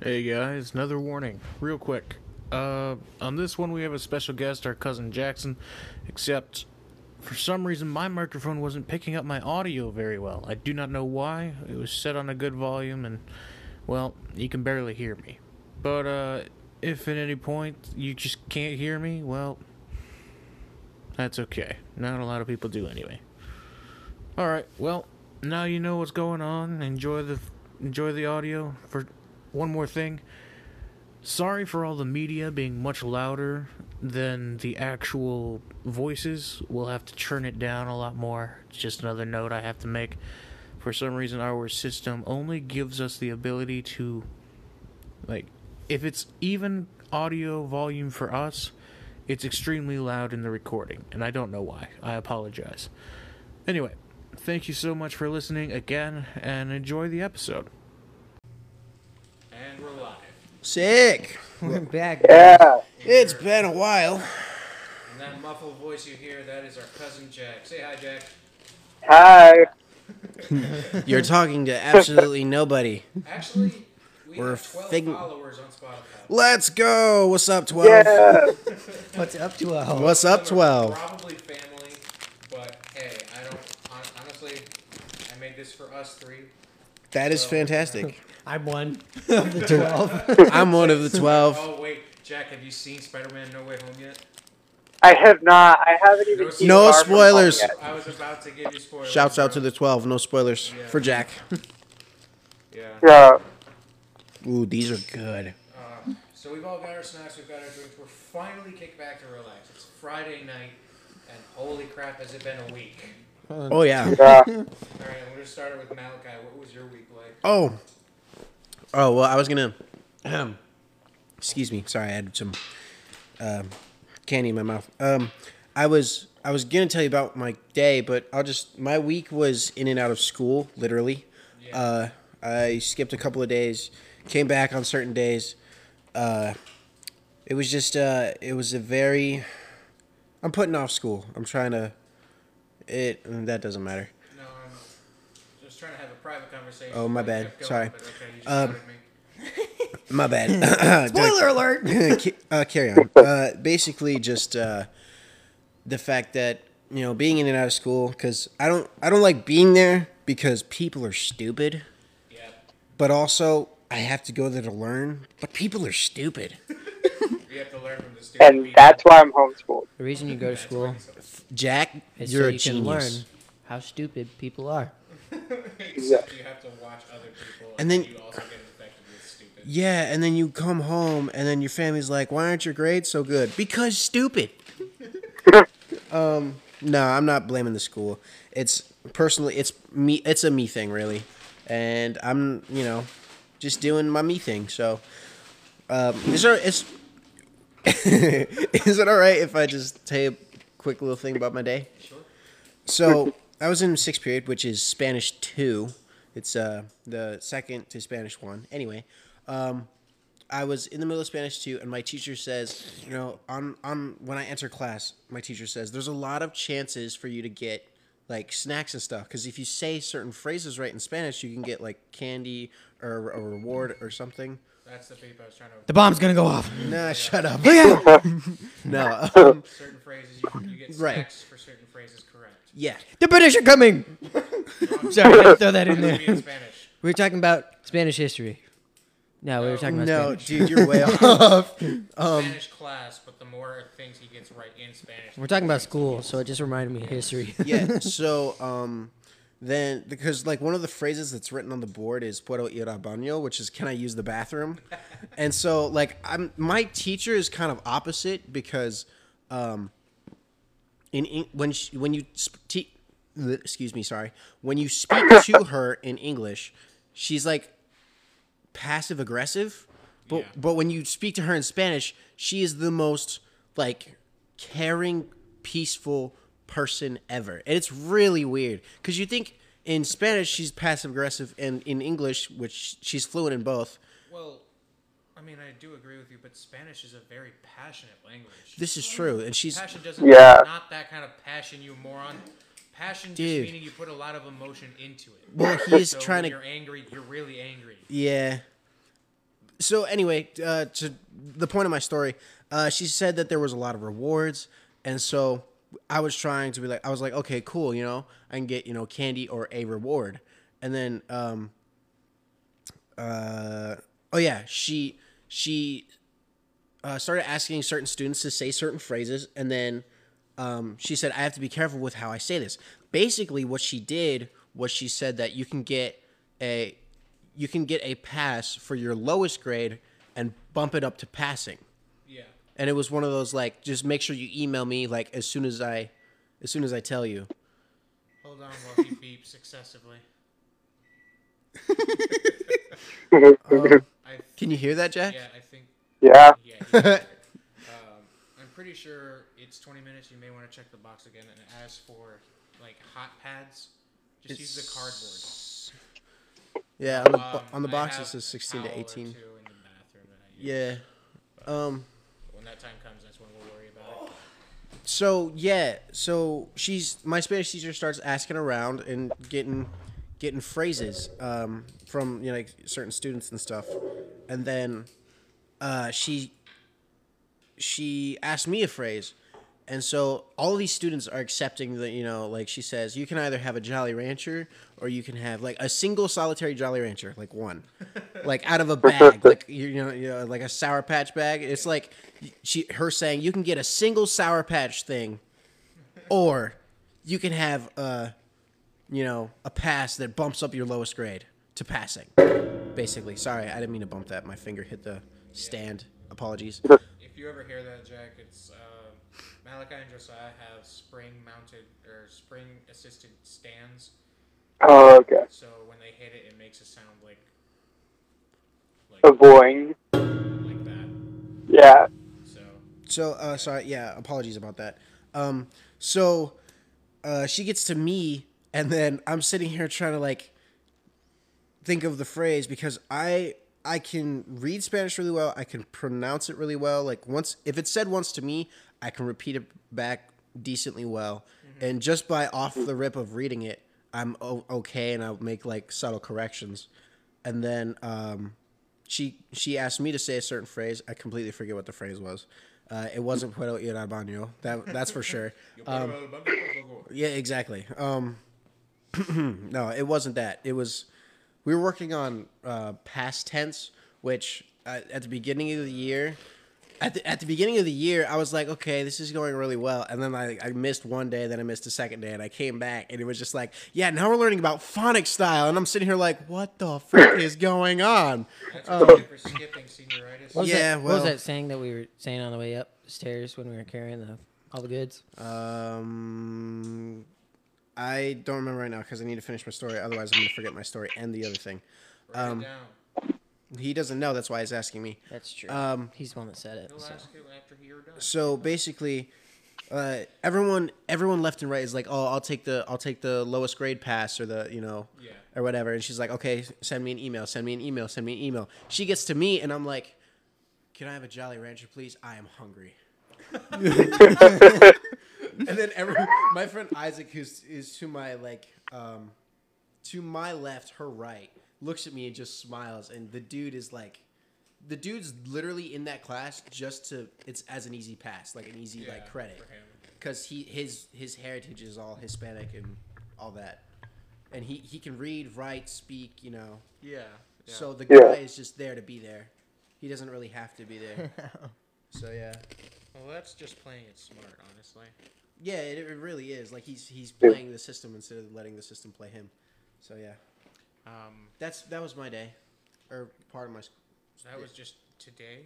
Hey guys, another warning, real quick. Uh, on this one we have a special guest, our cousin Jackson, except for some reason my microphone wasn't picking up my audio very well. I do not know why. It was set on a good volume and, well, you can barely hear me. But, uh, if at any point you just can't hear me, well, that's okay. Not a lot of people do anyway. Alright, well, now you know what's going on. Enjoy the enjoy the audio for one more thing. Sorry for all the media being much louder than the actual voices. We'll have to turn it down a lot more. It's just another note I have to make. For some reason, our system only gives us the ability to, like, if it's even audio volume for us, it's extremely loud in the recording, and I don't know why. I apologize. Anyway, thank you so much for listening again, and enjoy the episode. And we're live. Sick. We're back. Yeah. It's been a while. And that muffled voice you hear, that is our cousin Jack. Say hi, Jack. Hi. You're talking to absolutely nobody. Actually, we We're have 12 fig- followers on Spotify. Let's go. What's up, 12? Yeah. What's up to a hoe? What's up, 12? Probably family, but hey, I don't. Honestly, I made this for us three. That is fantastic. I'm one of the twelve. I'm one of the 12. Oh wait, Jack, have you seen Spider-Man: No Way Home yet? I have not. I haven't even No seen No Far From Home spoilers. I was about to give you spoilers. Shouts out to the 12. No spoilers Yeah. for Jack. Yeah. Yeah. Ooh, these are good. Uh, so we've all got our snacks, we've got our drinks. We're finally kicked back to relax. It's Friday night, and holy crap, has it been a week? Oh, yeah. Yeah. All right, I'm gonna start with Malachi. What was your week like? Oh. Oh, well, I was to. Excuse me. Sorry, I had some um, candy in my mouth. Um, I was. I was gonna tell you about my day, but I'll just my week was in and out of school, literally. Yeah. Uh, I skipped a couple of days, came back on certain days. Uh, it was just uh, it was a very. I'm putting off school. I'm trying to. It that doesn't matter. No, I'm just trying to have a private conversation. Oh, my bad. Sorry. but okay, you Um. My bad. Spoiler alert. Uh, carry on. Uh, basically, just uh, the fact that you know being in and out of school because I don't I don't like being there because people are stupid, Yeah. but also I have to go there to learn. But people are stupid. You have to learn from the stupid And people. that's why I'm homeschooled. The reason you go to school Jack, is you're so a you genius. can learn how stupid people are. Except you have to watch other people, And then- you also get infected with stupid. Yeah, and then you come home, and then your family's like, "Why aren't your grades so good?" Because stupid. um, no, I'm not blaming the school. It's personally, it's me. It's a me thing, really, and I'm, you know, just doing my me thing. So, um, is there? Is is it all right if I just tell you a quick little thing about my day? Sure. So I was in sixth period, which is Spanish two. It's uh the second to Spanish one. Anyway, um, I was in the middle of Spanish two, and my teacher says, you know, on on when I enter class, my teacher says there's a lot of chances for you to get like snacks and stuff because if you say certain phrases right in Spanish, you can get like candy or a reward or something. That's the people I was trying to. The bomb's gonna go off. Nah, shut up. Look out! no. Um, certain phrases, you, you get Right. snacks for certain phrases correct. yeah. The British are coming. Sorry, let's throw that in there. be in Spanish. We were talking about Spanish history. No, we were talking about No, Spanish. dude, you're way off. Um, Spanish class, but the more things he gets right in Spanish. We're talking about school, so it just reminded me of history. yeah. So um, then because like one of the phrases that's written on the board is "puedo ir al baño," which is "Can I use the bathroom?" and so like I'm my teacher is kind of opposite because um, in, in when she, when you sp- te- excuse me sorry when you speak to her in English, she's like passive aggressive. But Yeah. but when you speak to her in Spanish, she is the most like caring, peaceful person ever. And it's really weird cuz you think in Spanish she's passive aggressive and in English, which she's fluent in both, Well, I mean, I do agree with you, but Spanish is a very passionate language. this is true and she's passion doesn't Yeah. not that kind of passion, you moron. Passion Dude. just meaning you put a lot of emotion into it. well, he is so trying when to you're angry, you're really angry. Yeah. so anyway, uh, to the point of my story, uh, she said that there was a lot of rewards, and so I was trying to be like, I was like, okay, cool, you know, I can get you know candy or a reward, and then um, uh, oh yeah, she she uh, started asking certain students to say certain phrases, and then um, she said, I have to be careful with how I say this. Basically, what she did was she said that you can get a you can get a pass for your lowest grade and bump it up to passing. Yeah. And it was one of those like, just make sure you email me like as soon as I, as soon as I tell you. Hold on while he beeps excessively. Um, can you hear that, Jack? yeah, I think Yeah. yeah. um, I'm pretty sure it's 20 minutes. You may want to check the box again. And as for like hot pads, just use the cardboard. Yeah, on the, Um, on the box it have says a 16 to towel or 18. two in the bathroom that I use. Yeah. Um. When that time comes, that's when we'll worry about it. So yeah, so she's my Spanish teacher starts asking around and getting getting phrases um, from you know like certain students and stuff, and then uh, she she asked me a phrase, and so all of these students are accepting the you know like she says you can either have a Jolly Rancher or you can have like a single solitary Jolly Rancher like one, like out of a bag like you you know, you know like a Sour Patch bag. It's like she her saying you can get a single Sour Patch thing, or you can have a you know a pass that bumps up your lowest grade to passing. Basically, sorry, I didn't mean to bump that. My finger hit the stand. Apologies. If you ever hear that, Jack, it's uh, Malachi and Josiah have spring-mounted or spring-assisted stands. Oh, okay. So when they hit it, it makes a sound like like, A boing. like that. Yeah. So So, uh, sorry, yeah, apologies about that. Um, so, uh, she gets to me, and then I'm sitting here trying to like think of the phrase because I I can read Spanish really well. I can pronounce it really well. Like once, if it's said once to me, I can repeat it back decently well. And just by off the rip of reading it, I'm o- okay, and I'll make like subtle corrections. And then um, she she asked me to say a certain phrase. I completely forget what the phrase was. Uh, it wasn't puedo ir al baño. That that's for sure. Um, yeah, exactly. Um, no, it wasn't that. It was we were working on uh, past tense, which uh, at the beginning of the year, at the, at the beginning of the year, I was like, okay, this is going really well, and then I, I missed one day, then I missed a second day, and I came back, and it was just like, yeah, now we're learning about phonic style, and I'm sitting here like, what the frick is going on? that's what for skipping senioritis. What was Yeah, that, what was that saying that we were saying on the way up the stairs when we were carrying the all the goods? Um, I don't remember right now because I need to finish my story. Otherwise, I'm gonna forget my story and the other thing. Write um, it down. He doesn't know. That's why he's asking me. That's true. Um, He's the one that said it. He'll So. ask you after you're done. so basically, uh, everyone everyone left and right is like, oh, I'll take the I'll take the lowest grade pass or the you know Yeah. or whatever. And she's like, okay, send me an email, send me an email, send me an email. She gets to me and I'm like, can I have a Jolly Rancher, please? I am hungry. and then every, my friend Isaac, who's is to my like um, to my left, her right, looks at me and just smiles. And the dude is like, the dude's literally in that class just to it's as an easy pass, like an easy Yeah, like credit, because he his his heritage is all Hispanic and all that, and he he can read, write, speak, you know. Yeah. yeah. So the Yeah. guy is just there to be there. He doesn't really have to be there. so yeah. well, that's just playing it smart, honestly. Yeah, it, it really is. Like he's he's playing the system instead of letting the system play him. So yeah, Um, that's that was my day, or part of my sc- that was just today.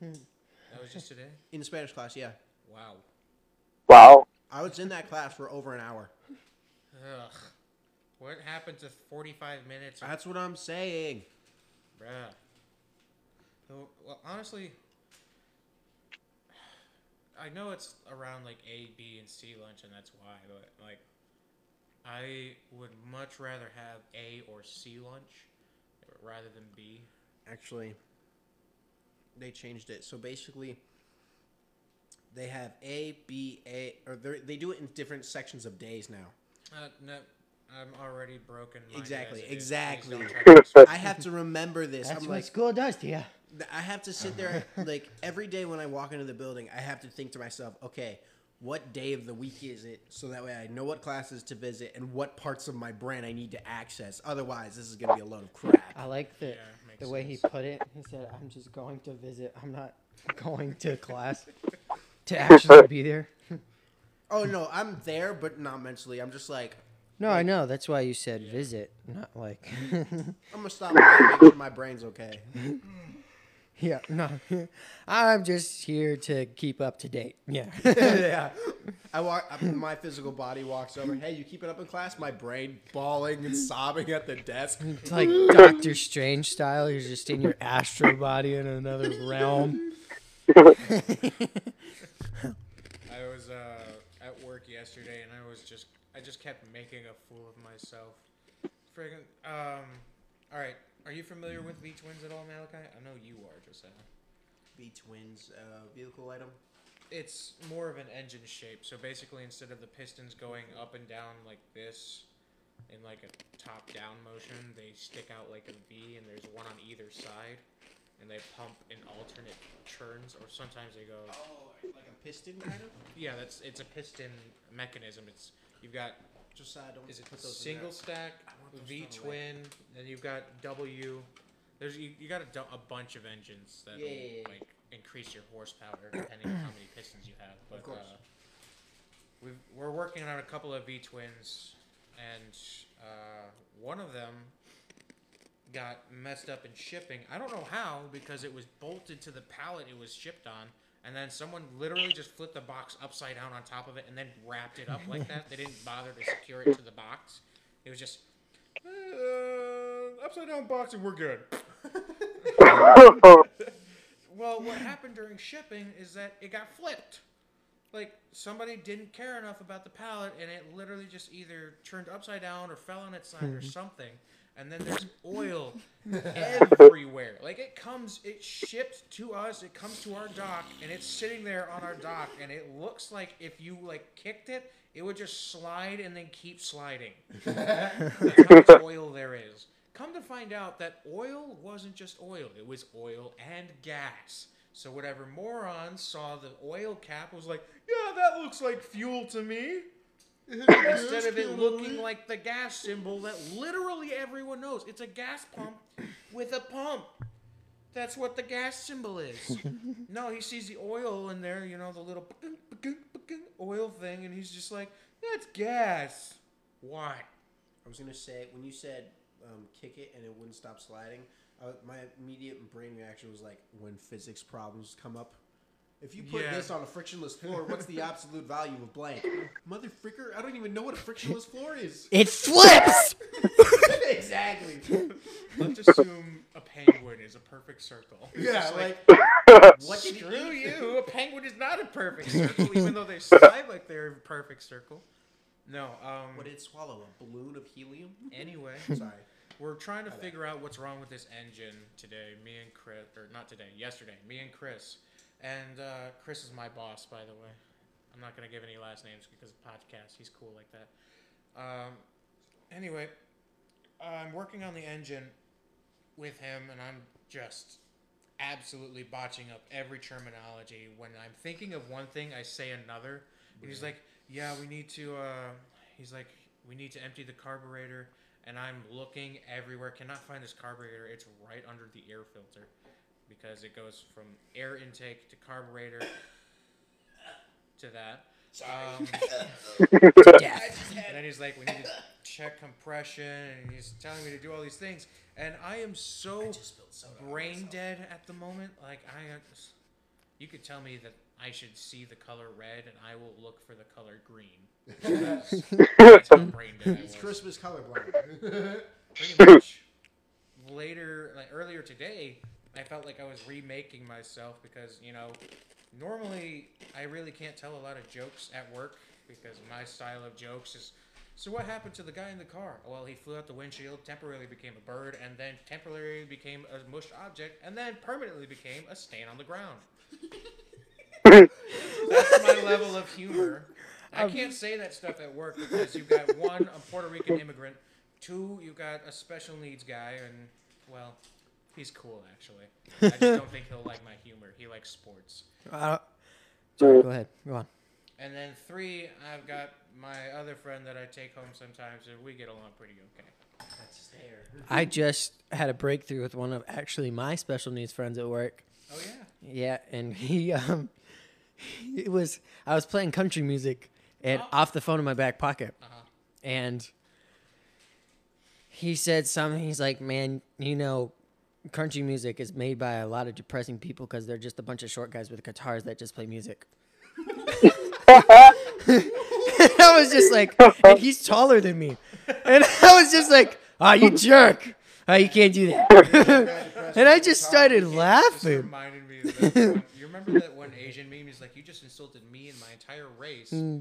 that was just today. in the Spanish class. Yeah, Wow. Wow. I was in that class for over an hour. Ugh. What happened to 45 minutes? That's what I'm saying. Bruh. So, well, honestly, I know it's around like A, B, and C lunch, and that's why, but like, I would much rather have A or C lunch rather than B. Actually, they changed it. So basically, they have A, B, A, or they're- do it in different sections of days now. Uh, no, I'm already broken. Exactly, as it is. Please exactly. don't try to explain I have to remember this. That's I'm what like, school does to you. I have to sit there like every day when I walk into the building. I have to think to myself, okay, what day of the week is it? So that way I know what classes to visit and what parts of my brain I need to access. Otherwise, this is gonna be a load of crap. I like the makes the way he put it. He said, "I'm just going to visit. I'm not going to class to actually be there." Oh no, I'm there, but not mentally. I'm just like, No, I know. That's why you said visit, not like. I'm gonna stop by make sure my brain's okay. yeah, no. I'm just here to keep up to date. Yeah. yeah. I walk. I- My physical body walks over. Hey, you keeping up in class? My brain bawling and sobbing at the desk. It's like Doctor Strange style. You're just in your astro body in another realm. I was uh, at work yesterday, and I was just, I just kept making a fool of myself. Friggin', um, all right. Are you familiar with V twins at all, Malachi? I know you are, Josiah. V twins uh, vehicle item. It's more of an engine shape. So basically, instead of the pistons going up and down like this, in like a top-down motion, they stick out like a V, and there's one on either side, and they pump in alternate churns, or sometimes they go. Oh, like a piston kind of. Yeah, that's it's a piston mechanism. It's you've got Just uh, don't is it put those in single stack, V twin, then you've got W. There's you, you got a, du- a bunch of engines that Yeah, yeah, yeah. like increase your horsepower depending on how many pistons you have. But course. uh, we've, we're working on a couple of V twins, and uh, one of them got messed up in shipping. I don't know how because it was bolted to the pallet it was shipped on. And then someone literally just flipped the box upside down on top of it and then wrapped it up like that. They didn't bother to secure it to the box. It was just uh, upside down box and we're good. Well, what happened during shipping is that it got flipped. Like somebody didn't care enough about the pallet, and it literally just either turned upside down or fell on its side or something. And then there's oil everywhere. Like it comes, it shipped to us. It comes to our dock, and it's sitting there on our dock, and it looks like if you like kicked it, it would just slide and then keep sliding. That's how much oil there is. Come to find out that oil wasn't just oil, it was oil and gas. So whatever moron saw the oil cap was like, yeah, that looks like fuel to me. Instead of it looking like the gas symbol that literally everyone knows. It's a gas pump with a pump. That's what the gas symbol is. no, he sees the oil in there, you know, the little oil thing, and he's just like, that's gas. Why? I was gonna say when you said um, kick it and it wouldn't stop sliding. Uh, my immediate brain reaction was like when physics problems come up. If you put Yeah. this on a frictionless floor, what's the absolute value of blank? Mother fricker, I don't even know what a frictionless floor is. It flips. exactly. Let's assume a penguin is a perfect circle. It's Yeah, just like what did Screw you! A penguin is not a perfect circle, even though they slide like they're a perfect circle. No. Um. what did it swallow? A balloon of helium? Anyway, Sorry. we're trying to figure out what's wrong with this engine today. Me and Chris, or not today, yesterday. Me and Chris, and uh, Chris is my boss, by the way. I'm not gonna give any last names because of podcast. He's cool like that. Um. Anyway, I'm working on the engine with him, and I'm just absolutely botching up every terminology. When I'm thinking of one thing, I say another. And He's like, "Yeah, we need to." Uh, he's like, "We need to empty the carburetor," and I'm looking everywhere. Cannot find this carburetor. It's right under the air filter because it goes from air intake to carburetor to that. Um, and then he's like, we need to check compression, and he's telling me to do all these things, and I am so brain dead at the moment. Like I, uh, you could tell me that I should see the color red, and I will look for the color green. That's how brain dead It's. Christmas colorblind. Pretty much. Later, like earlier today, I felt like I was remaking myself because you know, normally I really can't tell a lot of jokes at work because my style of jokes is. So what happened to the guy in the car? Well, he flew out the windshield, temporarily became a bird, and then temporarily became a mushed object, and then permanently became a stain on the ground. That's my level of humor. I um, can't say that stuff at work because you've got one, a Puerto Rican immigrant, two, you've got a special needs guy, and well, he's cool actually. I just don't think he'll like my humor. He likes sports. Uh, sorry, go ahead. Go on. And then three, I've got my other friend that I take home sometimes, and we get along pretty okay. That's fair. I just had a breakthrough with one of actually my special needs friends at work. Oh yeah. Yeah, and he um it was I was playing country music and off the phone in my back pocket. Uh-huh. And he said something he's like, "Man, you know, country music is made by a lot of depressing people because they're just a bunch of short guys with guitars that just play music." I was just like, and he's taller than me. And I was just like, "Ah, you jerk. Ah, you can't do that." and I just started laughing. Reminded me of that one. You remember that one Asian meme? He's like, "You just insulted me and my entire race." Hmm.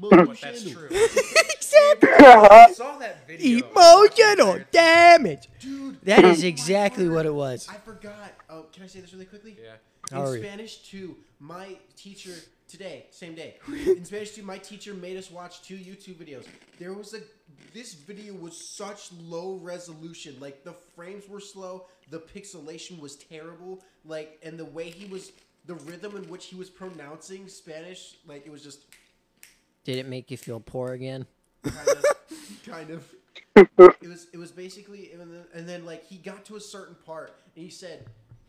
But that's true. exactly. Uh-huh. I saw that video. Emotional damage. Dude, that is exactly what it was. I forgot. Oh, can I say this really quickly? Yeah. In Hurry. Spanish 2, my teacher today, same day. In Spanish 2, my teacher made us watch two YouTube videos. There was a this video was such low resolution. Like the frames were slow, the pixelation was terrible, like and the way he was the rhythm in which he was pronouncing Spanish, like it was just Did it make you feel poor again? kind of. Kind of. It was it was basically and then, and then like he got to a certain part and he said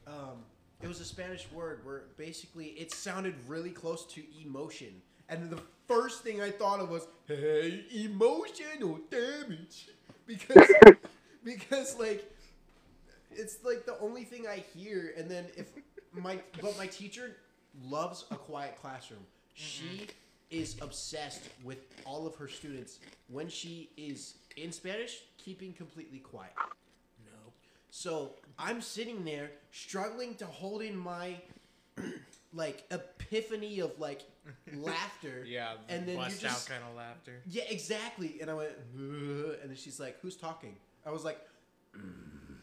um, it was a spanish word where basically it sounded really close to emotion. And the first thing i thought of was hey emotional damage because because like it's like the only thing i hear and then if my but my teacher loves a quiet classroom she is obsessed with all of her students when she is in spanish keeping completely quiet no so i'm sitting there struggling to hold in my like epiphany of like laughter Yeah. and then bust out kind of laughter. yeah, exactly. And I went, "Ugh," and then she's like, "Who's talking?" I was like, "Mm,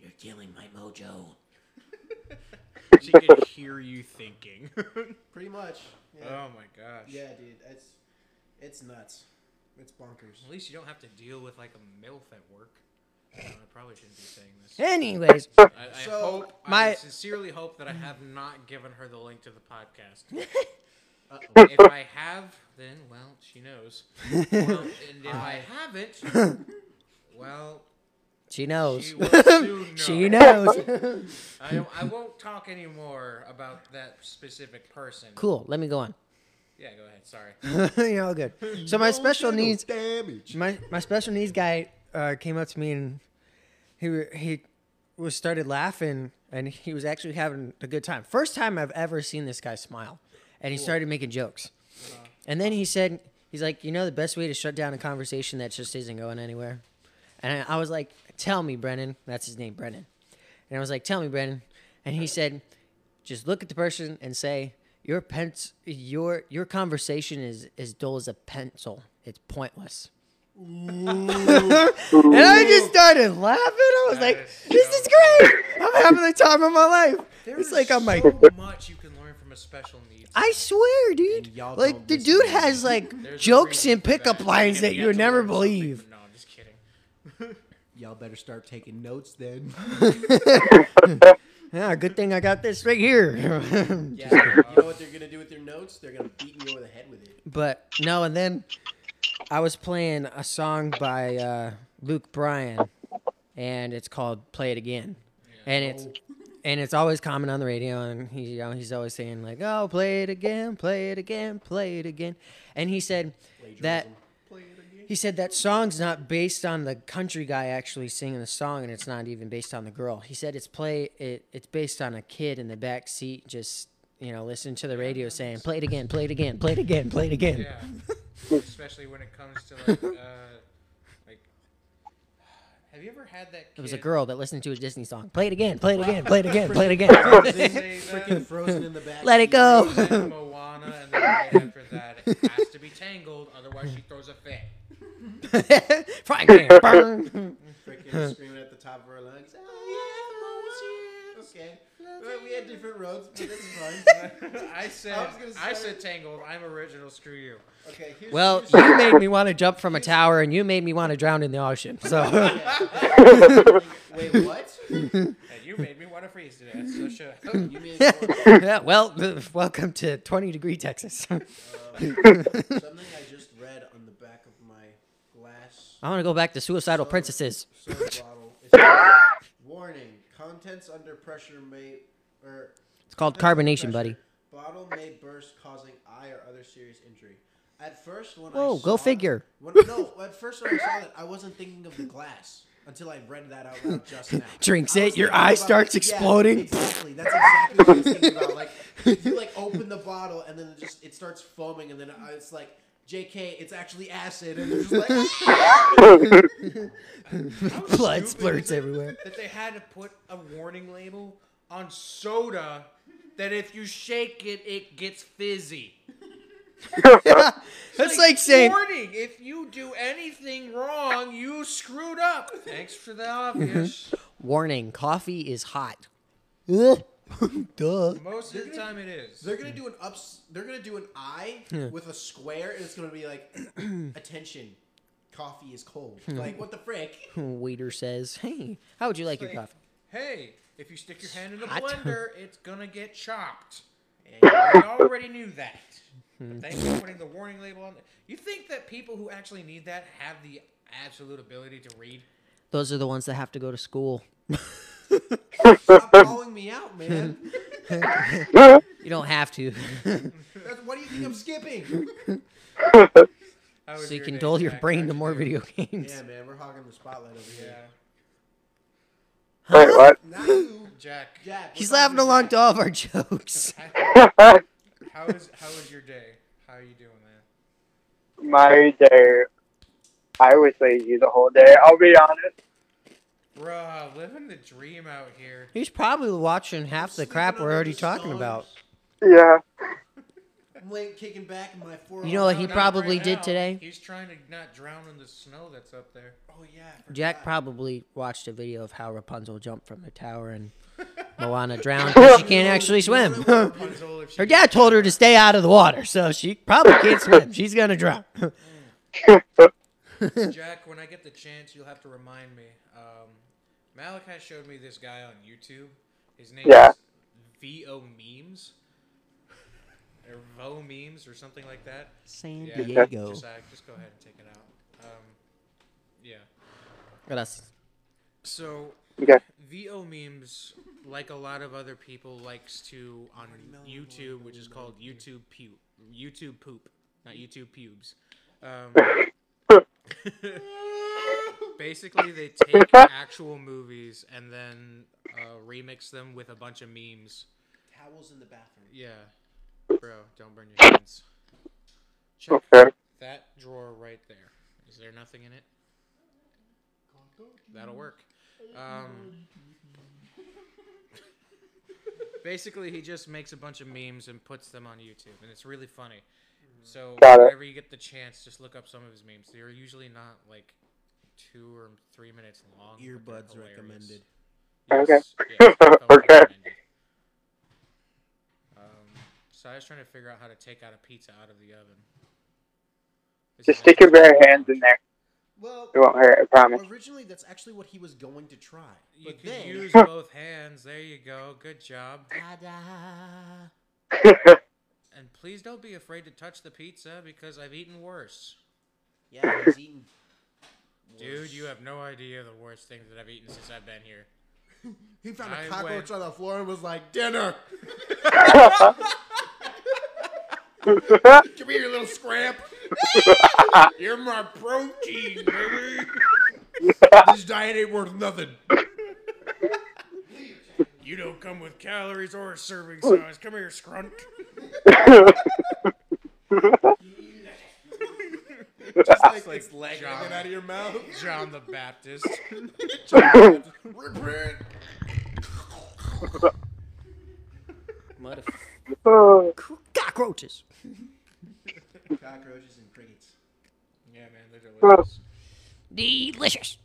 "You're killing my mojo." She can hear you thinking. Pretty much. Yeah, oh my gosh. yeah dude, it's it's nuts. It's bonkers. At least you don't have to deal with like a milf at work. I probably shouldn't be saying this. Anyways, I, I So, hope, I my- sincerely hope that I have not given her the link to the podcast. If I have, then well, she knows. Well, and if I haven't, well, she knows. she will soon know. she knows. I, I won't talk anymore about that specific person. cool. Let me go on. Yeah, go ahead. Sorry. You're all good. So my special needs, damage. my my special needs guy uh, came up to me and he he was started laughing and he was actually having a good time. First time I've ever seen this guy smile, and he started making jokes. And then he said, he's like, you know, the best way to shut down a conversation that just isn't going anywhere. And I was like, tell me, Brennan. That's his name, Brennan. And I was like, tell me, Brennan. And he said, just look at the person and say, your pens, your your conversation is as dull as a pencil. It's pointless. and I just started laughing. I was That like, is "This so is great! I'm having the time of my life." There it's is like I'm like, so much you can learn from a special needs. I swear, dude. Like the dude to has like There's jokes and pickup lines If that you you would never believe. No, I'm just kidding. Y'all better start taking notes then. Yeah, good thing I got this right here. yeah, you know what they're gonna do with their notes? They're gonna beat me over the head with it. but no, and then I was playing a song by uh, Luke Bryan, and it's called "Play It Again," and it's and it's always common on the radio, and he you know, he's always saying like, "Oh, play it again, play it again, play it again," and he said that Play it again. He said that song's not based on the country guy actually singing the song, and it's not even based on the girl. He said it's play it it's based on a kid in the back seat just you know listening to the radio saying, "Play it again, play it again, play it again, play it again." Yeah. Especially when it comes to like, uh, like, have you ever had that? Kid It was a girl that listened to a Disney song. Play it again, play it again, play it again, play it again. Say Freaking that, frozen in the back. Let it go. Moana, and then right after that, it has to be Tangled, otherwise she throws a fit. Frying pan. burn. Freaking screaming at the top of her lungs. "Oh, yeah, okay. Well, we had different roads, but it's fine. I said I I said Tangled. I'm original. Screw you. Okay. Here's, Well, here's- you made me want to jump from a tower, and you made me want to drown in the ocean. So wait, what? And you made me want to freeze to death. So shut up. You mean something yeah, well, welcome to 20 degree Texas. Uh, I just read on the back of my glass I want to go back to suicidal princesses. soda bottle? It says, Warning: Contents under pressure may or It's called carbonation, buddy. Bottle may burst, causing eye or other serious injury. At first, when I Whoa, saw go it- figure. when, no, at first when I saw that, I wasn't thinking of the glass until I read that out loud just now. Drinks it, your eye about- starts yeah, exploding. exactly. That's exactly what I was thinking about. Like you like open the bottle and then it just it starts foaming and then it's like. JK, it's actually acid, and they're just like, Blood stupid splurts everywhere. That they had to put a warning label on soda that if you shake it, it gets fizzy. That's like saying, warning: if you do anything wrong, you screwed up. Thanks for the obvious. Mm-hmm. warning, coffee is hot. Ugh. Duh. Most of the time, it is. They're gonna do an ups. They're gonna do an eye with a square, and it's gonna be like, attention, coffee is cold. like what the frick? Waiter says, hey, how would you like your Like, coffee? Hey, if you stick your hand in the Hot. blender, it's gonna get chopped. I already knew that. Hmm. But thanks for putting the warning label on. You think that people who actually need that have the absolute ability to read? Those are the ones that have to go to school. Stop calling me out, man. You don't have to. That's, what do you think I'm skipping? So you can dull your brain to more video games. Yeah, man, we're hogging the spotlight over Yeah, here. Wait, what? Not you, Jack. Jack. He's laughing along to all of our jokes. How was how was your day? How are you doing, man? My day, I was lazy the whole day. I'll be honest. Bruh, living the dream out here. He's probably watching half the crap we're already the talking about. Yeah. I'm laying kicking back in my four. Oh you know what he Not probably right did now. today? He's trying to not drown in the snow that's up there. Oh yeah. Jack probably watched a video of how Rapunzel jumped from the tower and Moana drowned because she can't actually swim. Rapunzel, if she Her dad told her to stay out of the water, so she probably can't swim. She's gonna drown. Jack, when I get the chance, you'll have to remind me. Um, Malachi showed me this guy on YouTube. His name Yeah. is VO Memes. Or Vo Memes or something like that. San Yeah, Diego. Just, uh, just go ahead and take it out. Um, yeah. Gracias. So, Okay. VO Memes, like a lot of other people, likes to on YouTube, which is called YouTube Puke. YouTube Poop, not YouTube Pubes. Um, basically, they take actual movies and then uh, remix them with a bunch of memes. Towels in the bathroom. Yeah, bro, don't burn your hands. Check Okay. that drawer right there. Is there nothing in it? That'll work. Um, basically, he just makes a bunch of memes and puts them on YouTube, and it's really funny. So Got it. whenever you get the chance, just look up some of his memes. They're usually not like two or three minutes long. Earbuds hilarious. recommended. Okay. Yes, yes, totally Okay. recommended. Um, so I was trying to figure out how to take out a pizza out of the oven. This Just stick your bare hands in there. Well, It won't hurt. I promise. originally that's actually what he was going to try. You But can then, use both hands. There you go. Good job. And please don't be afraid to touch the pizza because I've eaten worse. yeah, he's eating. Dude, you have no idea the worst things that I've eaten since I've been here. He found I a cockroach went- on the floor and was like, "Dinner." Come here, you little scramp. You're my protein, baby. This diet ain't worth nothing. You don't come with calories or a serving size. Come here, scrunt. Just like, like it's leg John. hanging out of your mouth. John the Baptist. Repent. Mother- Oh, cockroaches. Cockroaches and crickets. Yeah, man, they're delicious. Delicious.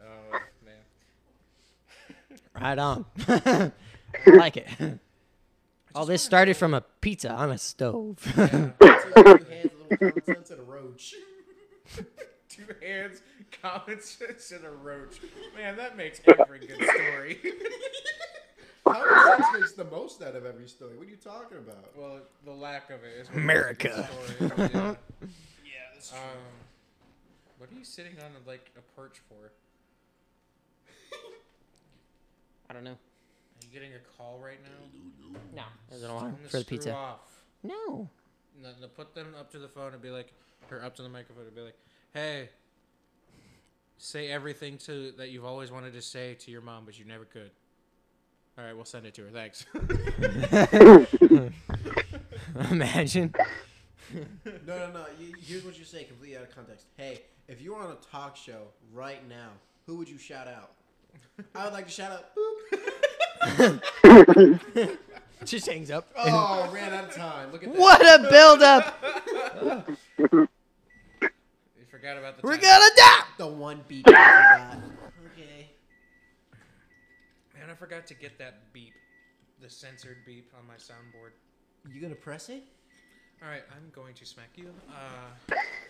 Oh man. Right on. I like it. All this started from a pizza on a stove. Two hands, a little common sense, and a roach. Two hands, common sense, and a roach. Man, that makes every good story. Common sense makes the most out of every story. What are you talking about? well, the lack of it is America. Story. Yeah. yeah, that's true. Um, what are you sitting on like a perch for? I don't know. Are you getting a call right now? No, there's an alarm Turn for the pizza. Off. No. No, no, put them up to the phone and be like, or up to the microphone and be like, "Hey, say everything to that you've always wanted to say to your mom, but you never could." All right, we'll send it to her. Thanks. Imagine. No, no, no. You, here's what you say, completely out of context. Hey, if you were on a talk show right now, who would you shout out? I would like to shout out. Boop. Just hangs up. Oh, ran out of time. Look at that. What a build up. you forgot about the. We're gonna die. The one beat I forgot. Okay. Man, I forgot to get that beep, the censored beep on my soundboard. You gonna press it? All right, I'm going to smack you.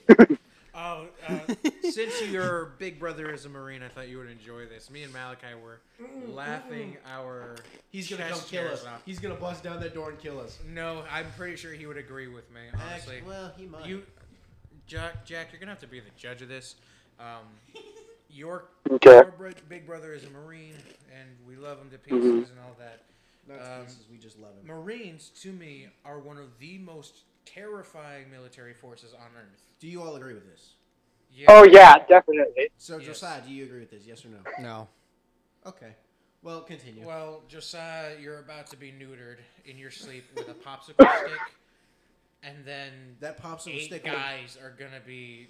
Uh, oh, uh, since your big brother is a marine, I thought you would enjoy this. Me and Malachi were laughing our He's gonna come chest kill hairs us. off. He's gonna bust down that door and kill us. No, I'm pretty sure he would agree with me. Honestly, Act- well, he might. you, Jack, Jack, you're gonna have to be the judge of this. Um, your, Okay. your bro- big brother is a marine, and we love him to pieces and all that. Not um, pieces, we just love him. Marines, to me, are one of the most terrifying military forces on Earth. Do you all agree with this? Yeah. Oh yeah, definitely. So, Yes. Josiah, do you agree with this? Yes or no? No. Okay. Well, continue. Well, Josiah, you're about to be neutered in your sleep with a popsicle stick, and then that popsicle eight stick. will- guys are gonna be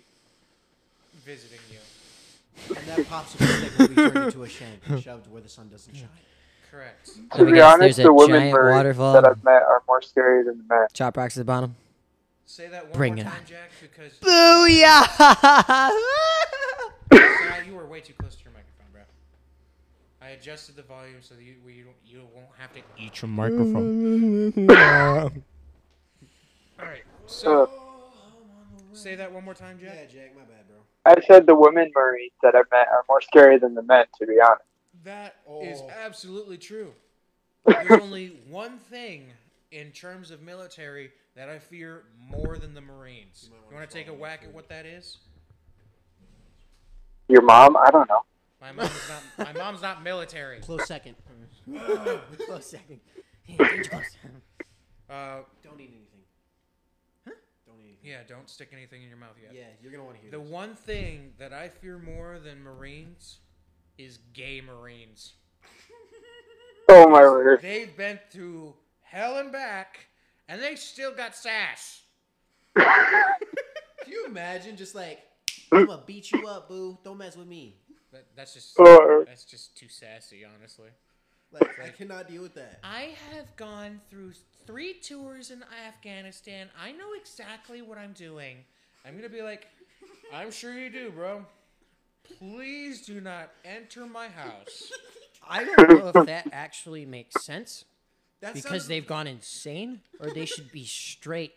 visiting you. and that popsicle stick will be turned into a shank and shoved where the sun doesn't shine. Correct. To be honest, the women giant Marines waterfall. that I've met are more scary than the men. Chop rocks at the bottom. Say that one Bring more it time, on. Jack, because Booyah! Josiah, you were way too close to your microphone, bro. I adjusted the volume so that you we, don't- you won't have to eat your microphone. All right. So uh. say that one more time, Jack. Yeah, Jack, my bad, bro. I said the women Marines that I've met are more scary than the men, to be honest. That is Oh. absolutely true. There's only one thing in terms of military that I fear more than the Marines. You want to take a whack at what that is? Your mom? I don't know. My mom's not. My mom's not military. Close second. Close second. Yeah, danger close. Uh, Don't eat anything. Huh? Don't eat anything. yeah, don't stick anything in your mouth yet. Yeah, you're gonna want to hear The this. one thing that I fear more than Marines is gay Marines. Oh my word. They've been through hell and back, and they still got sass. Can you imagine just like I'm gonna beat you up, boo? Don't mess with me. That, that's just Oh. that's just too sassy, honestly. Like I cannot deal with that. I have gone through three tours in Afghanistan. I know exactly what I'm doing. I'm gonna be like, I'm sure you do, bro. Please do not enter my house. I don't know if that actually makes sense That because sounds- they've gone insane, or they should be straight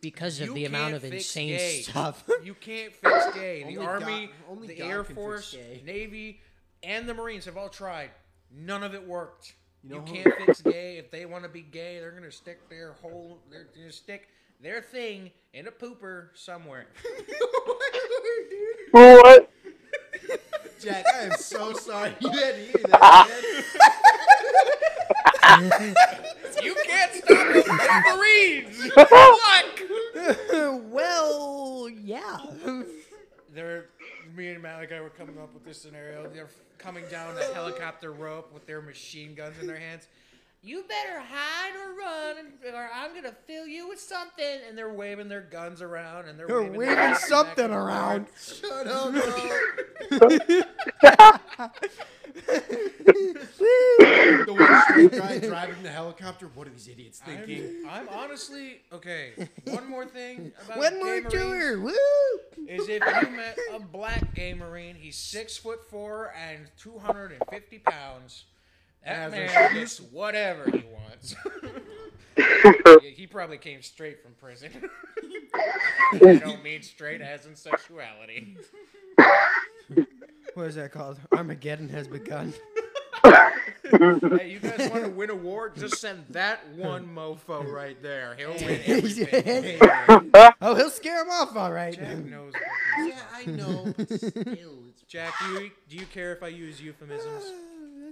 because of You the amount of insane gay. stuff. You can't fix gay. The Only Army, God- only the God Air Force. Navy, and the Marines have all tried. None of it worked. You, You know who- can't fix gay. If they want to be gay, they're gonna stick their whole, they're gonna stick their thing in a pooper somewhere. What? Jack, I am so sorry you had to hear that. man. You can't stop the Marines. Luck. well, yeah. They're me and Malachi were coming up with this scenario. They're coming down a helicopter rope with their machine guns in their hands. You better hide or run, or I'm gonna fill you with something. And they're waving their guns around, and they're, They're waving, waving their something back and around. forth. Shut up, bro. the one guy driving the helicopter. What are these idiots thinking? I'm, I'm honestly okay. One more thing about One more Marines tour. Woo! is if you met a black gay marine, he's six foot four and two hundred and fifty pounds, That As man there gets whatever he wants. Yeah, he probably came straight from prison. I don't mean straight as in sexuality. What is that called? Armageddon has begun. Hey, you guys want to win a war? Just send that one mofo right there. He'll win everything. oh, he'll scare him off, all right. Jack knows. Yeah, I know, but still, it's Jack, do you, do you care if I use euphemisms?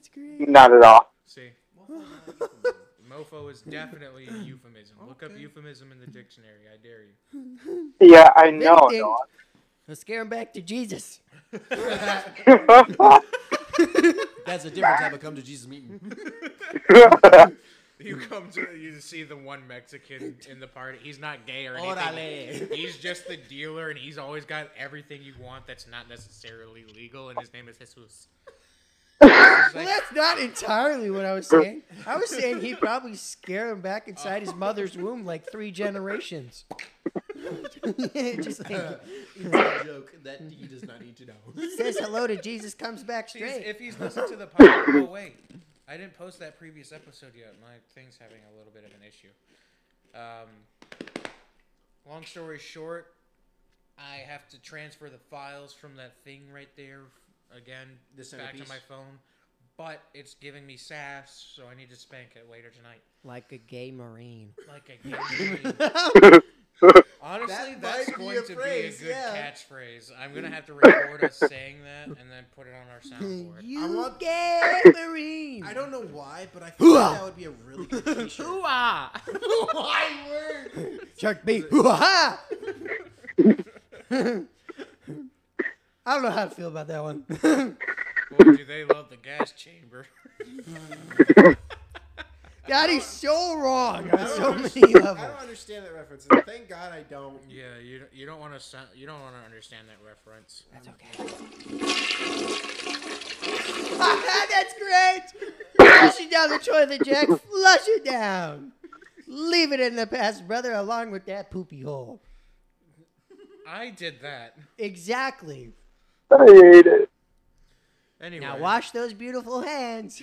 That's great. Not at all. See, mofo is definitely a euphemism. Look up euphemism in the dictionary. I dare you. Yeah, I know. Anything. dog. He'll scare him back to Jesus. that's a different type of come to Jesus meeting. You come to you see the one Mexican in the party. He's not gay or anything. Orale. He's just the dealer, and he's always got everything you want that's not necessarily legal. And his name is Jesus. Well, that's not entirely what I was saying. I was saying he'd probably scare him back inside his mother's womb like three generations. Just like Inside joke that he does not need to know. says hello to Jesus, comes back He's- straight. if he's listened to the podcast, oh wait, I didn't post that previous episode yet. My thing's having a little bit of an issue. Um, long story short, I have to transfer the files from that thing right there again The back to my phone. But it's giving me sass, so I need to spank it later tonight. like a gay marine. Like a game. Honestly, That that's might be going to phrase, be a good yeah. catchphrase. I'm gonna have to record us saying that and then put it on our soundboard. You want- gay marine. I don't know why, but I feel like that would be a really good t-shirt. Hoo-ah! Why word? Shark bait. Hoo-ha! I don't know how to feel about that one. Boy, do they love the gas chamber. God, he's so wrong on I so don't many understand- I levels. don't understand that reference. and Thank God I don't. Yeah, you don't- you don't want to sound, you don't want to understand that reference. That's okay. That's great. Flush it down the toilet, Jack. Flush it down. Leave it in the past, brother, along with that poopy hole. I did that. Exactly. I hate it. Anyway, Now wash those beautiful hands.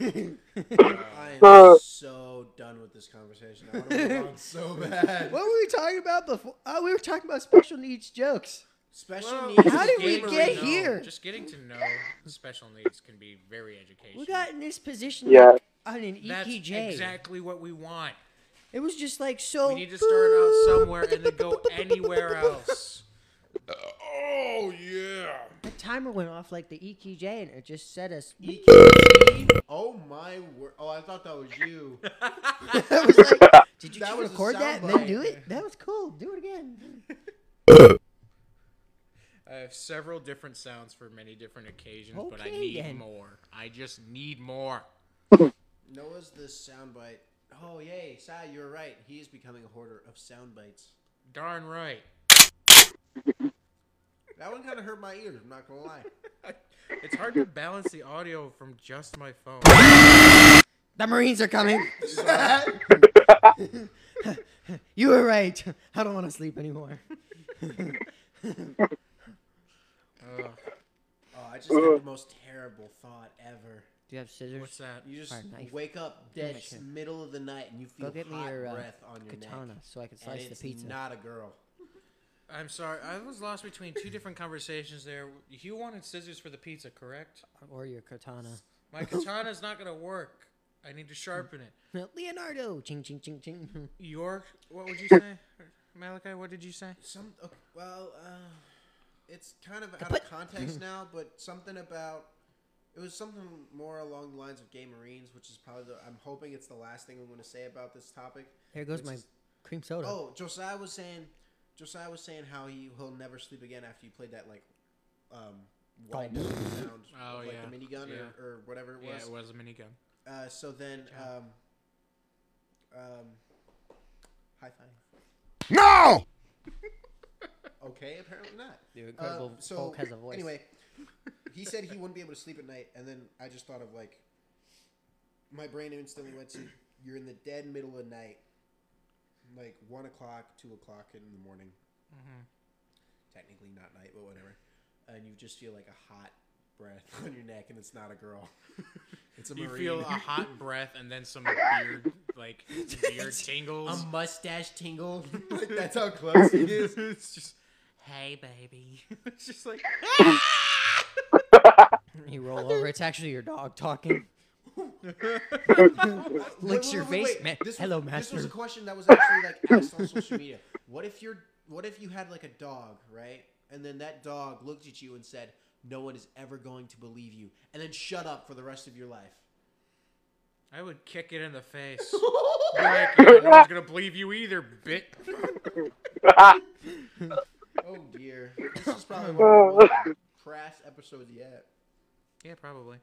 I Uh. am so done with this conversation. I want to move on so bad. what were we talking about before? Oh, we were talking about special needs jokes. Special Well, needs. How did we get enough. here? Just getting to know special needs can be very educational. We got in this position Yeah. like, on an That's exactly what we want. It was just like so. We need to start out somewhere and then go anywhere else. Oh yeah. The timer went off like the EKG, and it just set us. Oh my word! Oh, I thought that was you. I was like, did you That was a record that and then do it? That was cool. Do it again. I have several different sounds for many different occasions, but I need then. more. I just need more. Noah's the soundbite. Oh yay, Sai, you're right. He is becoming a hoarder of sound bites. Darn right. That one kind of hurt my ears. I'm not gonna lie. It's hard to balance the audio from just my phone. The Marines are coming. you were right. I don't want to sleep anymore. Ugh, Oh, I just had the most terrible thought ever. Do you have scissors? what's that? You just Or a knife. wake up dead middle of the night and you feel Go get me hot your uh, breath on your katana neck. so I can And slice the it's pizza. not a girl. I'm sorry. I was lost between two different conversations there. You wanted scissors for the pizza, correct? Or your katana. My katana's not gonna work. I need to sharpen it. Leonardo. Ching, ching, ching, ching. Your, what would you say, Malachi? What did you say? Some okay, well, uh, it's kind of out of context now, but something about it was something more along the lines of gay marines, which is probably the. I'm hoping it's the last thing I'm going to say about this topic. Here goes my is- cream soda. Oh, Josiah was saying, Josiah was saying how he he'll never sleep again after you played that like, um, white Oh. sound, Oh, of, like yeah. the minigun Yeah. or, or whatever it was. Yeah, it was a minigun. Uh, so then, um, um, high five. No! Okay, apparently not. The Uh, incredible so Hulk has a voice. anyway, he said he wouldn't be able to sleep at night, and then I just thought of like, my brain instantly went to you're in the dead middle of the night, like one o'clock, two o'clock in the morning. Mm-hmm. Technically not night, but whatever. And you just feel like a hot breath on your neck and it's not a girl. it's a You marine. feel a hot breath and then some beard, like beard tingles. a mustache tingle. like that's how close he is. it's just, hey baby. it's just like, You roll over. It's actually your dog talking. Licks your face, man. This Hello, was, This master. was a question that was actually like asked on social media. What if you're what if you had like a dog, right? And then that dog looked at you and said, "No one is ever going to believe you," and then shut up for the rest of your life. I would kick it in the face. Like, yeah, no one's gonna believe you either, bit. Oh dear, this is probably one of the most crass episodes yet. Yeah, probably.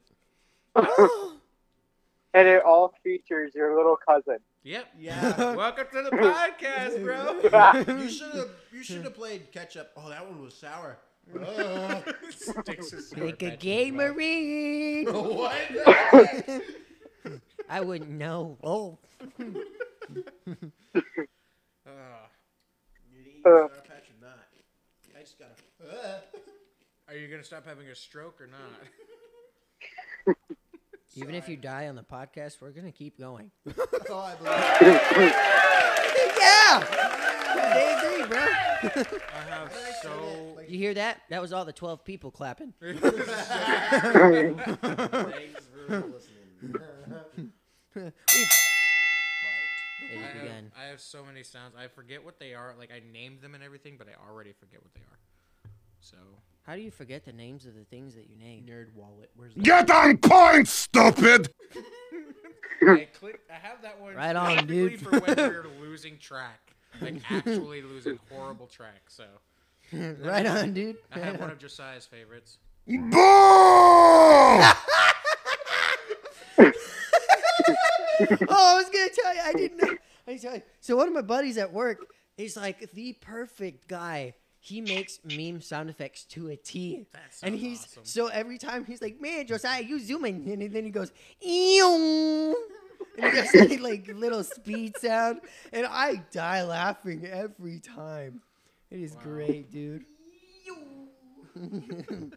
And it all features your little cousin. Yep. Yeah. Welcome to the podcast, bro. you should have you should have played catch up. Oh, that one was sour. Uh, Sticks his sword Make a at gay you. marine. what? I wouldn't know. Oh, Uh, You eat sour patch or not? I just gotta. Uh. are you gonna stop having a stroke or not? Even if you die on the podcast, we're gonna keep going. Oh, I believe. yeah, they agree, bro. I have so. You hear that? That was all the twelve people clapping. Thanks for listening. I have. I have so many sounds. I forget what they are. Like I named them and everything, but I already forget what they are. So How do you forget the names of the things that you name? Nerd wallet. Where's that? Get on point, stupid! I click. I have that one Right on, dude. for when we're losing track, like actually losing horrible track. So right on, dude. I Right have one of Josiah's favorites. Boo! oh, I was gonna tell you. I didn't know. I didn't tell you. So one of my buddies at work is like the perfect guy. He makes meme sound effects to a T. That and he's awesome. so every time he's like, "Man, Josiah, you zooming," and then he goes, "Ew," and he does like, like little speed sound, and I die laughing every time. It is Wow. great, dude. and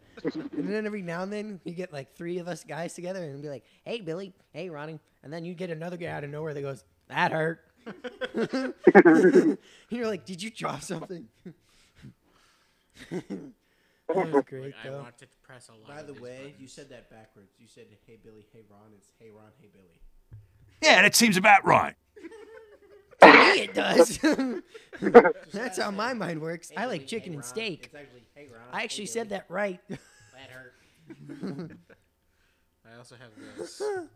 then every now and then you get like three of us guys together and be like, "Hey, Billy. Hey, Ronnie," and then you get another guy out of nowhere that goes, "That hurt." and you're like, "Did you drop something?" that was great, I though. wanted to press a lot. By of the these way, you said that backwards. You said, "Hey Billy, hey Ron." It's "Hey Ron, hey Billy." Yeah, that seems about right. To me, it does. That's how my mind works. Hey I Billy, like chicken hey and Ron. steak. It's actually "Hey Ron." I hey actually Billy." said that right. That hurt. I also have this for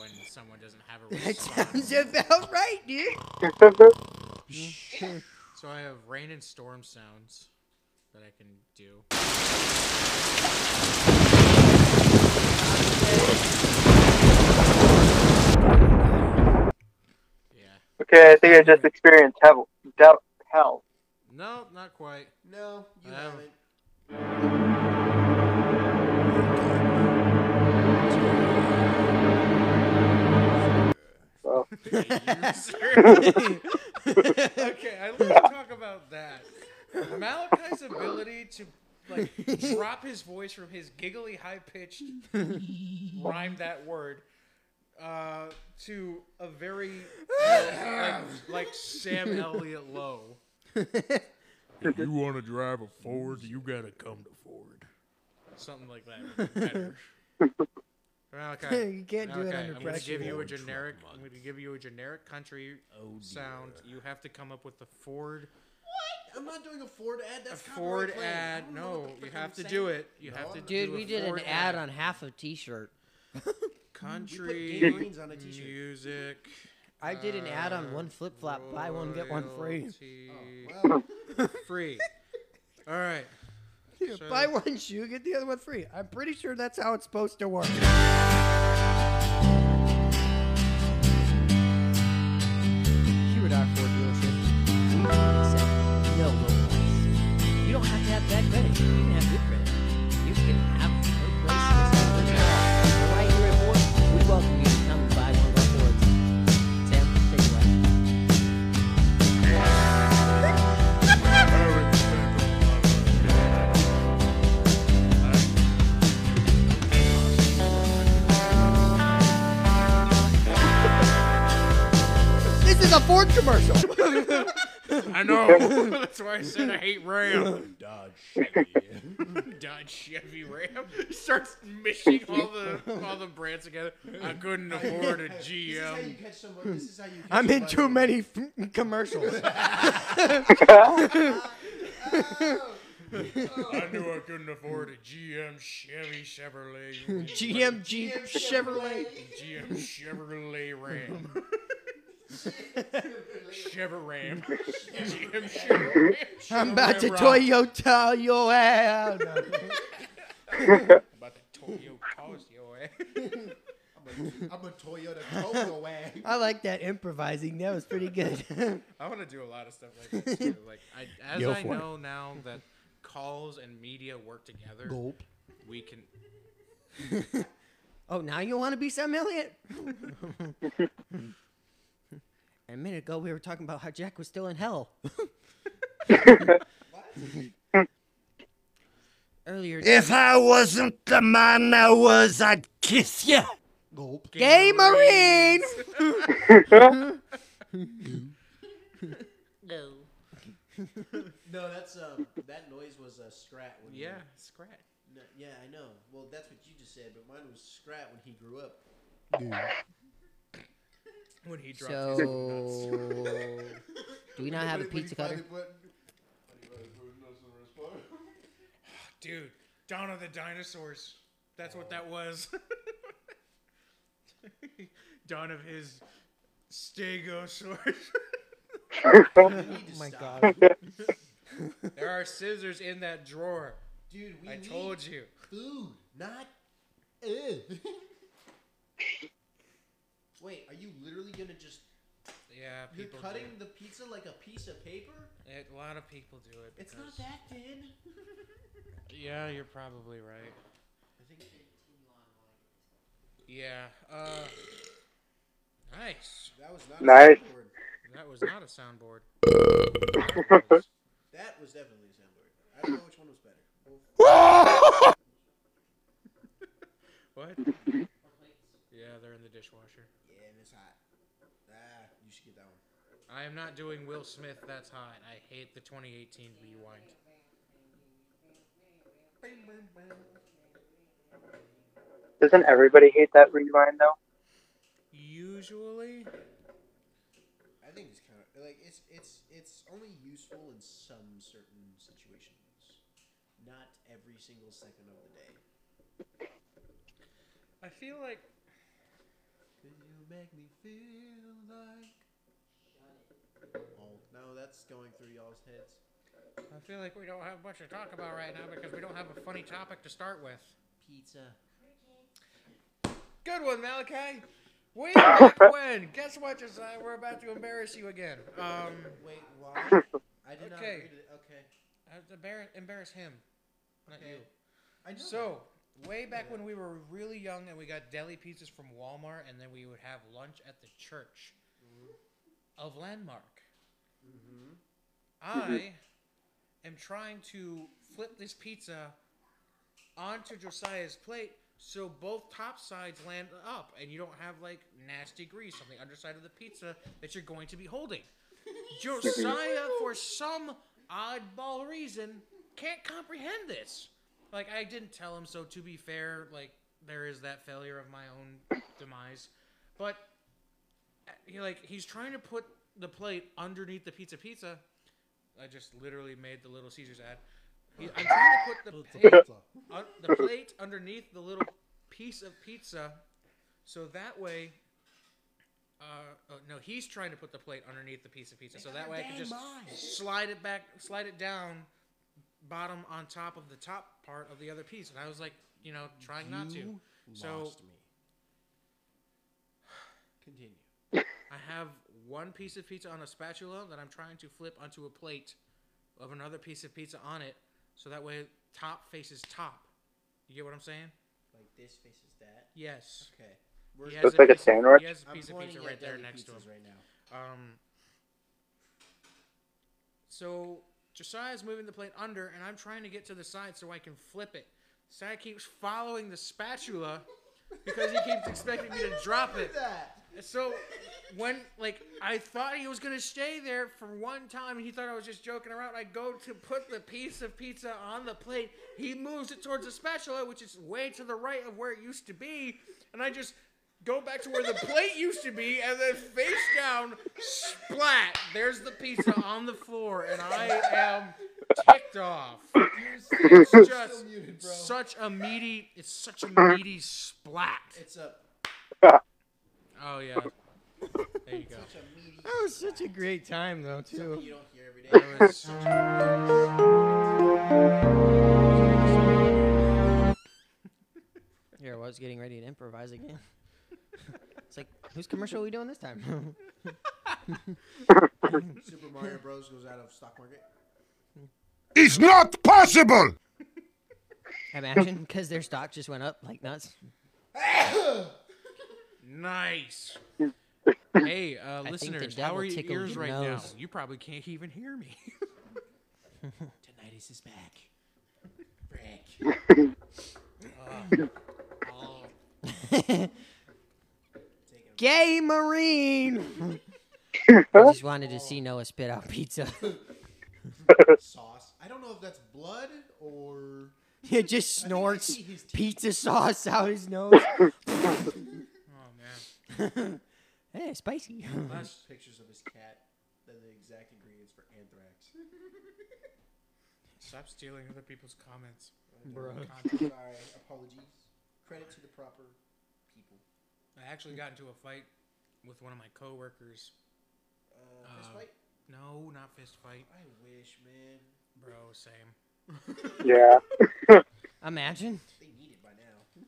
when someone doesn't have a that response. sounds about right, dude. So I have rain and storm sounds that I can do. Yeah. Okay, I think I just experienced hell. Doubt hell. No, not quite. No, you Um, haven't. Well, okay, I want to talk about that. Malachi's ability to like drop his voice from his giggly, high pitched rhyme that word uh, to a very like, like Sam Elliott low. if you want to drive a Ford, you gotta come to Ford. Something like that. would be Better. Malachi, you can't do it Okay, under I'm gonna pressure. give you a generic. I'm gonna give you a generic country oh, sound. You have to come up with the Ford What? I'm not doing a Ford ad. a Ford copyright claim. I ad. No, you have to do it. You have to Dude, do a we did an Ford ad on half a T-shirt. country gay marines on a t-shirt. music. I did an ad on one uh, flip flop, buy one get one free. royalty oh, Well, free. All right. So- buy one shoe, get the other one free. I'm pretty sure that's how it's supposed to work. I. That's why I said I hate Ram. Dodge Chevy. Dodge Chevy Ram starts mishing all the all the brands together. I couldn't afford a This is how you GM. catch somebody. This is how you. Catch I'm in too many f- commercials. I knew I couldn't afford a GM Chevy Chevrolet. GM Jeep Chevrolet. GM Chevrolet Ram. Chevy Ram. GM Chevy Ram. I'm about to Toyota your ass. About to Toyo cost your ass. I'm a Toyota Cobra way. I like that improvising. That was pretty good. I want to do a lot of stuff like this too. Like I, as Go I for it. know now that calls and media work together, Gulp. we can. Oh, now you want to be Sam Elliott? A minute ago, we were talking about how Jack was still in hell. Earlier, If I wasn't the man I was, I'd kiss you. Gulp. Gay Marine. No, no, that's um. That noise was a scrat. When he- Yeah, scratch. No, yeah, I know. Well, that's what you just said, but mine was scrat when he grew up. When he dropped So, do we not have a pizza cutter? Dude, Dawn of the Dinosaurs. That's what that was. Dawn of his Stegosaurus. Oh my god. there are scissors in that drawer. Dude, we I need told you. food, not. Uh. Ugh. Wait, are you literally gonna just? Yeah, You're people. cutting do. the pizza like a piece of paper? It, a lot of people do it. It's not that thin. Yeah, you're probably right. I think. Yeah. Uh. Nice. That was not. Nice. A soundboard. That was not a soundboard. that was definitely a soundboard. I don't know which one was better. What? yeah, they're in the dishwasher. Yeah, and it's hot. Ah, you should get that one. I am not doing Will Smith. That's hot. I hate the 2018 rewind. Doesn't everybody hate that rewind though? Usually, I think it's kind of like it's it's it's only useful in some certain situations, not every single second of the day. I feel like Could you make me feel like? No, that's going through y'all's heads. I feel like we don't have much to talk about right now because we don't have a funny topic to start with. Pizza. Good one, Malachi. Way back when. Guess what, Josiah? We're about to embarrass you again. Um, Wait, why? I did not Okay. read it. Okay. I embarrass, embarrass him, not Okay. you. I know. So, way back when we were really young and we got deli pizzas from Walmart, and then we would have lunch at the church of Landmark. I am trying to flip this pizza onto Josiah's plate so both top sides land up and you don't have like nasty grease on the underside of the pizza that you're going to be holding. Josiah, for some oddball reason, can't comprehend this. Like I didn't tell him, so to be fair, like there is that failure of my own demise. But uh, he like he's trying to put the plate underneath the pizza pizza. I just literally made the Little Caesars ad. He, I'm trying to put the plate, un, the plate underneath the little piece of pizza, so that way. Uh, oh, no, he's trying to put the plate underneath the piece of pizza, so that way I can just slide it back, slide it down, bottom on top of the top part of the other piece. And I was like, you know, trying not to. You So lost me. Continue. I have one piece of pizza on a spatula that I'm trying to flip onto a plate of another piece of pizza on it, so that way top faces top. You get what I'm saying? Like this faces that. Yes. Okay. We're He So has it's like a piece of- sandwich? He has a I'm piece of pizza right there next to him. right now. Um. So Josiah's moving the plate under, and I'm trying to get to the side so I can flip it. Side keeps following the spatula because he keeps expecting me to drop it. That. So when like I thought he was gonna stay there for one time, and he thought I was just joking around. I go to put the piece of pizza on the plate. He moves it towards the spatula, which is way to the right of where it used to be, and I just go back to where the plate used to be, and then face down, splat. There's the pizza on the floor, and I am ticked off. It's just muted, bro. such a meaty. It's such a meaty splat. It's a Oh yeah. There you go. such a meaty. That was such a great time, though, too. You don't hear every day. It was such a- Here, I was getting ready to improvise again. it's like, whose commercial are we doing this time? Super Mario Bros. goes out of stock market. It's not possible! Imagine, because their stock just went up like nuts. nice. Hey, uh, listeners, how are your ears your right now? You probably can't even hear me. Tinnitus is back. Frick. Gay Marine! I just wanted to see Noah spit out pizza. Sauce. I don't know if that's blood or. he just snorts see his teeth. pizza sauce out his nose. oh man. Hey, spicy. Last, Pictures of his cat. They're the exact ingredients for anthrax. stop stealing other people's comments. Bro. Sorry. Apologies. Credit to the proper people. I actually got into a fight with one of my coworkers. Uh, fist Uh, fight? No, not fist fight, I wish, man. bro. Same. Yeah. Imagine. They need it by now.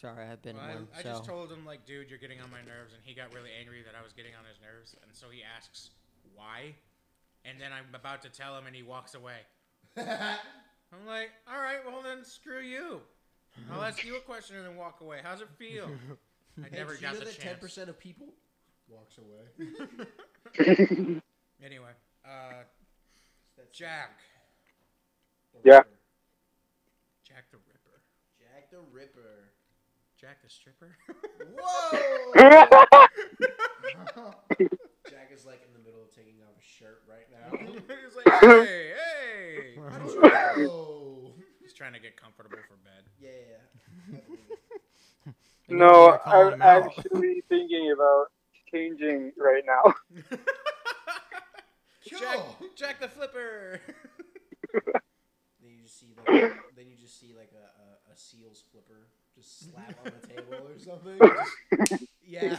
Sorry, I've been Well, in one. I, I so. just told him like, dude, you're getting on my nerves, and he got really angry that I was getting on his nerves, and so he asks why, and then I'm about to tell him, and he walks away. I'm like, all right, well then screw you. I'll ask you a question and then walk away. How's it feel? I never hey, got you know the that Ten percent of people walks away. Anyway, uh, Jack, Yeah. Jack the Ripper, Jack the Ripper. Jack the stripper. Whoa! Jack is like in the middle of taking off his shirt right now. He's like, hey, hey. Whoa! He's trying to get comfortable for bed. Yeah, yeah. I no, I'm out. actually thinking about changing right now. Jack, Jack the Flipper. Then you just see like, then you just see like a, a, a seal's flipper just slap on the table or something. Just- yeah.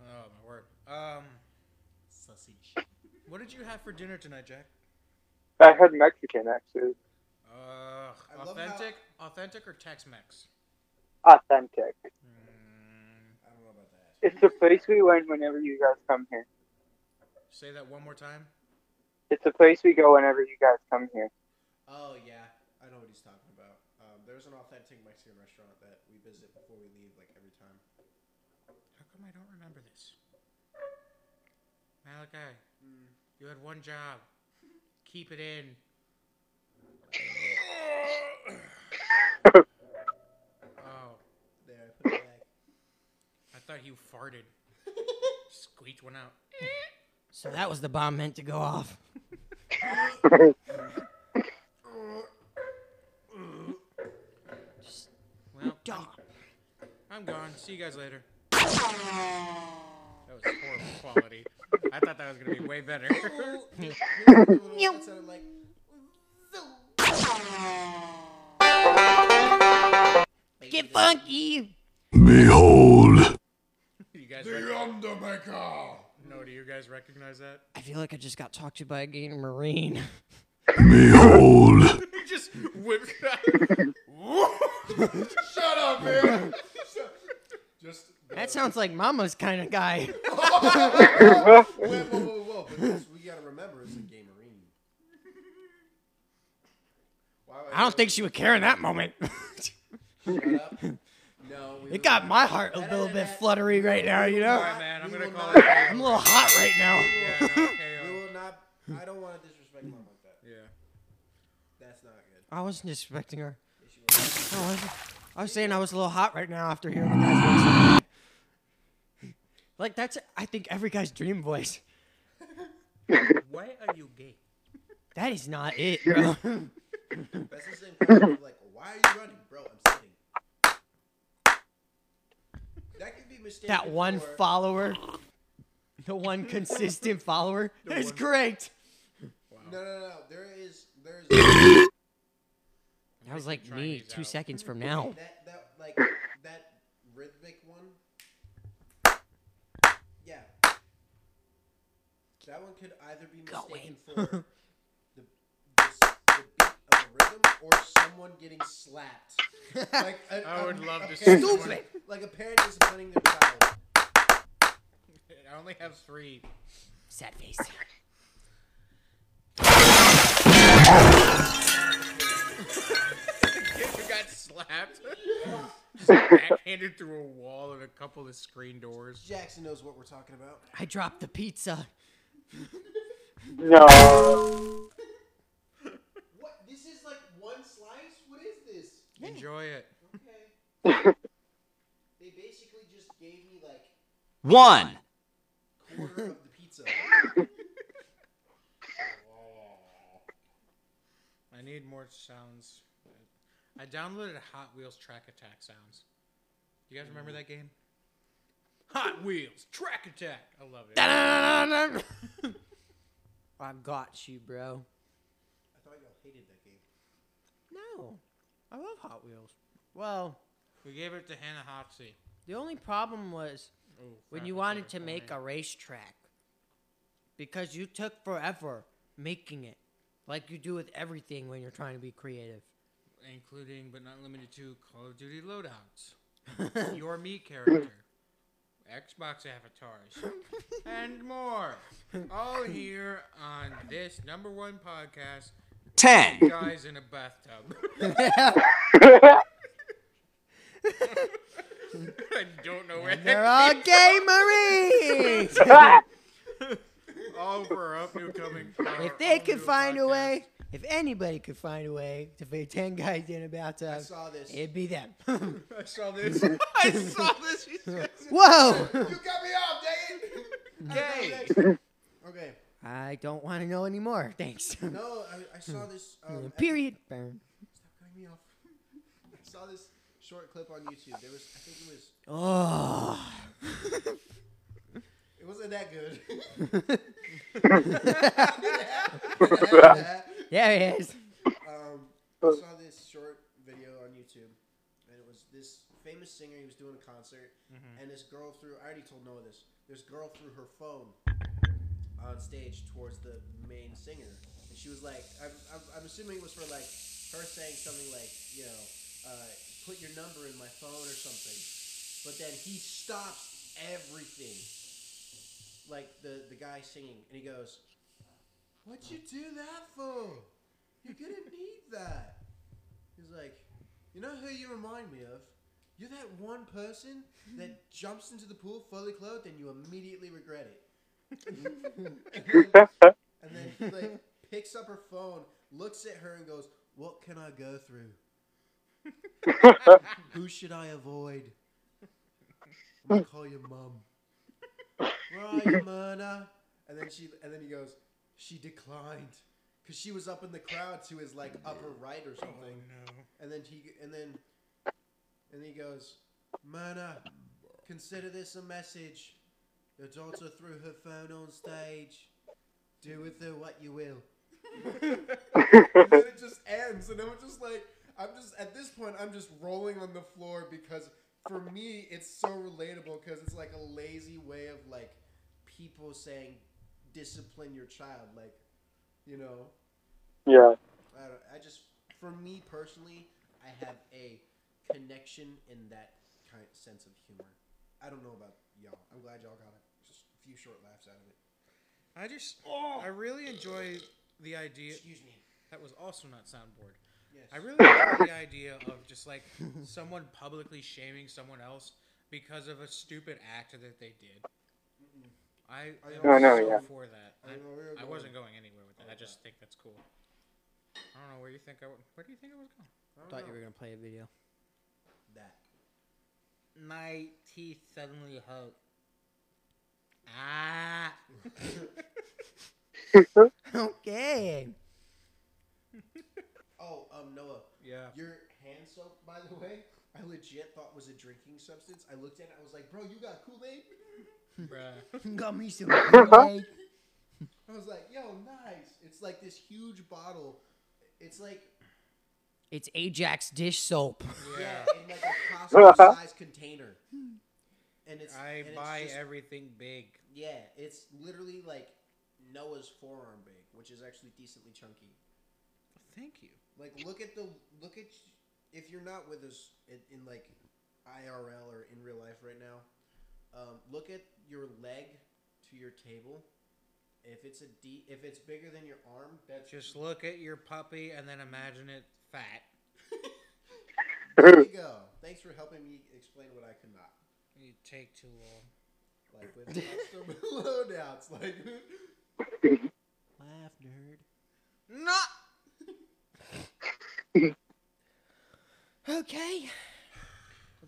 Oh my word. Um, Sausage. what did you have for dinner tonight, Jack? I had Mexican actually. Uh, I love authentic, authentic or Tex-Mex? Authentic. Mm, I don't know about that. It's the place we went whenever you guys come here. say that one more time. It's the place we go whenever you guys come here. Oh yeah, I know what he's talking about. Um, there's an authentic Mexican restaurant that we visit before we leave, like every time. How come I don't remember this? Malachi, you had one job. Keep it in. oh, There, I put it back. I thought you farted. Squeaked one out. So that was the bomb meant to go off. Well, Dog. I'm gone. See you guys later. That was horrible quality. I thought that was gonna be way better. that sounded like. Get funky. Behold, you guys the rec- No, do you guys recognize that? I feel like I just got talked to by a gay marine. behold, He just whipped out. Shut up, man. Just. That sounds like Mama's kind of guy. Whoa, whoa, whoa, whoa! But this, we gotta remember, it's a gay marine. Why would I don't think she would care in that moment. Shut up. No, we it got my heart a little bit fluttery right now, you know? Alright, man. I'm gonna call it. I'm a little hot right now. Yeah, no, uh, We will not. I don't want to disrespect mom like that. Yeah. That's not good. I wasn't expecting her. No, I, was, I was saying I was a little hot right now after hearing the guy's voice. Like that's, I think every guy's dream voice. Why are you gay? That is not it, bro. That's the same question like, why are you running, bro? I'm sitting. That could be mistaken. that one for, follower, the one consistent follower, is correct. No, no, no. There is, there is That was like me two out. seconds from now. that, that, like that rhythmic one. Yeah. That one could either be mistaken for the, the, the beat of a rhythm or someone getting slapped. Like a, I a- would love a to see parent- someone- Like a parent disciplining their child. I only have three. Sad face. Kid who got slapped. Just backhanded through a wall and a couple of screen doors. Jackson knows what we're talking about. I dropped the pizza. No. What? This is like one slice. What is this? Enjoy it. Okay. they basically just gave me like One. quarter of the pizza. I need more sounds. I downloaded Hot Wheels Track Attack sounds. You guys remember that game? Hot Wheels Track Attack. I love it. I got you, bro. I thought y'all hated that game. No, I love Hot Wheels. Well, We gave it to Hannah Hotsy. the only problem was Oh, when you wanted to make for a me. racetrack because you took forever making it, like you do with everything when you're trying to be creative. Including but not limited to Call of Duty loadouts, your me character, Xbox avatars, and more. All here on this number one podcast, Ten. Guys in a Bathtub. I don't know where They're all gay Marines. all for up new coming. if they could find a way, if anybody could find a way to fit ten guys in a bathtub, saw this. it'd be them. I saw this. I saw this. Whoa! You cut me off, dang it! Gay. Okay. I don't want to know anymore. Thanks. No, I, I saw this. Um, at- Period. Burn. Stop cutting me off. I saw this short clip on YouTube. There was, I think it was, Oh. it wasn't that good. There it is. um, I saw this short video on YouTube, and it was this famous singer. He was doing a concert, and this girl threw. I already told Noah this. This girl threw her phone on stage towards the main singer, and she was like, "I'm, I'm, I'm assuming it was for like her saying something like, you know, uh, put your number in my phone or something." But then he stops everything, like the the guy singing, and he goes, "What'd you do that for? You're gonna need that." He's like, "You know who you remind me of? You're that one person that jumps into the pool fully clothed and you immediately regret it." and then he like picks up her phone, looks at her, and goes, "What can I go through? Who should I avoid? I'm gonna call your mum. Where are you, Myrna?" And then she, and then he goes, "She declined." Cause she was up in the crowd to his like upper right or something, oh, no. and then he and then and he goes, Myrna, consider this a message. Your daughter threw her phone on stage. Do with her what you will. and then it just ends, and I'm just like, I'm just at this point, I'm just rolling on the floor because for me, it's so relatable because it's like a lazy way of like people saying, discipline your child, like, you know. Yeah. I, don't, I just, for me personally, I have a connection in that kind of sense of humor. I don't know about y'all. I'm glad y'all got a, just a few short laughs out of it. I just, oh. I really enjoy the idea. Excuse me. That was also not soundboard. Yes. I really like the idea of just like someone publicly shaming someone else because of a stupid act that they did. I, I am know, so yeah. for that. I know where you're I, I wasn't going anywhere with that. I just think that's cool. I don't know where you think I w- where do you think I was going? I thought you were gonna play a video. That. My teeth suddenly hurt. Ah. Okay. Oh, um, Noah. Yeah. Your hand soap, by the way, I legit thought was a drinking substance. I looked at it, I was like, bro, you got Kool Aid? Bruh. Got me some Kool-Aid. I was like, yo, nice. It's like this huge bottle. It's like, It's Ajax dish soap. yeah, in like a Costco sized container. And it's I and it's buy just- everything big. Yeah, it's literally like Noah's forearm big, which is actually decently chunky. Thank you. Like, look at the look at if you're not with us in, in like IRL or in real life right now. Um, look at your leg to your table. If it's a D, if it's bigger than your arm, that's Just look at your puppy and then imagine it fat. there you go. Thanks for helping me explain what I could not. You take too long. Like with custom loadouts, like laugh nerd. No. Okay.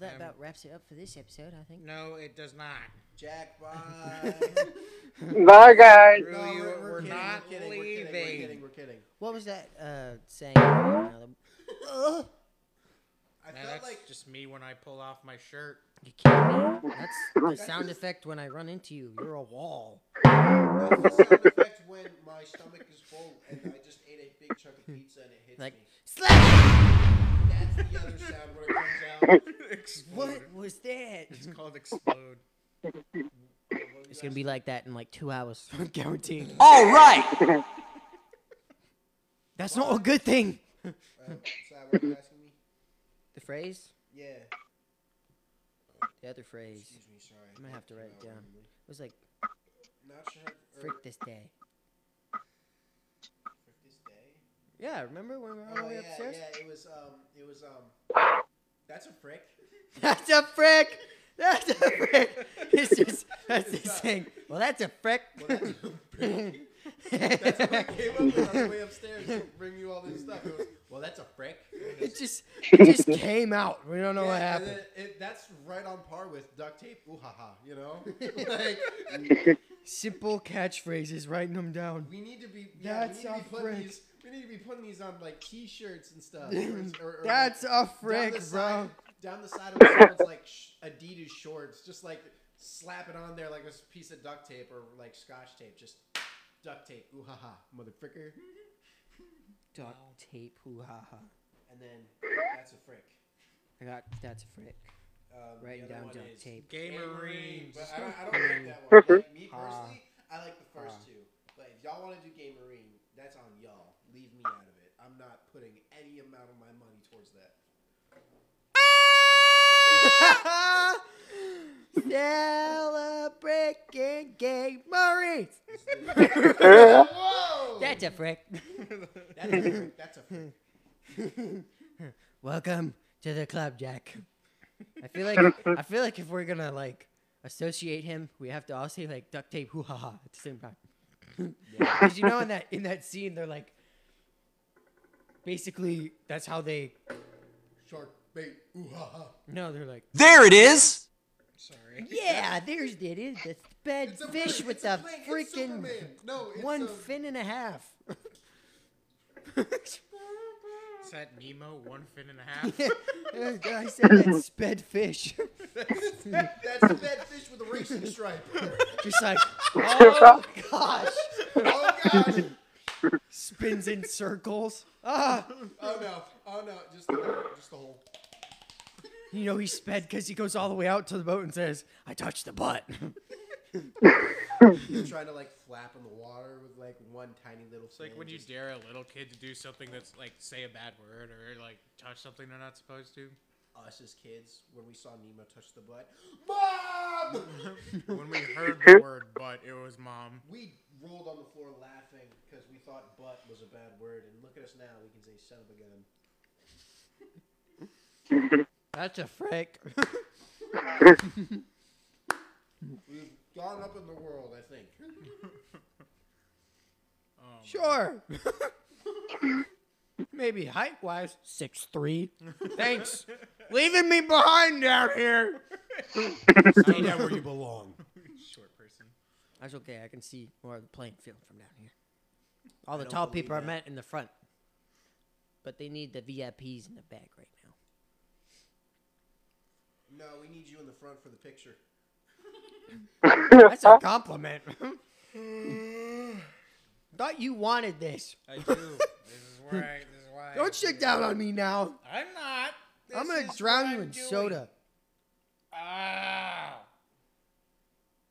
Well, that Um, about wraps it up for this episode, I think. No, it does not. Jack, bye. Bye, guys. Really, No, we're, we're kidding, not we're kidding, We're leaving. kidding. We're kidding. We're kidding. What was that uh, saying? Ugh. I Now, felt that's like just me when I pull off my shirt. You kidding me? That's the sound effect when I run into you. You're a wall. that's the sound effect when my stomach is full and I just ate a big chunk of pizza and it hits Like, me. slap! That's the other sound when it comes out. Explode. What was that? It's called explode. It's gonna be like that in like two hours. Guaranteed. All right. That's not a good thing. Uh, so what are you asking me? The phrase? Yeah. The other phrase. Excuse me. Sorry. I'm gonna have to write it down. It was like Not sure. Or, frick this day. frick this day. Yeah, remember when we were on Oh the way yeah, upstairs? yeah. It was um. It was um. That's a frick. That's a frick. That's a frick. It's just that's this thing. Well, that's a frick. Well, that's a frick. That's what I came up with on the way upstairs to bring you all this stuff. It was, well, that's a frick. it just it just came out. We don't know what Yeah, and happened. then it, that's right on par with duct tape. Ooh ha ha. You know, like Simple catchphrases, writing them down. we need to be. Yeah, That's we need to a be putting frick. these. We need to be putting these on like T-shirts and stuff. or- or- or, That's like, a down frick, the bro. side- Down the side of someone's like sh- Adidas shorts, just like slap it on there like a piece of duct tape or like Scotch tape. Just duct tape. Ooh ha ha, motherfricker. Duct tape, hoo ha ha. And then that's a frick. I got that's a frick. Um, Writing down one duct is tape. Gamerines. But I don't, I don't like that one. Like, me Ha. personally, I like the first Ha. two. But if y'all want to do Game Marine, that's on y'all. Leave me out of it. I'm not putting any amount of my money towards that. Celebrating gay Marines. Whoa! That's a frick. That's a frick. That's a frick. Welcome to the club, Jack. I feel like I feel like if we're gonna like associate him, we have to all say like duct tape hoo ha ha at the same time. Because you know in that in that scene they're like basically that's how they Shark bait. Ooh ha ha. no they're like There it is. Sorry. yeah there's it is the sped It's fish bird, with it's a the it's freaking No, it's one a- fin and a half. Is that Nemo? One fin and a half? Yeah, I said that sped fish. That's a bad fish with a racing stripe. Just like oh gosh. Oh gosh. Spins in circles. Ah, Oh no. Oh no. Just the hole. Just the hole. you know he sped because he goes all the way out to the boat and says, "I touched the butt." You're trying to like flap in the water with like one tiny little. It's like when you dare a little kid to do something that's like say a bad word or like touch something they're not supposed to. Us as kids when we saw Nemo touch the butt. Mom! When we heard the word butt, it was mom. we rolled on the floor laughing because we thought butt was a bad word, and look at us now. We can say son of a gun. That's a frick. We've gone up in the world, I think. Um, sure. Maybe height wise, six three. Thanks. Leaving me behind down here. Stay down where you belong. Short person. That's okay. I can see more of the playing field from down here. All the tall believe people are met in the front, but they need the VIPs in the back right now. No, we need you in the front for the picture. That's a compliment. Thought you wanted this. I do. This is where I. This is why. Don't shake down on me now. I'm not. I'm gonna is drown what you I'm in doing. soda. Ah.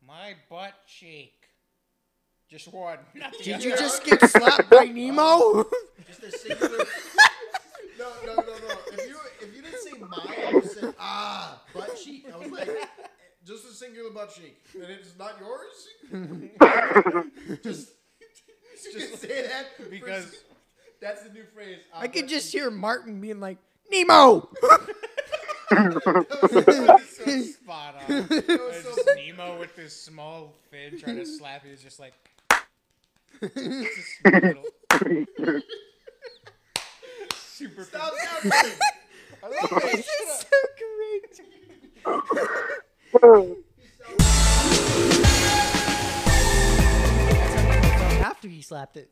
My butt cheek. Just one. Not the Did you other. just get slapped by Nemo? Just a singular. no, no, no, no. If you if you didn't say my, you said ah butt cheek. I was like, just a singular butt cheek, and it's not yours. just, just say that for- Because- that's the new phrase. I could just cheek. hear Martin being like, Nemo! that was so spot on. That was so- just Nemo with this small fin trying to slap you. It's just like. It's just little- Super. Stop that. I love it. this is so great. After he slapped it.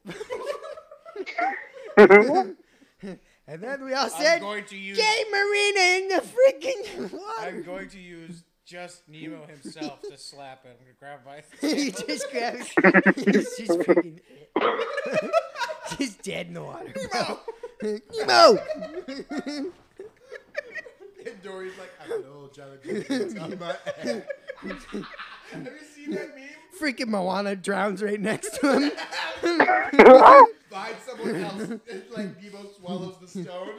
and then we all I'm said, going to use. Gay Marina in the freaking I'm going to use just Nemo himself to slap it. I'm gonna grab my. he just grabs. He's just freaking. He's dead in the water. Nemo! Nemo! And Dory's like, I know, Jonathan. on my ass. Have you seen that meme? Freaking Moana drowns right next to him. Find someone else. It's like Nemo swallows the stone.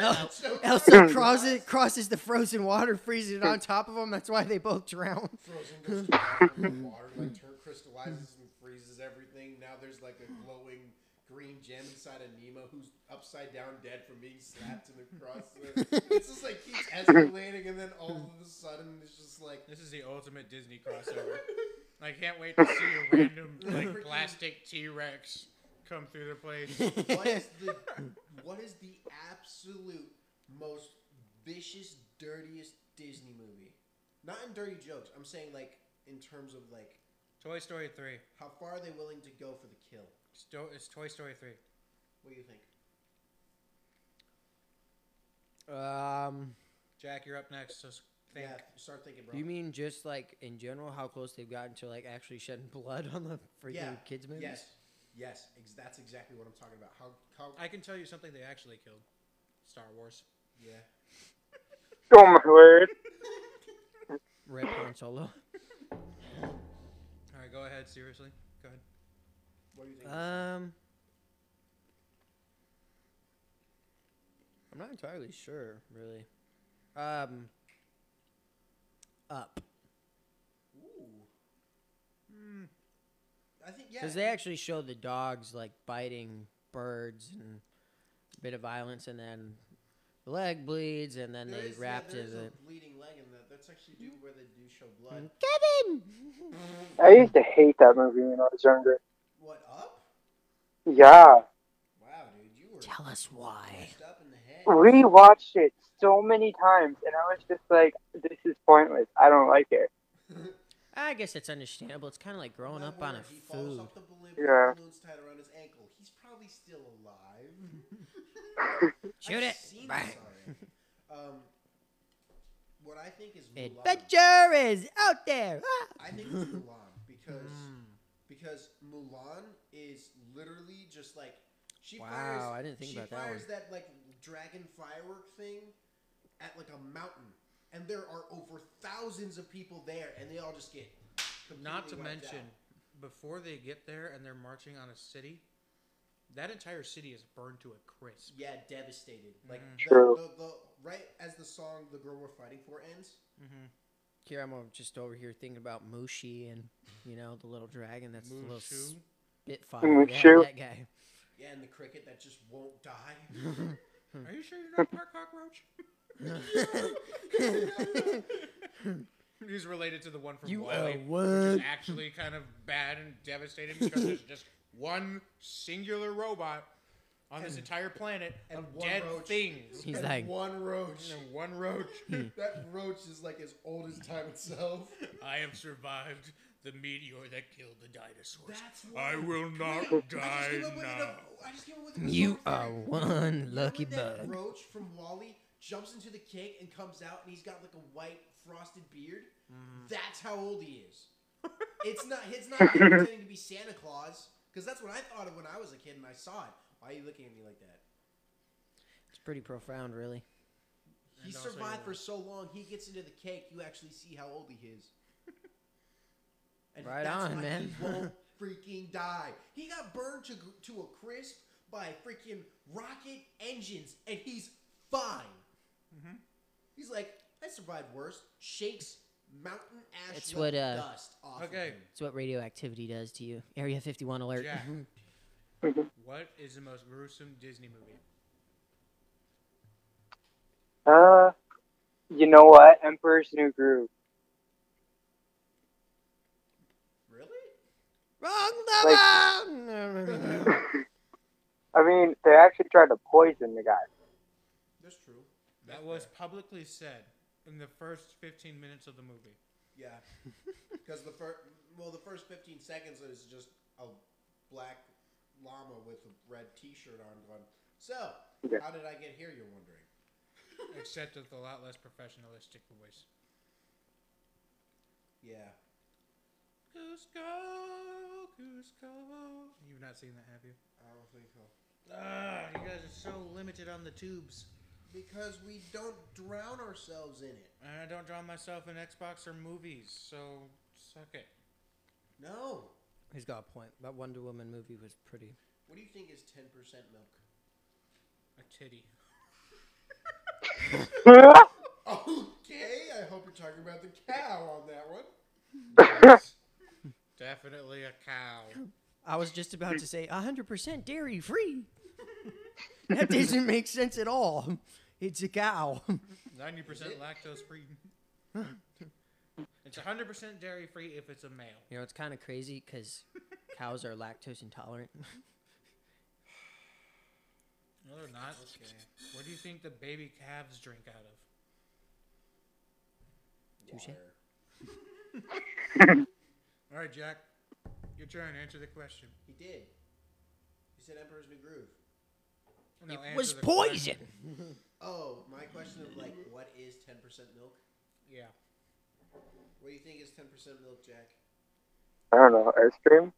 El- Elsa crosses, crosses the frozen water, freezes it on top of him. That's why they both drown. Frozen goes to the water like turn crystallizes and freezes everything. Now there's like a glowing green gem inside of Nemo who's upside down dead from being slapped in the cross. It's just like keeps escalating, and then all of a sudden it's just like This is the ultimate Disney crossover. I can't wait to see a random like plastic T Rex come through the place. what is the what is the absolute most vicious, dirtiest Disney movie? Not in dirty jokes. I'm saying like in terms of like Toy Story three. how far are they willing to go for the kill? Sto- it's Toy Story three. What do you think? Um, Jack, you're up next. So s- think. Yeah, start thinking, bro. you mean just like in general, how close they've gotten to like actually shedding blood on the freaking yeah, kids movies? Yes, yes, ex- that's exactly what I'm talking about. How how I can tell you something they actually killed. Star Wars. yeah. Oh my word. Rip Han Solo. All right, go ahead. Seriously, go ahead. What do you think? Um, I'm not entirely sure, really. Um, up Ooh. Hmm. I think yeah. because they actually show the dogs like biting birds and a bit of violence, and then the leg bleeds, and then There they is- yeah, wrapped there it. is in- a bleeding leg in that. That's actually do where they do show blood. Kevin. I used to hate that movie when I was younger. What up? Yeah. Wow, dude, you were Tell us why. messed up in the head. Rewatched it so many times, and I was just like, this is pointless. I don't like it. I guess it's understandable. It's kind of like growing up on a He falls food. off the balloon, Yeah. balloon's tied around his ankle. He's probably still alive. Shoot I've it. seen Bang. Um, what I think is Mulan. Adventure is out there. Ah! I think it's Mulan because because Mulan is literally just like she Wow, fires. I didn't think she about that fires one. that like dragon firework thing at like a mountain, and there are over thousands of people there, and they all just get. Not to mention, out. before they get there and they're marching on a city, that entire city is burned to a crisp. Yeah, devastated. Mm-hmm. Like the, True. the, the right as the song "The Girl We're Fighting For" ends. Mm-hmm. Here I'm just over here thinking about Mushi and you know the little dragon that's a little Mushu. spitfire. Yeah, Mushu. that guy. Yeah, and the cricket that just won't die. Are you sure you're not part cockroach? He's related to the one from You Wall-E, are which is actually kind of bad and devastating because there's just one singular robot on this entire planet and of dead roach. things. He's And like, one roach. And one roach. Hmm. that roach is like as old as time itself. I have survived the meteor that killed the dinosaurs. That's I will not I just die came up with now. an- just came up with an you are fact. one lucky Remember that bug. roach from Wall-E jumps into the cake and comes out and he's got like a white frosted beard. Mm-hmm. That's how old he is. it's not. It's not pretending to be Santa Claus because that's what I thought of when I was a kid and I saw it. Why are you looking at me like that? It's pretty profound, really. He And survived you're- for so long. He gets into the cake. You actually see how old he is. And Right that's on, why man. He won't freaking die. He got burned to to a crisp by freaking rocket engines, and he's fine. Mm-hmm. He's like, I survived worse. Shakes mountain ash It's what, uh, dust off. of Okay. him. It's what radioactivity does to you. Area 51 alert. Jack. what is the most gruesome Disney movie? Uh, you know what? Emperor's New Groove. Really? Wrong number! I mean, they actually tried to poison the guy. That's true. That was publicly said in the first 15 minutes of the movie. Yeah. Because the first, well, the first 15 seconds is just a black llama with a red T-shirt on going. So, how did I get here? You're wondering. Except with a lot less professionalistic voice. Yeah. Kuzco, Kuzco. You've not seen that, have you? I don't think so. Ah, you guys are so limited on the tubes. Because we don't drown ourselves in it. And I don't drown myself in Xbox or movies, so suck it. No. He's got a point. That Wonder Woman movie was pretty. What do you think is 10% milk? A titty. Okay, I hope you're talking about the cow on that one. Definitely a cow. I was just about to say 100% dairy free. That doesn't make sense at all. It's a cow. 90% lactose free. it's 100% dairy free if it's a male. You know, it's kind of crazy because cows are lactose intolerant. No, they're not. What do you think the baby calves drink out of? Touche. All right, Jack. Your turn. Answer the question. He did. He said Emperor's New Groove. No, it was poison. Oh, my question of like, what is 10% milk? Yeah. What do you think is 10% milk, Jack? I don't know. Ice cream?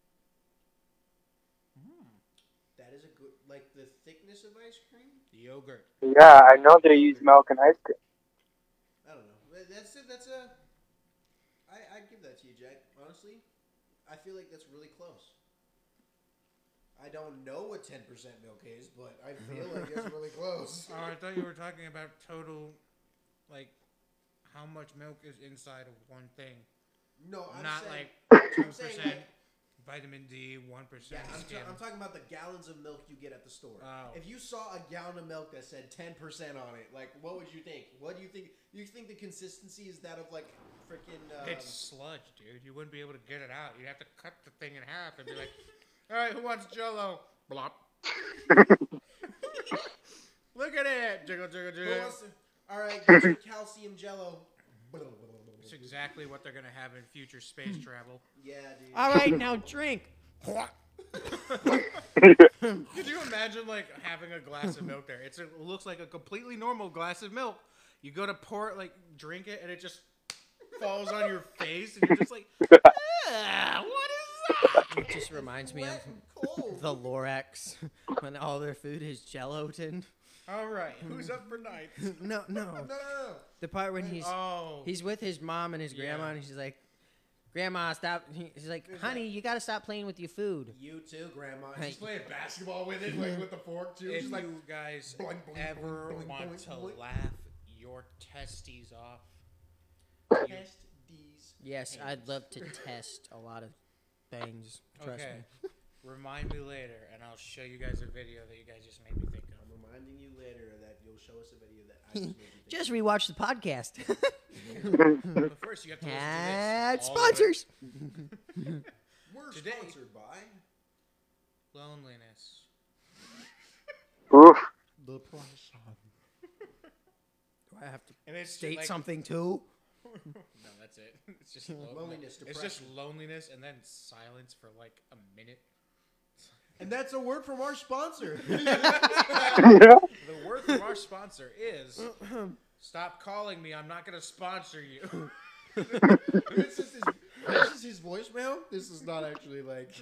That is a good, like the thickness of ice cream? Yogurt. Yeah, I know they use milk in ice cream. I don't know. That's a, that's a. I I'd give that to you, Jack. Honestly, I feel like that's really close. I don't know what ten percent milk is, but I feel like it's really close. Oh, I thought you were talking about total, like, how much milk is inside of one thing. No, I'm Not saying, like two I'm saying percent vitamin D, one yeah, percent I'm, skim. ta- I'm talking about the gallons of milk you get at the store. Oh. If you saw a gallon of milk that said ten percent on it, like what would you think? What do you think? You think the consistency is that of like freaking? Um, it's sludge, dude. You wouldn't be able to get it out. You'd have to cut the thing in half and be like, "All right, who wants Jello?" Blop. Look at it. Jiggle, jiggle, who jiggle. wants to- all right, get your calcium Jello. It's exactly what they're gonna have in future space travel. Yeah, dude. All right, now drink. Could you imagine like having a glass of milk there? It's a, it looks like a completely normal glass of milk. You go to pour it, like drink it, and it just falls on your face, and you're just like, "Ah, what is that? It just reminds me of Wet and cold. the Lorax when all their food is gelatin. All right, who's up for night? No, no. No, no, no. The part when he's Oh, he's with his mom and his grandma, Yeah. and she's like, "Grandma, stop." he- He's like, "Honey, you gotta stop playing with your food." You too, Grandma. Hey. She's playing basketball with it, like with the fork too. if like, you guys boing, boing, ever boing, boing, want boing, to boing. laugh your testes off, test these. Yes, I'd love to test a lot of things. Trust okay. me. Remind me later, and I'll show you guys a video that you guys just made me think of. I'm reminding you later that you'll show us a video that I just made you think. Just rewatch the podcast. But first, you have to listen Ad to this. all the way. sponsors. We're Today- sponsored by. Loneliness. Oof. The price. Do I have to And it's state like- something too? It. It's just lo- Loneliness, It's just loneliness and then silence for like a minute. And that's a word from our sponsor. The word from our sponsor is stop calling me. I'm not going to sponsor you. this, is his, this is his voicemail. This is not actually like.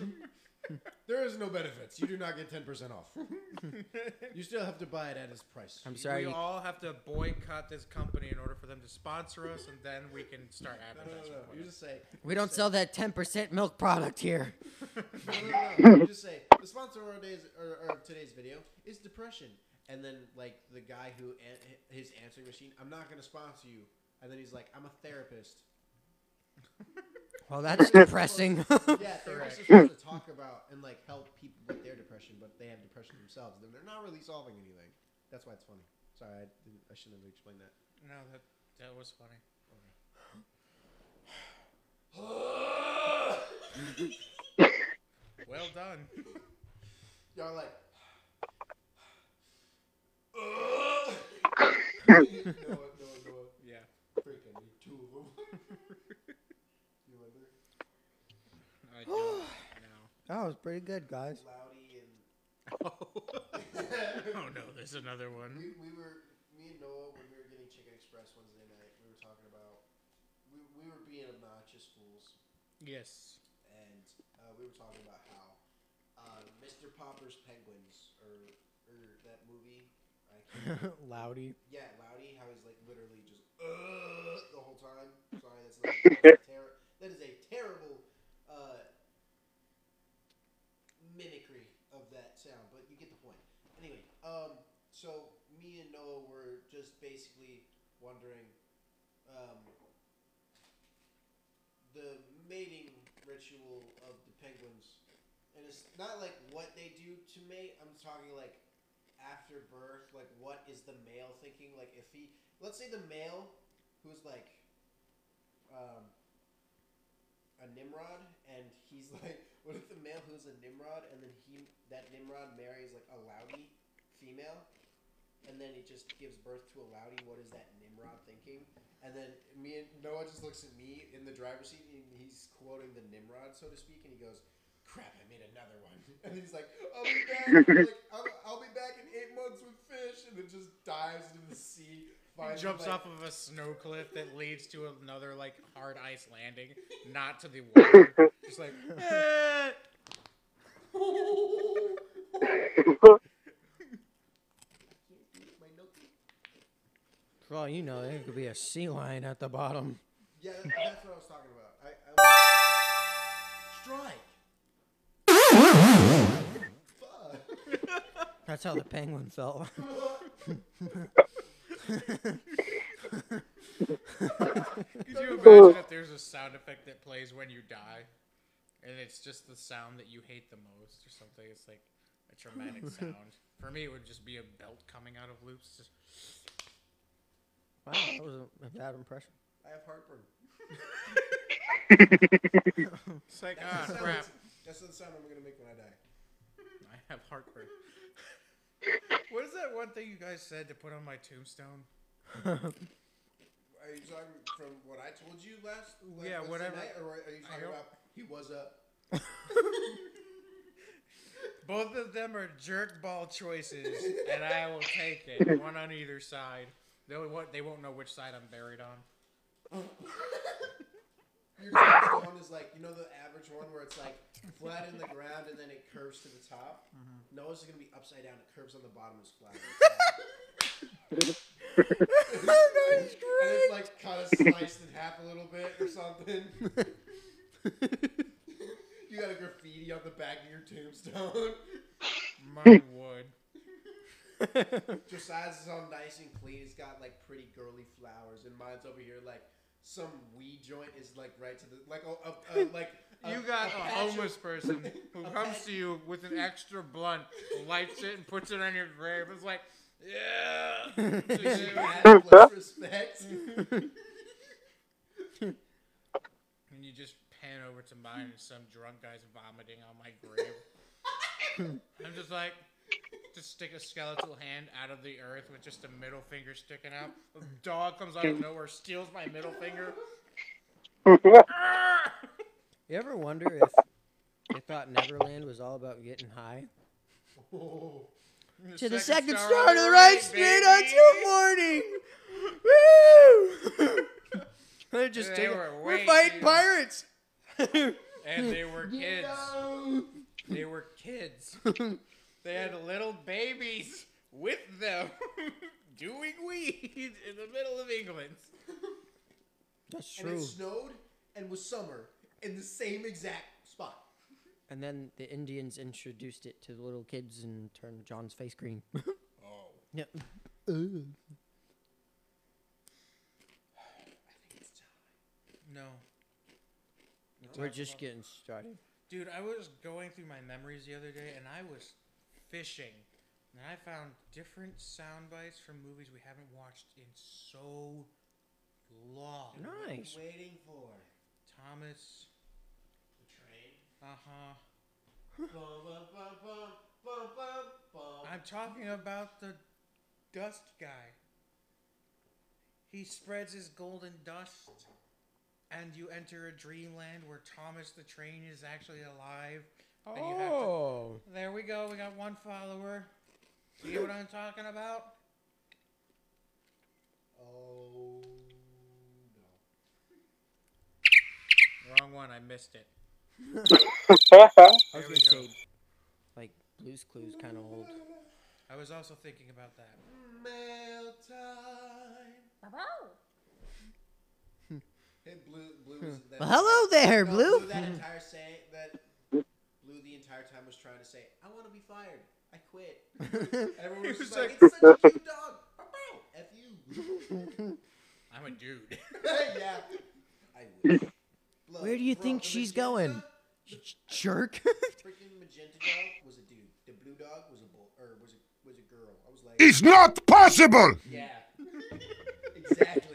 There is no benefits. You do not get ten percent off. you still have to buy it at its price. I'm sorry. We all have to boycott this company in order for them to sponsor us, and then we can start No, no, advertising. no, no. You just say. We don't sell that 10% milk product here. No, no, no. You just say the sponsor of today's or, or today's video is depression, and then like the guy who an- his answering machine. I'm not going to sponsor you, and then he's like, I'm a therapist. Well, that's depressing. Yeah, they're supposed to talk about and like help people with their depression, but they have depression themselves. Then they're not really solving anything. That's why it's funny. Sorry, I didn't. I shouldn't have explained that. No, that that was funny. well done. Y'all like. no, no, no. Yeah. Freak, I need two of them. you remember? I don't know. that was pretty good, guys. Loudy and Oh no, there's another one. we, we were me and Noah when we were getting Chicken Express Wednesday night. We were talking about we, we were being obnoxious fools, Yes. and uh, we were talking about how uh, Mr. Popper's Penguins or or that movie. I can't, Loudy. yeah, Loudy. How he's like literally just uh, the whole time. Sorry, that's not. That's a ter- that is a terrible uh, mimicry of that sound, but you get the point. Anyway, um, so me and Noah were just basically wondering um, the mating ritual of the penguins, and it's not like what they do to mate. I'm talking like after birth, like what is the male thinking? Like if he, let's say the male who's like um, a Nimrod, and he's like, what if the male who's a Nimrod, and then he that Nimrod marries like a Loudy female, and then he just gives birth to a Loudy. What is that Nimrod thinking? And then me and Noah just looks at me in the driver's seat, and he's quoting the Nimrod, so to speak, and he goes, "Crap, I made another one." And he's like, "I'll be back. like, I'll, I'll be back in eight months with fish," and then just dives into the sea. He jumps like- off of a snow cliff that leads to another like hard ice landing, not to the water. Just like eh. My notebook. For all you know, there could be a sea lion at the bottom. Yeah, that, that's what I was talking about. I, I strike. That's how the penguin felt. Could you imagine if there's a sound effect that plays when you die, and it's just the sound that you hate the most, or something? It's like a traumatic sound. For me, it would just be a belt coming out of loops. Just Wow, that was a, a bad impression. I have heartburn. it's like That's ah the sound crap. that's- That's the sound I'm gonna make when I die. I have heartburn. what is that one thing you guys said to put on my tombstone? Are you talking from what I told you last? last Yeah, whatever. Night, or are you talking about he was up? Both of them are jerk ball choices, and I will take it. One on either side. They won't, they won't know which side I'm buried on. Your tombstone one is like you know the average one where it's like flat in the ground and then it curves to the top. Mm-hmm. Noah's is gonna be upside down. It curves on the bottom, is flat. on the top. And it's like kind of sliced in half a little bit or something. you got a graffiti on the back of your tombstone. Mine would. Josiah's is all nice and clean. It's got like pretty girly flowers, and mine's over here like some weed joint is like right to the like oh, a, a, a like. a- You got a patch of- homeless person who comes to you with an extra blunt, lights it, and puts it on your grave. It's like, yeah. So you say, Mad less respect. and you just pan over to mine, and some drunk guy's vomiting on my grave. I'm just like, to stick a skeletal hand out of the earth with just a middle finger sticking out. A dog comes out of nowhere, steals my middle finger. You ever wonder if they thought Neverland was all about getting high? To the second star, on to the right, straight on baby. morning. Woo! They're just They taking, were we're fighting too- pirates. And they were kids. They were kids. They had little babies with them doing weed in the middle of England. That's And true. it snowed and was summer in the same exact spot. And then the Indians introduced it to the little kids and turned John's face green. Oh. yep. I think it's time. No. We're just getting started. Dude, I was going through my memories the other day and I was fishing. And I found different sound bites from movies we haven't watched in so long. Nice. Waiting for Thomas. the train. Uh huh. Bum, bum, bum, bum, bum, bum, bum. I'm talking about the dust guy. He spreads his golden dust, and you enter a dreamland where Thomas the Train is actually alive. And you have to- Oh. there we go. We got one follower. See what I'm talking about? Oh no. Wrong one. I missed it. I was There gonna we say, go. like Blue's Clues, kind of old. I was also thinking about that. Mail time. And blue, blue was that. Well, hello there, no, Blue. That entire say that blue the entire time was trying to say, "I want to be fired. I quit." Everyone was, was just like, like- "It's such a cute dog." Bow, bow. F you. I'm a dude. yeah. I wish. Look, Where do you bro, think the she's magenta- going? Jerk. Freaking magenta dog was a dude. The blue dog was a bull, or was a was a girl. I was like, It's not possible! yeah, exactly,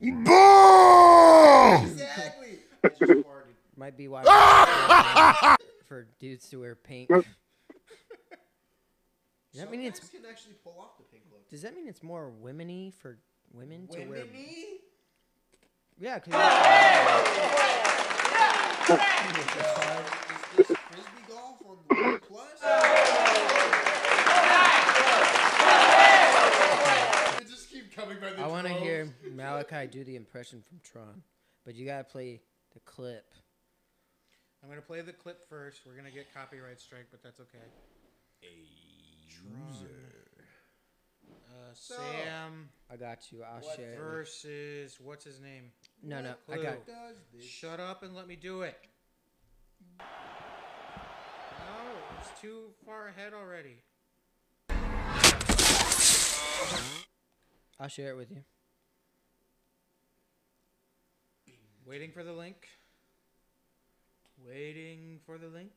Boo! exactly. I just farted. Might be why for dudes to wear pink. Does that Some mean it's? guys can actually pull off the pink look. Does that mean it's more womeny for women to wear? Women-y? Yeah, 'cause Is this frisbee golf on the Wii Plus? They just keep coming by the I want to droves. hear Malachi do the impression from Tron, but you gotta play the clip. I'm gonna play the clip first. We're gonna get copyright strike, but that's okay. Tron. Uh, Sam I got you. I'll What share. versus what's his name? No, no, I got. Does this? Shut up and let me do it. No, it's too far ahead already. I'll share it with you. Waiting for the link. Waiting for the link.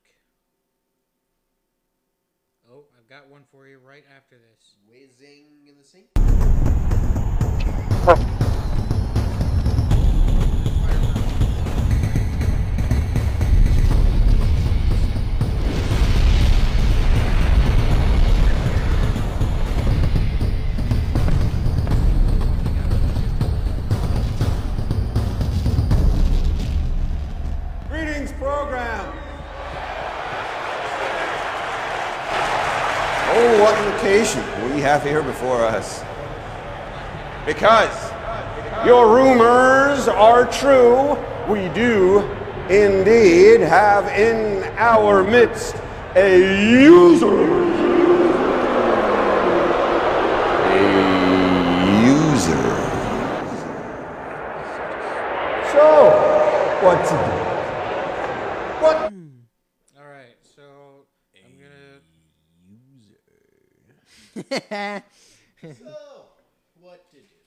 Oh, I've got one for you right after this. Whizzing in the sink. Have here before us. Because your rumors are true, we do indeed have in our midst a user. A user. So, what to do? What All right, so I'm gonna. So, what to do?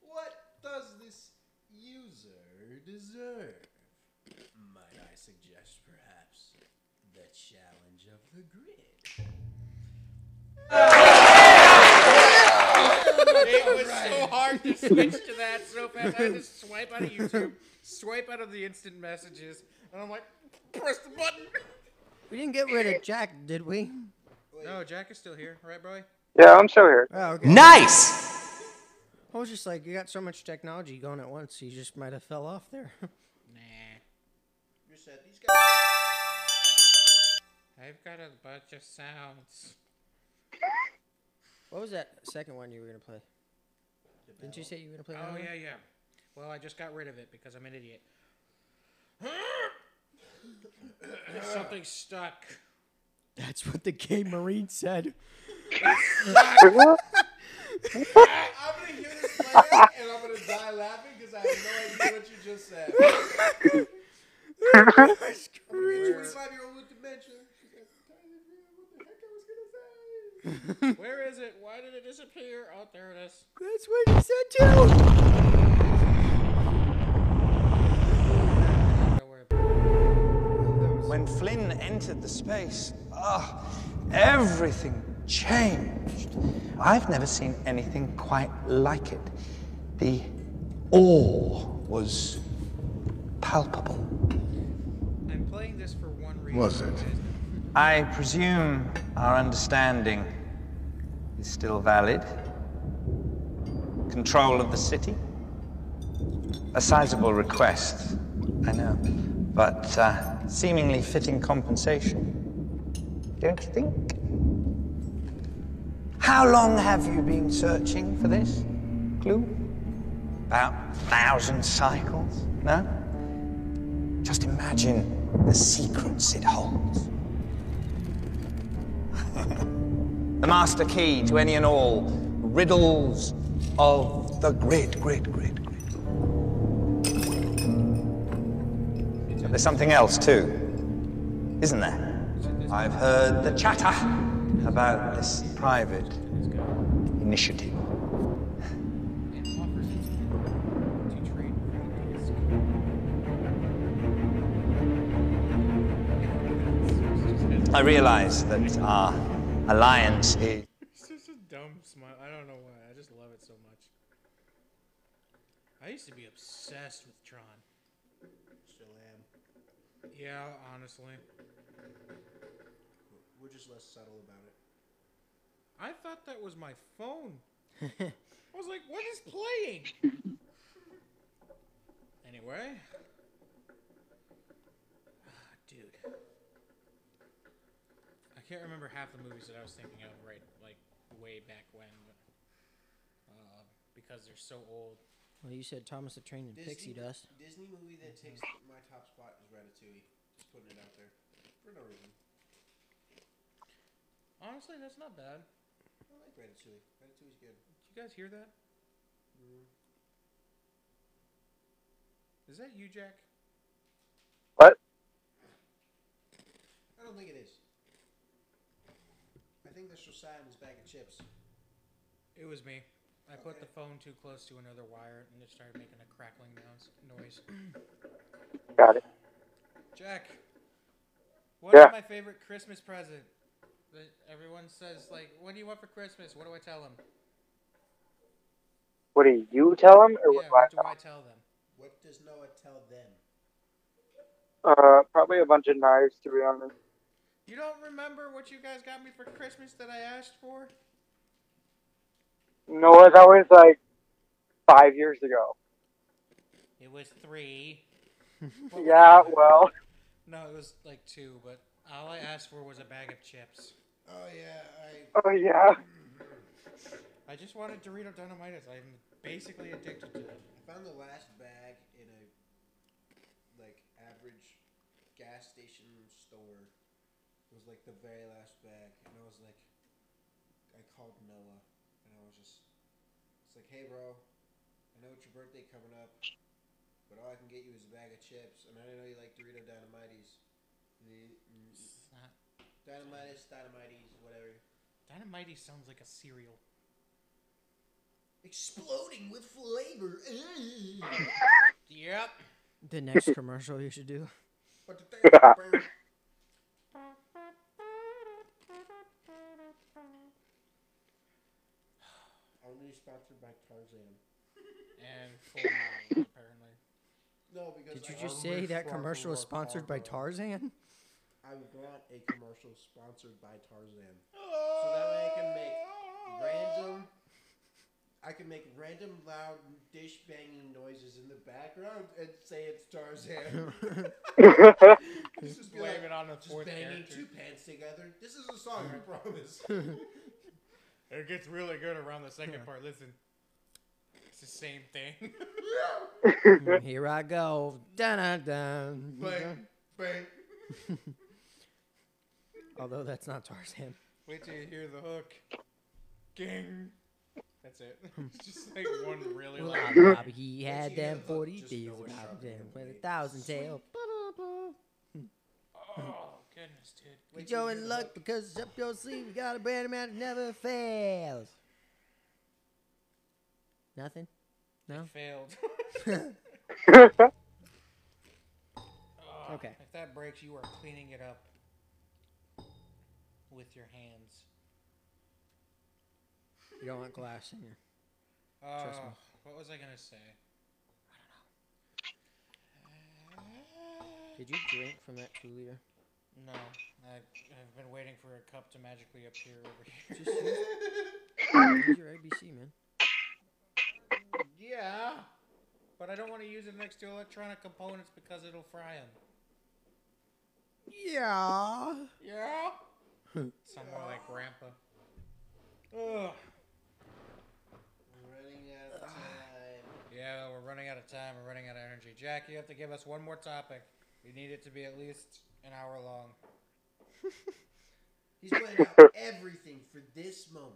What does this user deserve? Might I suggest perhaps the challenge of the grid? It was so hard to switch to that so fast. I had to swipe out of YouTube, swipe out of the instant messages, and I'm like, press the button. We didn't get rid of Jack, did we? No, Jack is still here, right, bro? Yeah, I'm still here. Oh, okay. Nice! I was just like, you got so much technology going at once, you just might have fell off there. Nah. You said these guys. I've got a bunch of sounds. what was that second one you were gonna play? Didn't you say you were gonna play? Oh another yeah, one? yeah. Well, I just got rid of it because I'm an idiot. Something stuck. That's what the gay marine said. I'm gonna hear this playing and I'm gonna die laughing because I have no idea what you just said. I'm a 25 year old with dementia. What the heck I was gonna say? Where is it? Why did it disappear? Oh, there it is. That's what he said too. Don't worry about it. When Flynn entered the space, ah, everything changed. I've never seen anything quite like it. The awe was palpable. I'm playing this for one reason. Was it? I presume our understanding is still valid. Control of the city? A sizable request, I know, but uh, seemingly fitting compensation. Don't you think? How long have you been searching for this clue? About a thousand cycles? No? Just imagine the secrets it holds. the master key to any and all riddles of the grid, grid, grid, grid. But there's something else too, isn't there? I've heard the chatter about this private initiative. It offers its to trade credits. I realize that our alliance is. It's just a dumb smile. I don't know why. I just love it so much. I used to be obsessed with Tron. Still am. Yeah, honestly. We're just less subtle about it. I thought that was my phone. I was like, what is playing? anyway. Ah, Dude. I can't remember half the movies that I was thinking of right like way back when, but uh, because they're so old. Well, you said Thomas the Train and Pixie Dust. Disney movie that takes my top spot is Ratatouille. Just putting it out there for no reason. Honestly, that's not bad. I like Ratatouille. Ratatouille's good. Did you guys hear that? Mm-hmm. Is that you, Jack? What? I don't think it is. I think that's Josiah in his bag of chips. It was me. I put the phone too close to another wire and it started making a crackling noise. noise. Got it. Jack, what is Yeah. my favorite Christmas present? That everyone says like, "What do you want for Christmas?" What do I tell them? What do you tell him, or yeah, what what do do I I tell them? What does Noah tell them? Uh, probably a bunch of knives, to be honest. You don't remember what you guys got me for Christmas that I asked for? No, that was like five years ago. It was three. Yeah, well, No, it was like two, but all I asked for was a bag of chips. Oh yeah, I oh yeah. I just wanted Dorito Dynamitis. I'm basically addicted to it. I found the last bag in a like average gas station store. It was like the very last bag, and I was like, I called Noah, and I was just, it's like, hey bro, I know it's your birthday coming up, but all I can get you is a bag of chips, and I didn't know you like Dorito Dynamites. The- It's not Dynamitis, Dynamites, whatever. Dynamite sounds like a cereal. Exploding with flavor. Yep. The next commercial you should do. But the thing- Only sponsored by Tarzan. And full Mountain, apparently. No, because Did you I just say that commercial was more sponsored by Carbo. Tarzan? I want a commercial sponsored by Tarzan. So that way I can make random. I can make random loud dish banging noises in the background and say it's Tarzan. just be Blame it on the just fourth banging character. two pants together. This is a song, I promise. It gets really good around the second part. Listen, it's the same thing. Here I go. Dun dun dun. bang, bang. Although that's not Tarzan. Wait till you hear the hook. Ging. That's it. It's just like one really Well, loud. Bobby, Bobby, he had you them 40 just days know it's them with a thousand tail. Oh goodness, dude. Get you in luck because up your sleeve you got a brand man that never fails. Nothing? No? Failed. Ah, okay. If that breaks, you are cleaning it up with your hands. You don't want glass in your. Oh, Trust me. Uh, what was I gonna say? I don't know. Did you drink from that two liter? No, I, I've been waiting for a cup to magically appear over here. Just use, use your ABC, man. yeah, but I don't want to use it next to electronic components because it'll fry them. Yeah. Yeah. Sound more like grandpa. Ugh. Running out of time. Yeah, we're running out of time. We're running out of energy. Jack, you have to give us one more topic. We need it to be at least an hour long. He's planned out everything for this moment.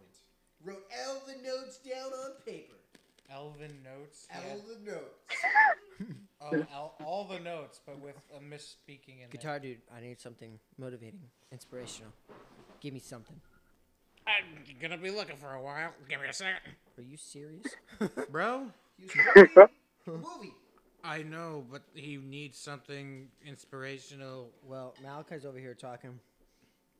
Wrote all the notes down on paper. Elvin notes. yeah. All the notes. Oh, all, all the notes, but with a misspeaking in Guitar dude, I need something motivating, inspirational. Give me something. I'm gonna be looking for a while. Give me a second. Are you serious? Bro, He was writing a movie. I know, but he needs something inspirational. Well, Malachi's over here talking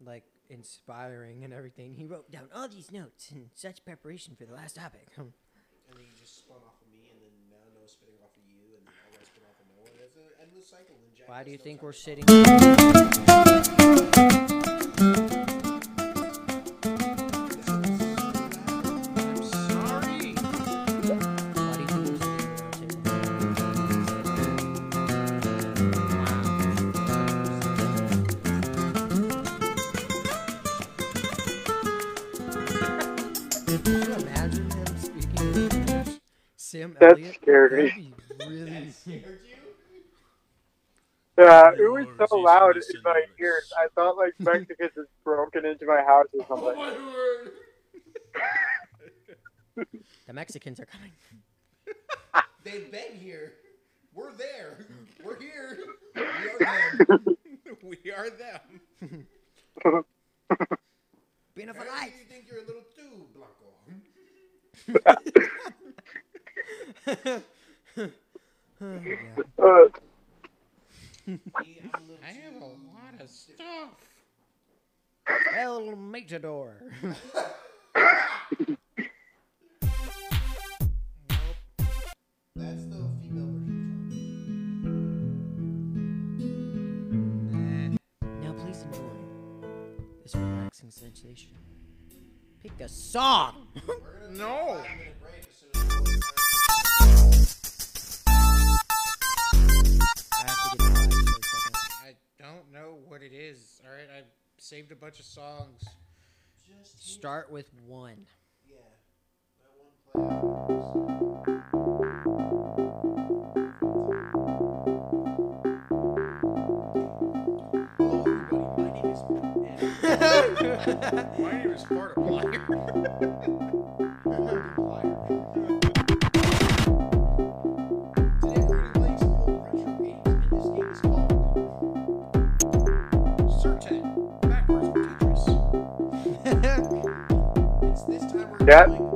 like inspiring and everything. He wrote down all these notes in such preparation for the last topic. And then you just spun off of me, and then now Noah's spinning off of you, and then I spin off of Noah. It's an endless cycle. Why do you think we're to sitting? That Elliott? scared me. That'd really. Scared you? Yeah, it was so loud in my ears. I thought like Mexicans had broken into my house or Oh something. my word! The Mexicans are coming. They've been here. We're there. We're here. We are them. we are them. Being for Apparently life. you think you're a little too Blanco. Uh, I have a lot of stuff. El Matador. That's the female version. now please enjoy this relaxing sensation. Pick a song. No. I don't know what it is. All right, I saved a bunch of songs. Just Start with one. yeah. That one play. Hello, everybody. My name is Ed. My name this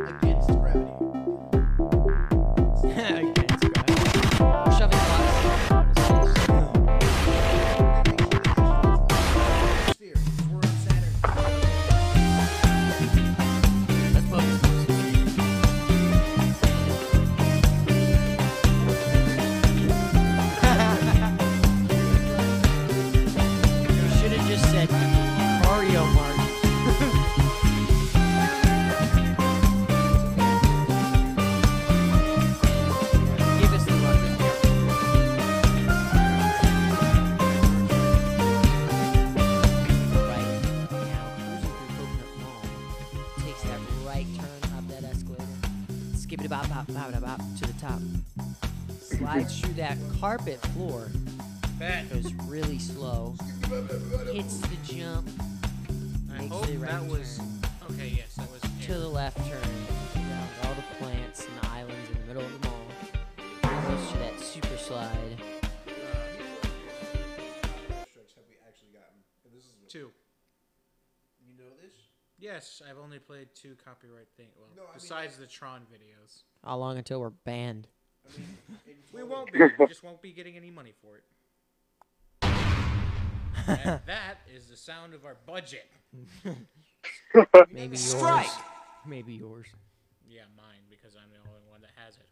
top. Slides through that carpet floor. Bet. Goes really slow. Hits the jump. I Makes hope the right that was. turn. Okay, yes, that was. to the left turn around all the plants and the islands in the middle of the mall. Goes to that super slide. Yes, I've only played two copyright things. Well, No, I mean, besides the Tron videos. How long until we're banned? I mean, in We total- won't be. We just won't be getting any money for it. and that is the sound of our budget. Maybe yours. Maybe yours. Yeah, mine because I'm the only one that has it.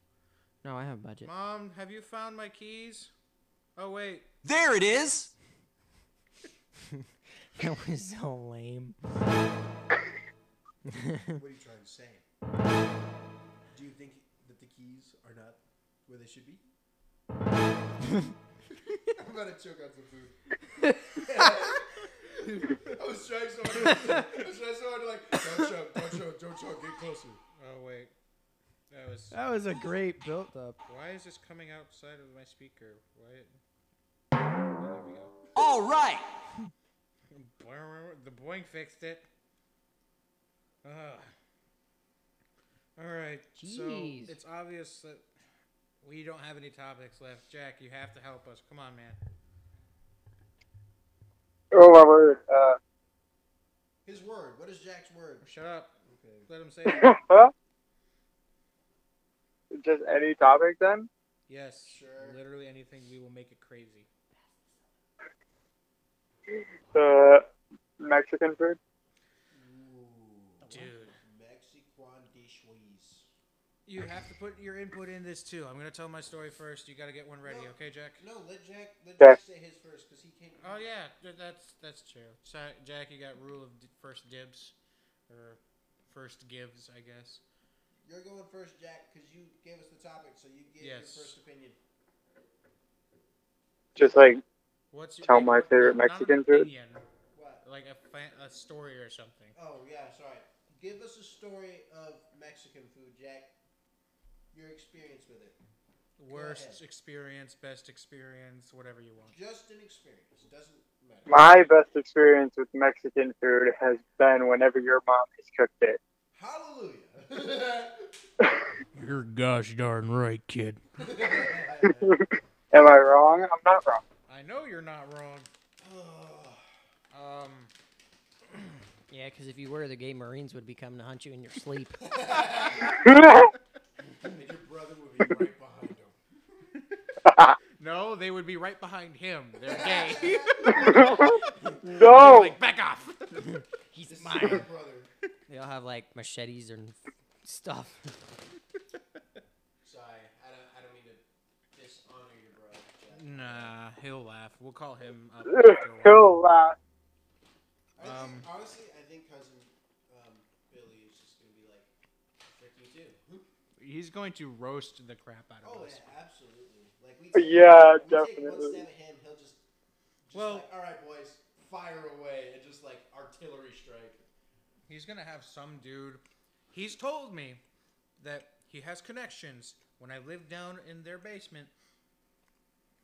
No, I have a budget. Mom, have you found my keys? Oh wait, There it is! That was so lame. What are you trying to say? Do you think that the keys are not where they should be? I'm about to choke on some food. I was trying so hard. To, I was trying so hard to like, don't choke, don't choke, don't choke, get closer. oh wait. That was. That was a great build up. Why is this coming outside of my speaker? Why? Oh, there we go. All right! The boing fixed it. Ugh. All right. So it's obvious that we don't have any topics left. Jack, you have to help us. Come on, man. Oh my word. Uh, His word. What is Jack's word? Shut up. Okay. Let him say it. Just any topic then? yes. Sure. Literally anything. We will make it crazy. Uh, Mexican food? Dude. Mexican dishes. You have to put your input in this too. I'm gonna tell my story first. You gotta get one ready, No. okay, Jack? No, let Jack. Let Jack say his first because he came. Oh yeah, that's that's true. So, Jack, you got rule of first dibs, or first gives, I guess. You're going first, Jack, because you gave us the topic, so you give Yes. your first opinion. Just like, What's your Tell like, my favorite Mexican food? Opinion, What? like a fan, a story or something. Oh yeah, sorry. Give us a story of Mexican food, Jack. Your experience with it. Worst experience, best experience, whatever you want. Just an experience. Doesn't matter. my best experience with Mexican food has been whenever your mom has cooked it. Hallelujah. You're gosh darn right, kid. Am I wrong? I'm not wrong. I know you're not wrong. Um, Yeah, because if you were, the gay Marines would be coming to hunt you in your sleep. and your brother would be right behind him. no, they would be right behind him. They're gay. No! like back off. He's This is mine. my brother. They all have like machetes and stuff. Sorry, I don't, I don't mean to dishonor your brother, Jack. Nah, he'll laugh. We'll call him up. after a while. He'll laugh. Um, honestly, I think cousin um, Billy is just gonna be like, "Frick you too." He's going to roast the crap out of Oh us. yeah, absolutely. Like we. Take, Yeah, we Take one definitely. stab at him, he'll just. just Well- like, all right, boys, fire away, and just like artillery strike. He's gonna have some dude. He's told me that he has connections when I live down in their basement.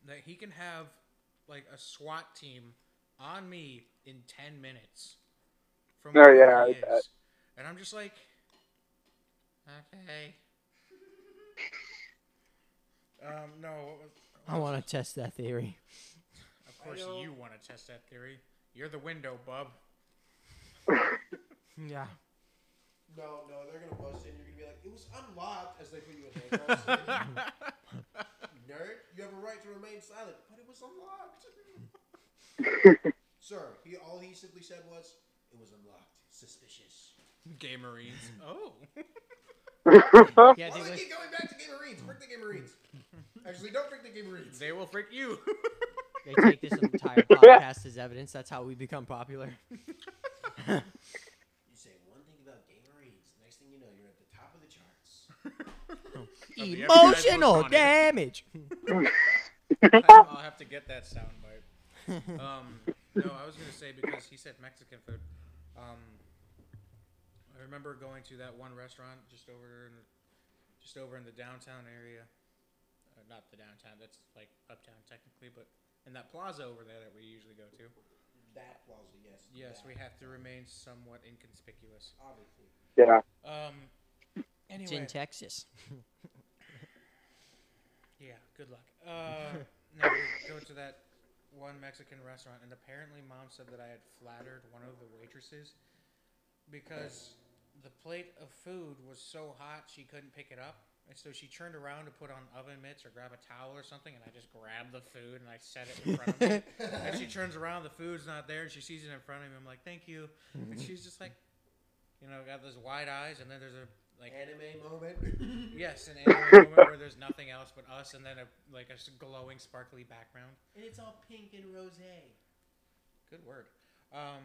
That he can have like a SWAT team on me in ten minutes. From Oh, yeah, he I bet. is. and I'm just like, okay. Um, no, what was- I want to test that theory. of course you want to test that theory. You're the window, bub. Yeah. No, no, they're gonna bust in. You're gonna be like, "It was unlocked," as they put you in handcuffs. Nerd, you have a right to remain silent, but it was unlocked. Sir, he all he simply said was, "It was unlocked." Suspicious. Gay Marines. Oh. Yeah, Why they do they keep going back to Gay Marines? Frick the Gay Marines. Actually, don't frick the Gay Marines. They will freak you. they take this entire podcast as evidence. That's how we become popular. You say one thing about Gay Marines, next thing you know, you're at the top of the charts. the FBI's Emotional most wanted. damage. I'll have to get that soundbite. Um, no, I was gonna say because he said Mexican food. Um, I remember going to that one restaurant just over in just over in the downtown area. Uh, not the downtown. That's like uptown technically, but in that plaza over there that we usually go to. That plaza, yes. Yes, that. we have to remain somewhat inconspicuous. Obviously. Yeah. Um. It's Anyway, in Texas. yeah. Good luck. Uh, now we go to that one Mexican restaurant, and apparently, mom said that I had flattered one of the waitresses because the plate of food was so hot she couldn't pick it up. And so she turned around to put on oven mitts or grab a towel or something, and I just grabbed the food and I set it in front of me. and she turns around, the food's not there, and she sees it in front of me. I'm like, "Thank you," and she's just like, you know, got those wide eyes, and then there's a like Anime moment. Yes, an anime moment where there's nothing else but us, and then a like a s- glowing, sparkly background. and it's all pink and rose. Good word. Um,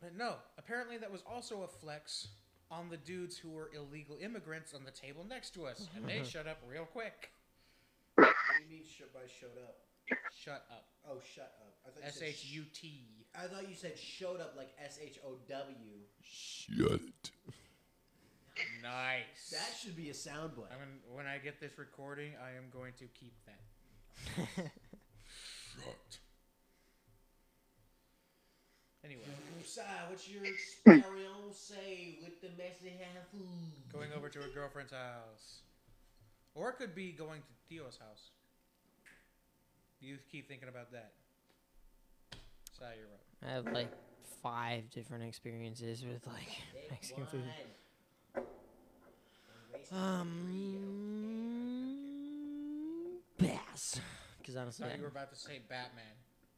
but no, apparently that was also a flex on the dudes who were illegal immigrants on the table next to us, and they shut up real quick. What do you mean sh- by showed up? Shut up. Oh, shut up. I thought you said sh- U T. I thought you said showed up like S H O W. Shut it. Nice. That should be a soundbite. I mean, when I get this recording, I am going to keep that. Shut. Anyway, Si, what's your experience with the Mexican food? Going over to a girlfriend's house. Or it could be going to Theo's house. You keep thinking about that. Si, you're right. I have like five different experiences with like Mexican food. Um, bass. Because I honestly, thought you were about to say Batman.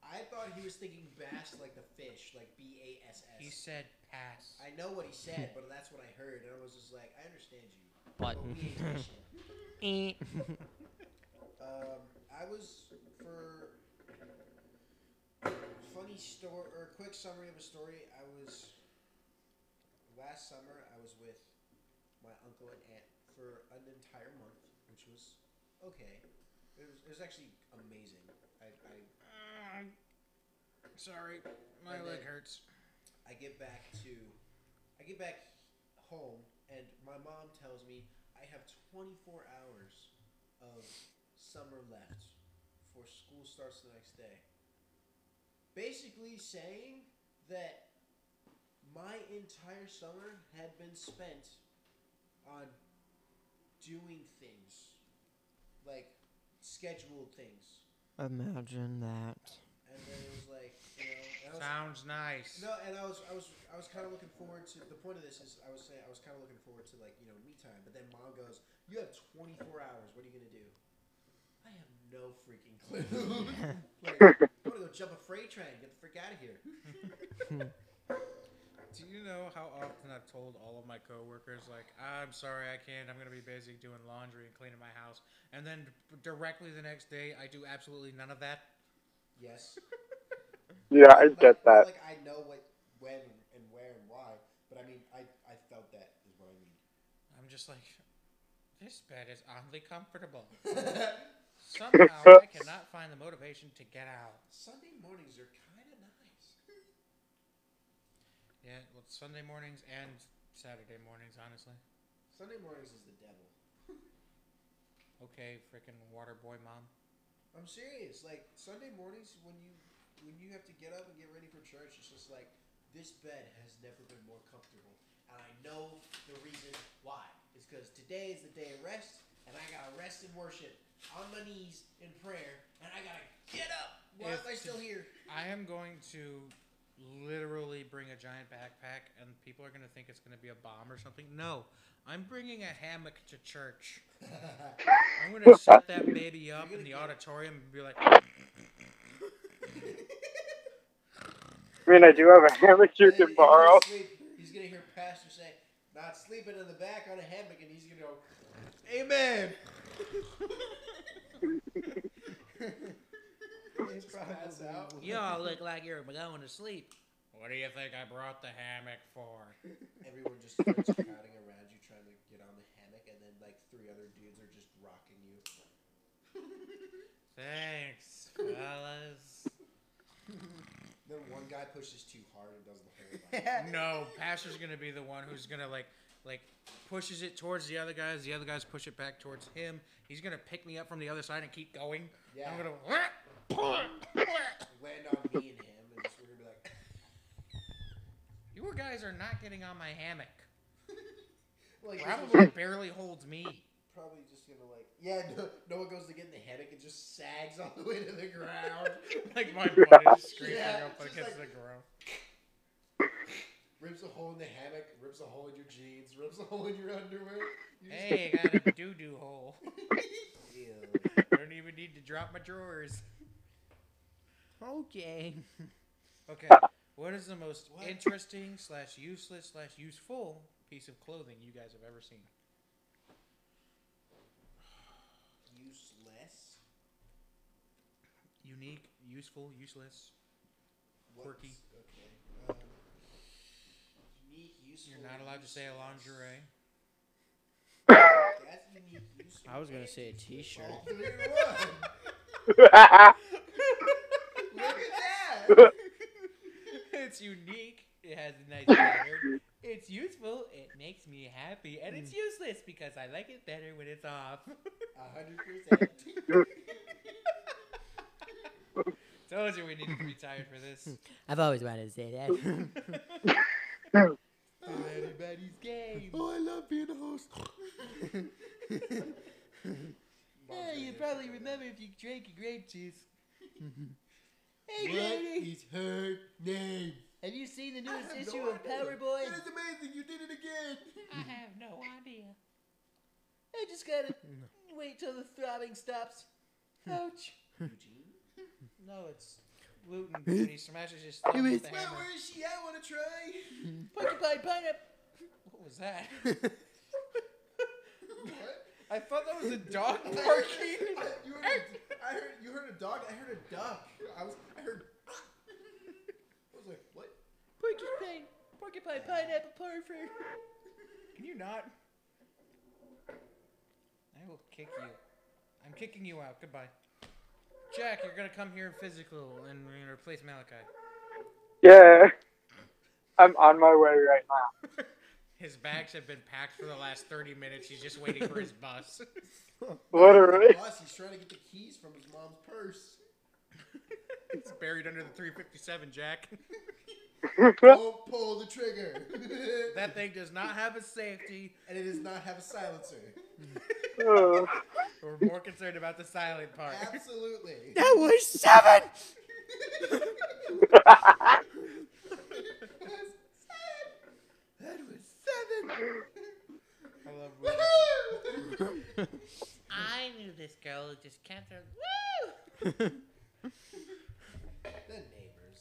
I thought he was thinking bass like the fish, like B A S He S. said pass. I know what he said, but that's what I heard, and I was just like, I understand you. but But we ain't fishing. Um, I was for funny story or quick summary of a story. I was last summer. I was with my uncle and aunt for an entire month, which was okay. It was, it was actually amazing. I, I ah, Sorry, my leg hurts. I get back to I get back home and my mom tells me I have 24 hours of summer left before school starts the next day. Basically saying that my entire summer had been spent on doing things like scheduled things. imagine that. And then it was like, you know, was, Sounds nice. no, and I was, I was, I was kind of looking forward to. The point of this is, I was saying, I was kind of looking forward to like, you know, me time. But then mom goes, "You have 24 hours. What are you gonna do?" I have no freaking clue. like, I'm gonna go jump a freight train. Get the freak out of here. Do you know how often I've told all of my coworkers, like, I'm sorry, I can't. I'm going to be busy doing laundry and cleaning my house. And then d- directly the next day, I do absolutely none of that. Yes. Yeah, I Like- get that. Like I know what, when, and where, and why. But I mean, I, I felt that is what I mean. I'm just like, this bed is oddly comfortable. Somehow, I cannot find the motivation to get out. Sunday mornings are kind of nice. Yeah, well, Sunday mornings and Saturday mornings, honestly. Sunday mornings is the devil. Okay, freaking water boy mom. I'm serious. Like Sunday mornings when you when you have to get up and get ready for church, it's just like this bed has never been more comfortable. And I know the reason why. It's because today is the day of rest, and I gotta rest and worship on my knees in prayer, and I gotta get up. Why If am I still here? I am going to literally bring a giant backpack, and people are going to think it's going to be a bomb or something. No, I'm bringing a hammock to church. I'm going to set that baby up in the auditorium and be like, I mean, I do have a hammock you can borrow. He's gonna hear pastor say, "Not sleeping in the back on a hammock," and he's gonna go, "Amen." He's pass out. Y'all look like you're going to sleep. What do you think I brought the hammock for? Everyone just starts crowding around you, trying to get on the hammock, and then like three other dudes are just rocking you. Thanks, fellas. Then one guy pushes too hard and does the whole. Like, No, Pastor's going to be the one who's going to like like pushes it towards the other guys. The other guys push it back towards him. He's gonna pick me up from the other side and keep going. Yeah. I'm gonna. Land on me and him, and just we're gonna be like, You guys are not getting on my hammock. like Probably barely holds me. probably just gonna like, yeah. No, no one goes to get in the hammock and just sags all the way to the ground. Like my butt is scraping Yeah, up just against the ground. rips a hole in the hammock, rips a hole in your jeans, rips a hole in your underwear. You Hey, I got a doo doo hole. Ew. Don't even need to drop my drawers. Okay. Okay. What is the most interesting slash useless slash useful piece of clothing you guys have ever seen? Useless. Unique, useful, useless. Quirky. Okay. Um, unique, useful. You're not allowed to say a lingerie. That's unique, useful. I was gonna say a useless. t-shirt. All three in one. Look at that. it's unique. It has a nice pattern. It's useful. It makes me happy, and it's mm. useless because I like it better when it's off. A hundred percent. Told you we needed to be tired for this. I've always wanted to say that. Everybody's game. Oh, I love being a host. Yeah, you probably remember if you drank your grape juice. Hey, What Grady, is her name? have you seen the newest issue no of idea. Power Boy? That is amazing. You did it again. I have no idea. I just gotta wait till the throbbing stops. Ouch. Eugene? No, it's gluten when he smashes his thumb with the Well, hammer. where is she? I want to try. Porcupine pineapple. What was that? What? I thought that was a dog barking. I, you heard a, I heard you heard a dog. I heard a duck. I was I heard. I was like, what? Porcupine, porcupine pineapple parfait. Can you not? I will kick you. I'm kicking you out. Goodbye. Jack, you're gonna come here in physical and we're gonna replace Malachi. Yeah. I'm on my way right now. His bags have been packed for the last 30 minutes. He's just waiting for his bus. Literally. Boss, he's trying to get the keys from his mom's purse. It's buried under the 357, Jack. Don't pull the trigger. That thing does not have a safety. and it does not have a silencer. Ugh. We're more concerned about the silent part. Absolutely. that was seven. that was seven. I love Will. I knew this girl who just can't. Woo! the neighbors.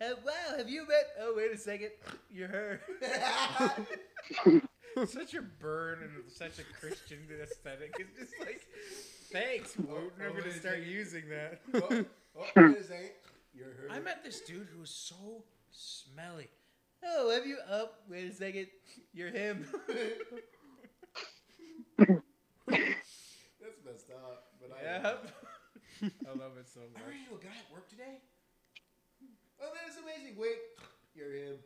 Uh, wow, have you met? Oh, wait a second. You're her. such a burn and such a Christian aesthetic. It's just like, thanks, Woot. oh, I'm gonna start second. using that. oh, oh, wait a second. You're her. I met this dude who was so smelly. Oh, have you? Oh, wait a second. You're him. That's messed up. But I. yep. I love it so much. I much. ran into a guy at work today. Oh, that is amazing. Wait, you're him.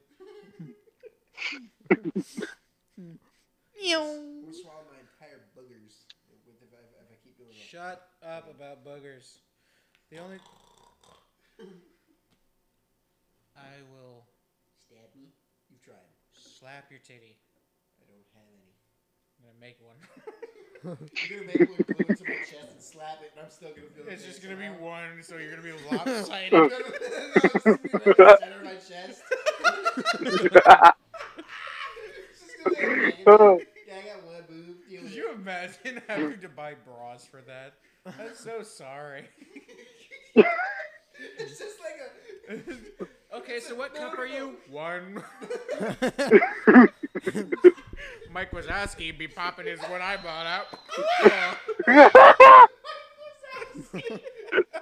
I'm gonna swallow my entire boogers with if I, if I keep doing that. Shut up about boogers. The only. I will Stab me? You've tried. slap your titty. I don't have any. I'm gonna make one. You're gonna make one glue it to my chest and slap it, and I'm still gonna feel. the it's just gonna be one, so you're gonna be lopsided. No, no, no, no, it's just gonna be right in the center of my chest. It's just gonna be like, yeah, I got one boob. Deal Could with you it. imagine having to buy bras for that? I'm so sorry. It's just like a. okay, so what cup are you? One. Mike was asking, be popping his one eyeball out.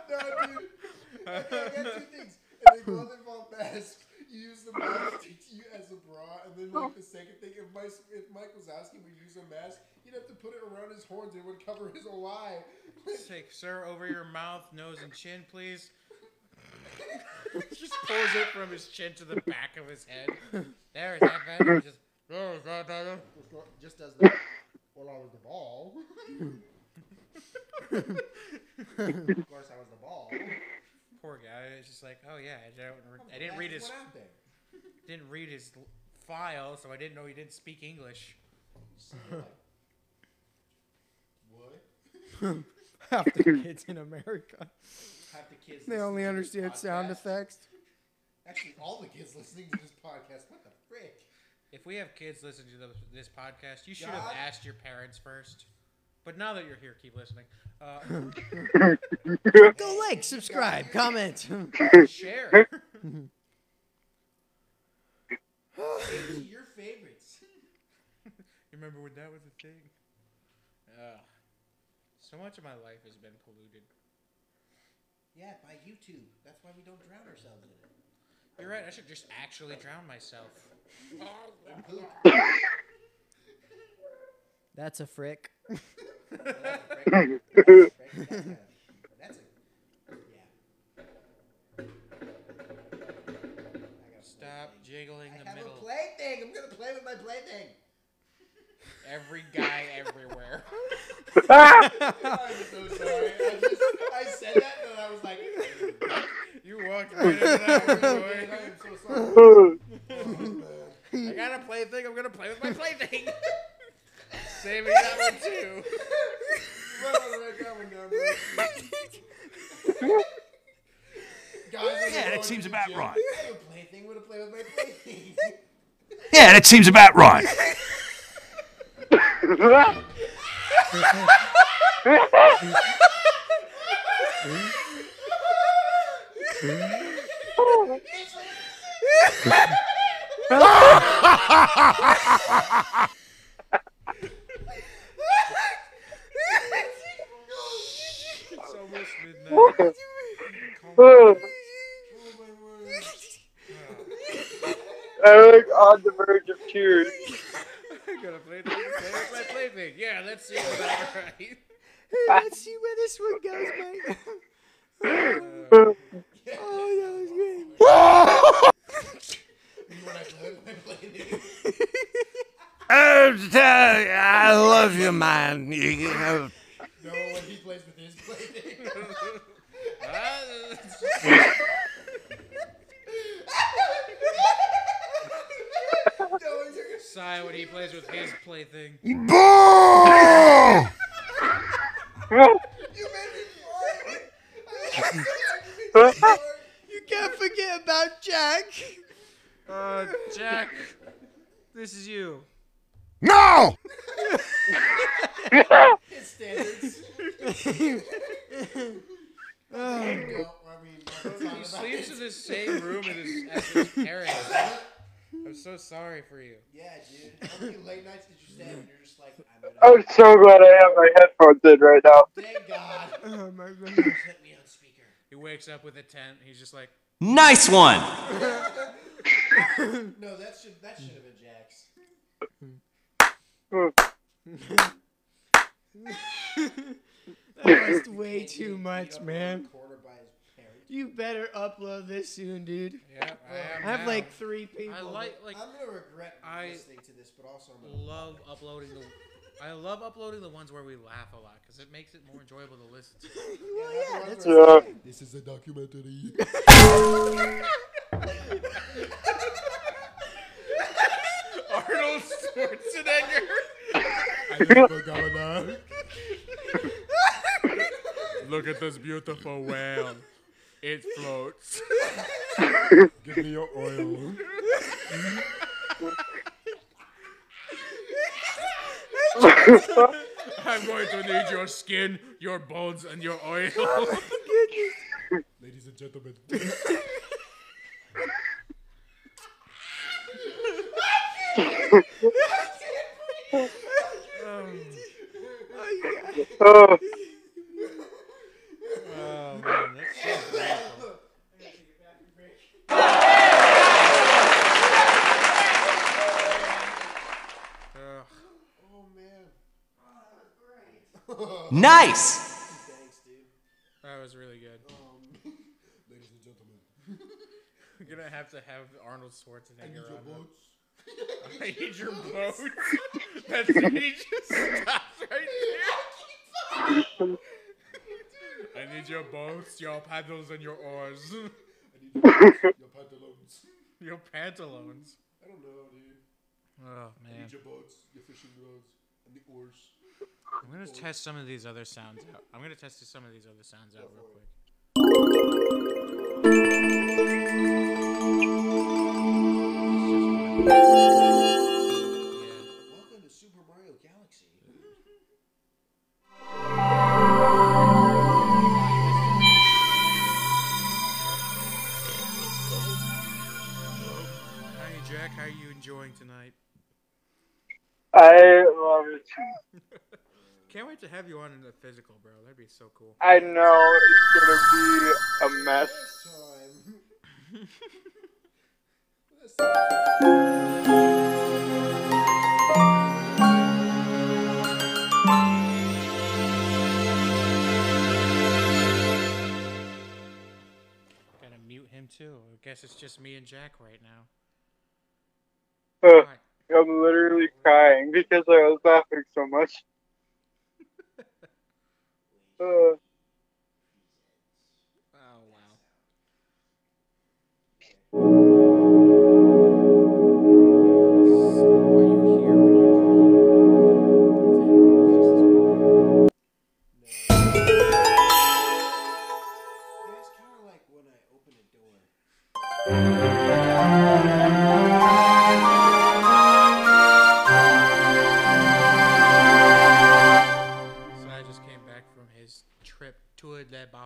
No, dude. Okay, I got two things. And the glove involved mask. You use the mask to you as a bra, and then like the second thing, if Mike, if Mike was asking would use a mask, you'd have to put it around his horns. It would cover his whole eye. Take, sir, over your mouth, nose, and chin, please. Just pulls it from his chin to the back of his head. There, is that better? Just Oh, is that better? Just does the. well, I was the ball. of course, I was the ball. Poor guy. It's just like, oh yeah, I, don't, oh, I didn't read his didn't read his file, so I didn't know he didn't speak English. what? Half the kids in America. Half the kids. They only understand sound effects. Actually, all the kids listening to this podcast. What the frick? If we have kids listening to the, this podcast, you should have asked your parents first. But now that you're here, keep listening. Uh, Go like, subscribe, comment. share. Your favorites. You remember when that was a thing? Uh, so much of my life has been polluted. Yeah, by YouTube. That's why we don't drown ourselves in it. You're right. I should just actually drown myself. That's a frick. That's a. Yeah. Stop jiggling the belly. I the have middle. a plaything. I'm gonna play with my plaything. Every guy everywhere. I'm so sorry. I just I said that and I was like, You walked right into that one, boy. I'm so sorry. I got a plaything. I'm gonna play with my plaything. Saving that one too. Run on the red one down, Yeah, that seems about right. I have a plaything. I'm gonna play with my plaything. Yeah, that seems about right. Like on the verge of tears. I gotta play, play with my plaything. Yeah, let's see if that's right. Hey, let's see where this one goes, mate. oh, that was great. I play with my plaything. Oh, I love you, man. You, you know, No, when he plays with his plaything. Sigh when he plays with his plaything. Boo! You can't forget about Jack. Uh, Jack, this is you. No! His standards. Oh, I mean, I'm He sleeps in the same room as his, as his parents. I'm so sorry for you. Yeah, dude. How many late nights did you stay up and you're just like, I'm gonna. I'm so glad I have my headphones in right now. Thank God. oh my goodness. Put me on speaker. He wakes up with a tent. He's just like, Nice one! No, that should that should have been Jax. That was way too much, beat up man. on the corner by his parents. You better upload this soon, dude. yeah, I am. I have now. like three people. I like like I'm gonna regret I listening to this, but also I'm gonna love uploading the. I love uploading the ones where we laugh a lot because it makes it more enjoyable to listen to. well, yeah, that's Yeah. This is a documentary. Arnold Schwarzenegger. Look at this beautiful whale. It floats. Give me your oil. I'm going to need your skin, your bones, and your oil. Oh Ladies and gentlemen. Oh, Oh man, that's so grateful. Oh man. Nice! Thanks, dude. That was really good. Um, ladies and gentlemen. We're gonna have to have Arnold Schwarzenegger on. I need your boat. That's it. He just stops right there. I need your boats, your paddles, and your oars. I need Your pantaloons. Your pantaloons. I don't know, dude. Oh man. I need your boats, your fishing rods, and the oars. I'm gonna test some of these other sounds out. I'm gonna test some of these other sounds out real quick. Yeah. Enjoying tonight? I love it. Can't wait to have you on in the physical, bro. That'd be so cool. I know it's gonna be a mess. Gotta mute him too. I guess it's just me and Jack right now. Uh, I'm literally crying because I was laughing so much. Uh, Oh wow.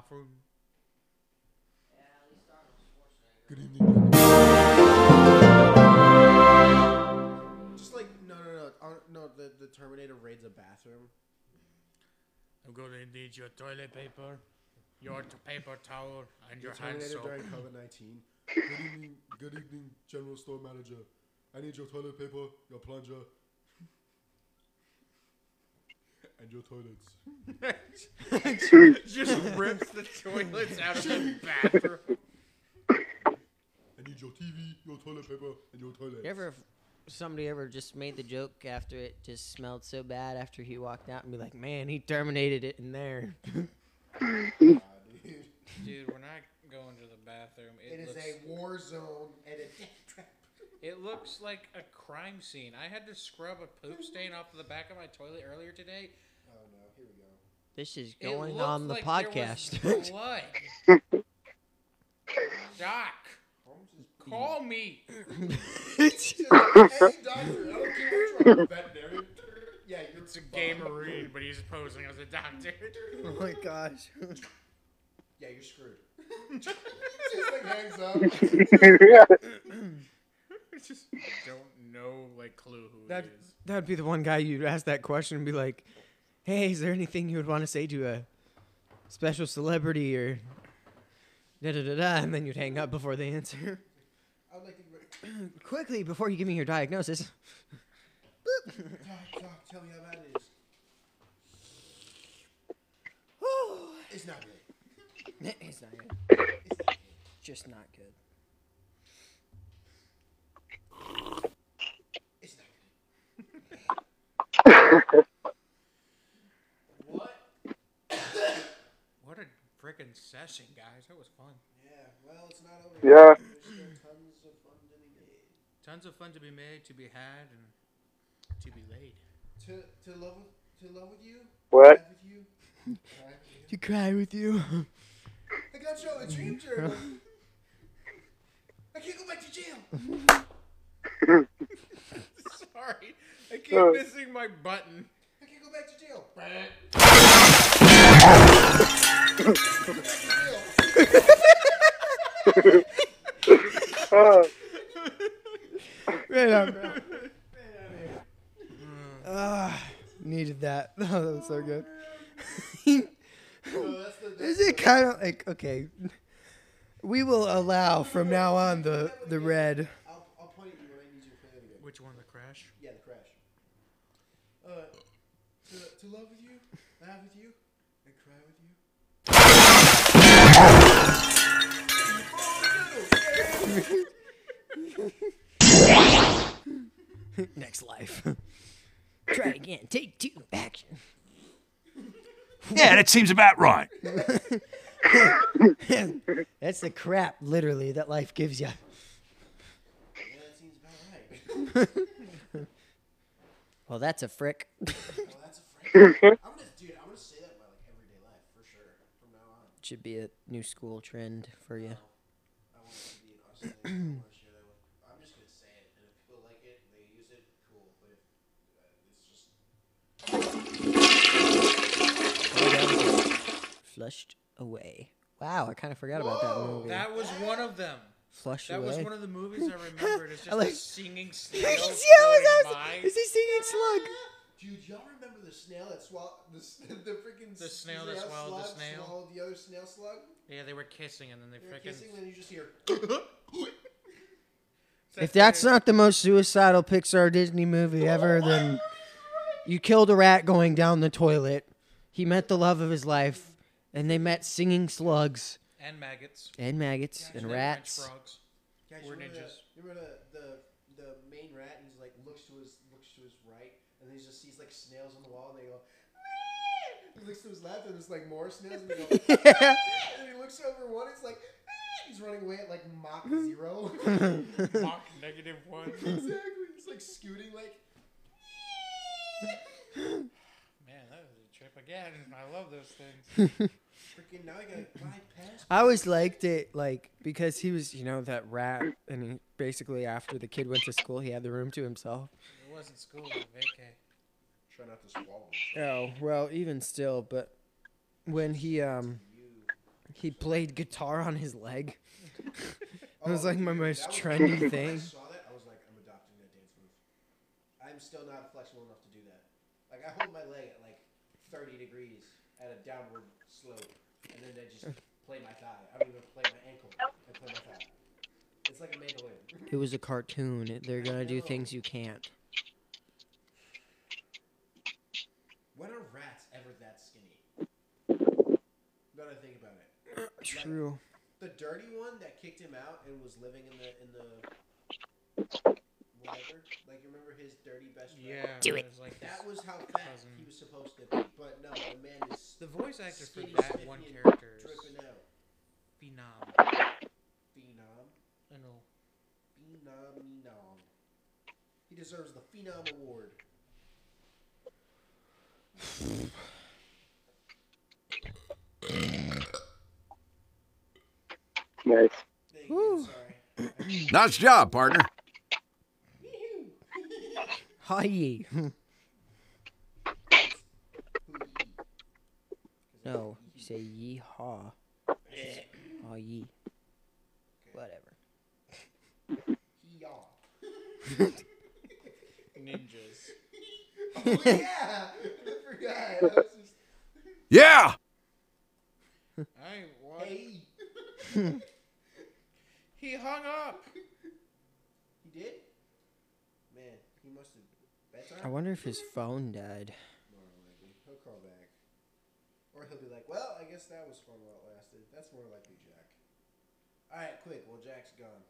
The bathroom. Good evening. Just like no, no, no, uh, no. The the Terminator raids a bathroom. I'm gonna need your toilet paper, your t- paper towel, and your hand Terminator soap. during COVID nineteen. Good evening, good evening, General Store Manager. I need your toilet paper, your plunger, and your toilets. just rips the toilets out of the bathroom. I need your TV, your toilet paper, and your toilet. You ever, somebody ever just made the joke after it just smelled so bad after he walked out and be like, man, he terminated it in there. Dude, when I go into the bathroom, it, It is looks, a war zone and a death trap. it looks like a crime scene. I had to scrub a poop stain off the back of my toilet earlier today. Oh no, here we go. This is going on the like podcast. blood. Doc, call me. hey doctor, I don't care what you're a veterinarian. Yeah, It's a game marine, but he's posing as a doctor. oh my gosh. Yeah, you're screwed. Just like hangs up. just don't know, like, clue who That it is. that'd be the one guy you'd ask that question and be like, "Hey, is there anything you would want to say to a special celebrity or da da da da?" And then you'd hang up before they answer. I'd like to Quickly, before you give me your diagnosis. Doc, doc, tell me how bad it is. It's not good. it's not good. Just not good. It's not good. what? What a freaking session, guys. That was fun. Yeah, well, it's not over. Yeah. yet. There's still tons of fun to be made. Tons of fun to be made, to be had, and to be laid. To to love with to love with you. What? With you. cry with you. To cry with you. I got you on the dream journal. I can't go back to jail. Sorry, I keep Uh. missing my button. Back to jail. Right on, bro. Ah, needed that. Oh, that was so good. Is it kind of like okay? We will allow from now on the the red. I'll, I'll point at you when I need you to play it again. Which one, the crash? Yeah, the crash. Uh, to, to love with you, laugh with you, and cry with you. Next life. Try again. Take two. Action. Yeah, that seems about right. That's the crap, literally, that life gives you. Yeah, that seems about right. Well, that's a frick. Well, that's a friend. I'm gonna, dude. I'm gonna say that in my like everyday life for sure from now on. Should be a new school trend for you. I want it to be an Australian song or shit. I would- I'm just gonna say it, and if people like it, they use it, cool. But if uh, it's just Flushed away. Wow, I kind of forgot about that movie. That was one of them. Flushed away. That away. was one of the movies I remembered. It's I just like- a singing snail yeah, floating was, by. is he singing slug? Dude, y'all remember the snail that swallowed the, s- the freaking The s- snail that swallowed the snail? swallowed the other snail slug? Yeah, they were kissing and then they They freaking. kissing, then you just hear. If that's not the most suicidal Pixar Disney movie ever, then you killed a rat going down the toilet. He met the love of his life, and they met singing slugs and maggots and maggots and rats. French frogs. Guys, We're you remember, ninjas. The, you remember the, the the main rat? He's like looks to his looks to his right, and then he just sees like snails on the wall, and they go. "Meow." He looks to his left, and there's like more snails, and they go. and he looks over one. It's like "Meow." he's running away at like Mach zero. Mach negative one. exactly. He's like scooting like. Man, that was a trip again. I love those things. Freaking now I gotta buy. I always liked it, like because he was, you know, that rat, and he basically after the kid went to school, he had the room to himself. It wasn't school, it was vacay. Try not to swallow. Oh well, even still, but when he um he played guitar on his leg, it was like my most trendy thing. saw that, I was like, I'm adopting that dance move. I'm still not flexible enough to do that. Like I hold my leg at like 30 degrees at a downward slope, and then I just play my thigh. I don't even play my ankle. I play my thigh. It's like a mandolin. It was a cartoon. They're gonna do things you can't. When are rats ever that skinny? Gotta think about it. True. The dirty one that kicked him out and was living in the in the whatever. Like you remember his dirty best friend? Yeah. Do it. Was like That was how fat cousin. he was supposed to be. But no, the man is The voice actor for that one character is. Phenom. Phenom. I know. Phenom. Phenom. He deserves the Phenom Award. Nice. There you go. Sorry. Nice job, partner. Hi. no, you say yeehaw. Oh ye. Whatever. Hee-yaw. Ninjas. Oh yeah! I forgot. I just, Yeah. I what? hey, He hung up. he did. Man, he must have bedtime. I wonder if his phone died. More likely. He'll call back. Or he'll be like, well, I guess that was fun while it lasted. That's more likely Jack. Alright, quick. Well, Jack's gone.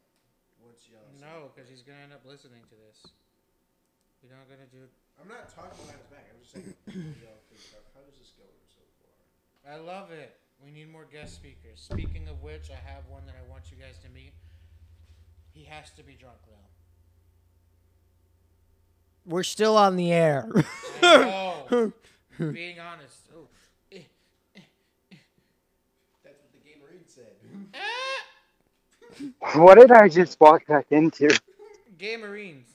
Once y'all. No, because he's gonna end up listening to this. We're not gonna do. I'm not talking behind his back. I'm just saying, y'all think about how does this go so far? I love it. We need more guest speakers. Speaking of which, I have one that I want you guys to meet. He has to be drunk though. We're still on the air. I know. Being honest. Oh. That's what the gamer said. What did I just walk back into? Gay Marines.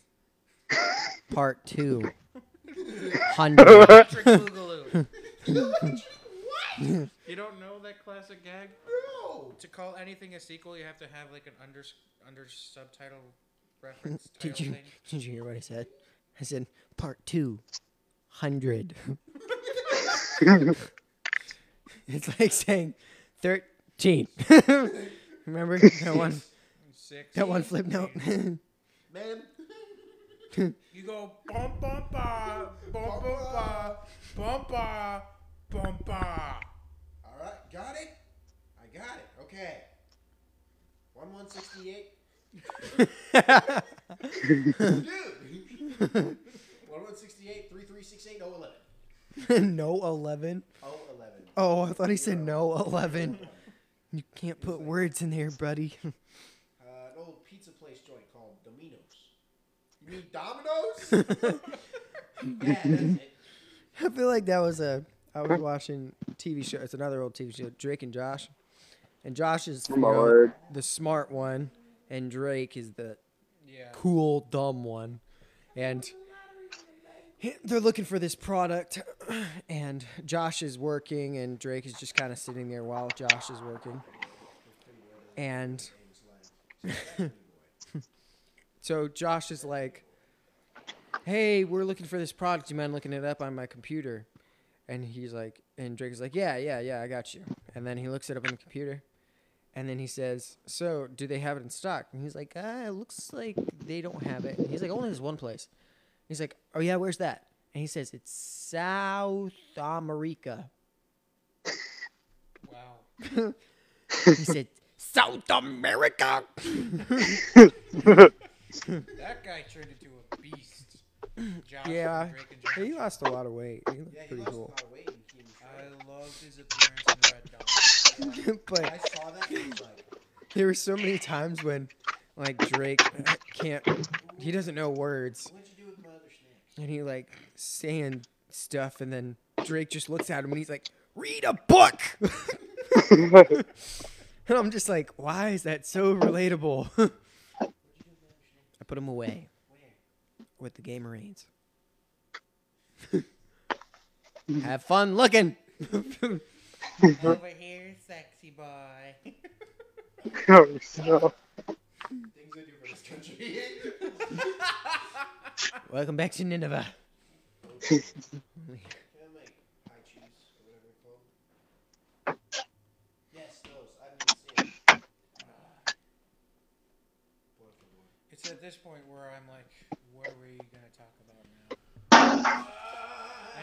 Part two. Hundred. Patrick Boogaloo. you don't know that classic gag? Bro! To call anything a sequel, you have to have like an under under subtitle reference. Did you thing. did you hear what I said? I said part two. Hundred. it's like saying thirteen. Remember that one Six. that one flip note? Man, You go bum bum ba bum bum ba bum ba bum ba. alright, got it? I got it. Okay. 1 168. Dude! 1 168 336 368 011. no 11. 011. Oh, I thought he said no 11. You can't put words in there, buddy. Uh, an old pizza place joint called Domino's. You mean Domino's? yeah, that's it. I feel like that was a. I was watching TV show. It's another old TV show. Drake and Josh, and Josh is oh you know, the smart one, and Drake is the Yeah. cool dumb one, and they're looking for this product, and Josh is working, and Drake is just kind of sitting there while Josh is working, and so Josh is like, "Hey, we're looking for this product. You mind looking it up on my computer?" And he's like, and Drake's like, "Yeah, yeah, yeah, I got you." And then he looks it up on the computer, and then he says, "So, do they have it in stock?" And he's like, "Ah, it looks like they don't have it." And he's like, "Only there's one place." He's like, "Oh yeah, where's that?" And he says, "It's South America." Wow. He said, "South America." That guy turned into a beast. Josh from yeah, Drake and Josh. he lost a lot of weight. He looked Yeah, he pretty lost cool. a lot of weight and he was I loved his appearance in Red Dawn. I but saw that like, there were so many times when, like Drake can't, he doesn't know words, what'd you do with my other snacks? and he like saying stuff, and then Drake just looks at him and he's like, "Read a book." and I'm just like, why is that so relatable? I put him away with the Game Marines. Have fun looking. Over here, sexy boy. Oh, no. Things I do for this country. Welcome back to Nineveh. Can I make high cheese or whatever it's called? Yes, those. I haven't even seen it. Boy, for boy. It's at this point where I'm like, what are we gonna talk about now?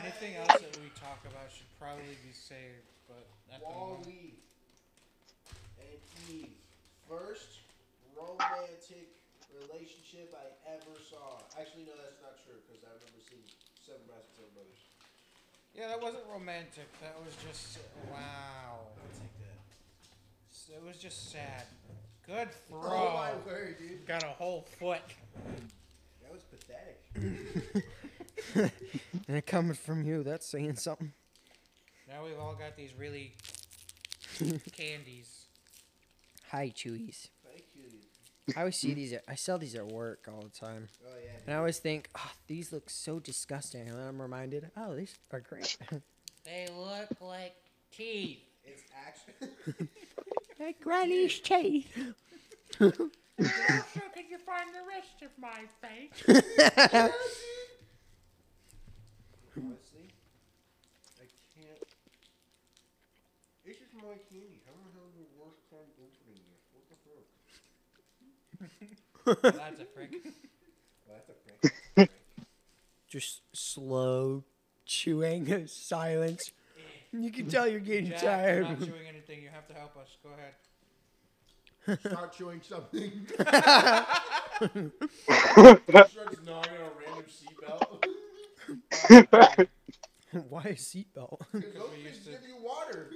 Anything else that we talk about should probably be saved, but at moment, and Eve. First romantic relationship I ever saw. Actually, no, that's not true because I remember seeing Seven Baskets of Brothers. yeah, that wasn't romantic. That was just wow. I'll take that. It was just sad. Good throw. Oh my word, dude. Got a whole foot. That was pathetic. And it coming from you, that's saying something. Now we've all got these really candies. Hi, Chewies. Thank you. I always see these. At, I sell these at work all the time, Oh yeah. and I always think, oh, these look so disgusting. And then I'm reminded, oh, these are great. They look like teeth. It's actually. like Granny's teeth. How can you find the rest of my face? Honestly, I can't. It's just my candy. How the hell is the worst time opening this? What the fuck? That's a prick. Well, that's a prank. Just slow chewing, silence. You can tell you're getting Jack, you're tired. not chewing anything. You have to help us. Go ahead. Start chewing something. Starts gnawing on a random seatbelt. Why a seatbelt? Because those we things used to- give you water.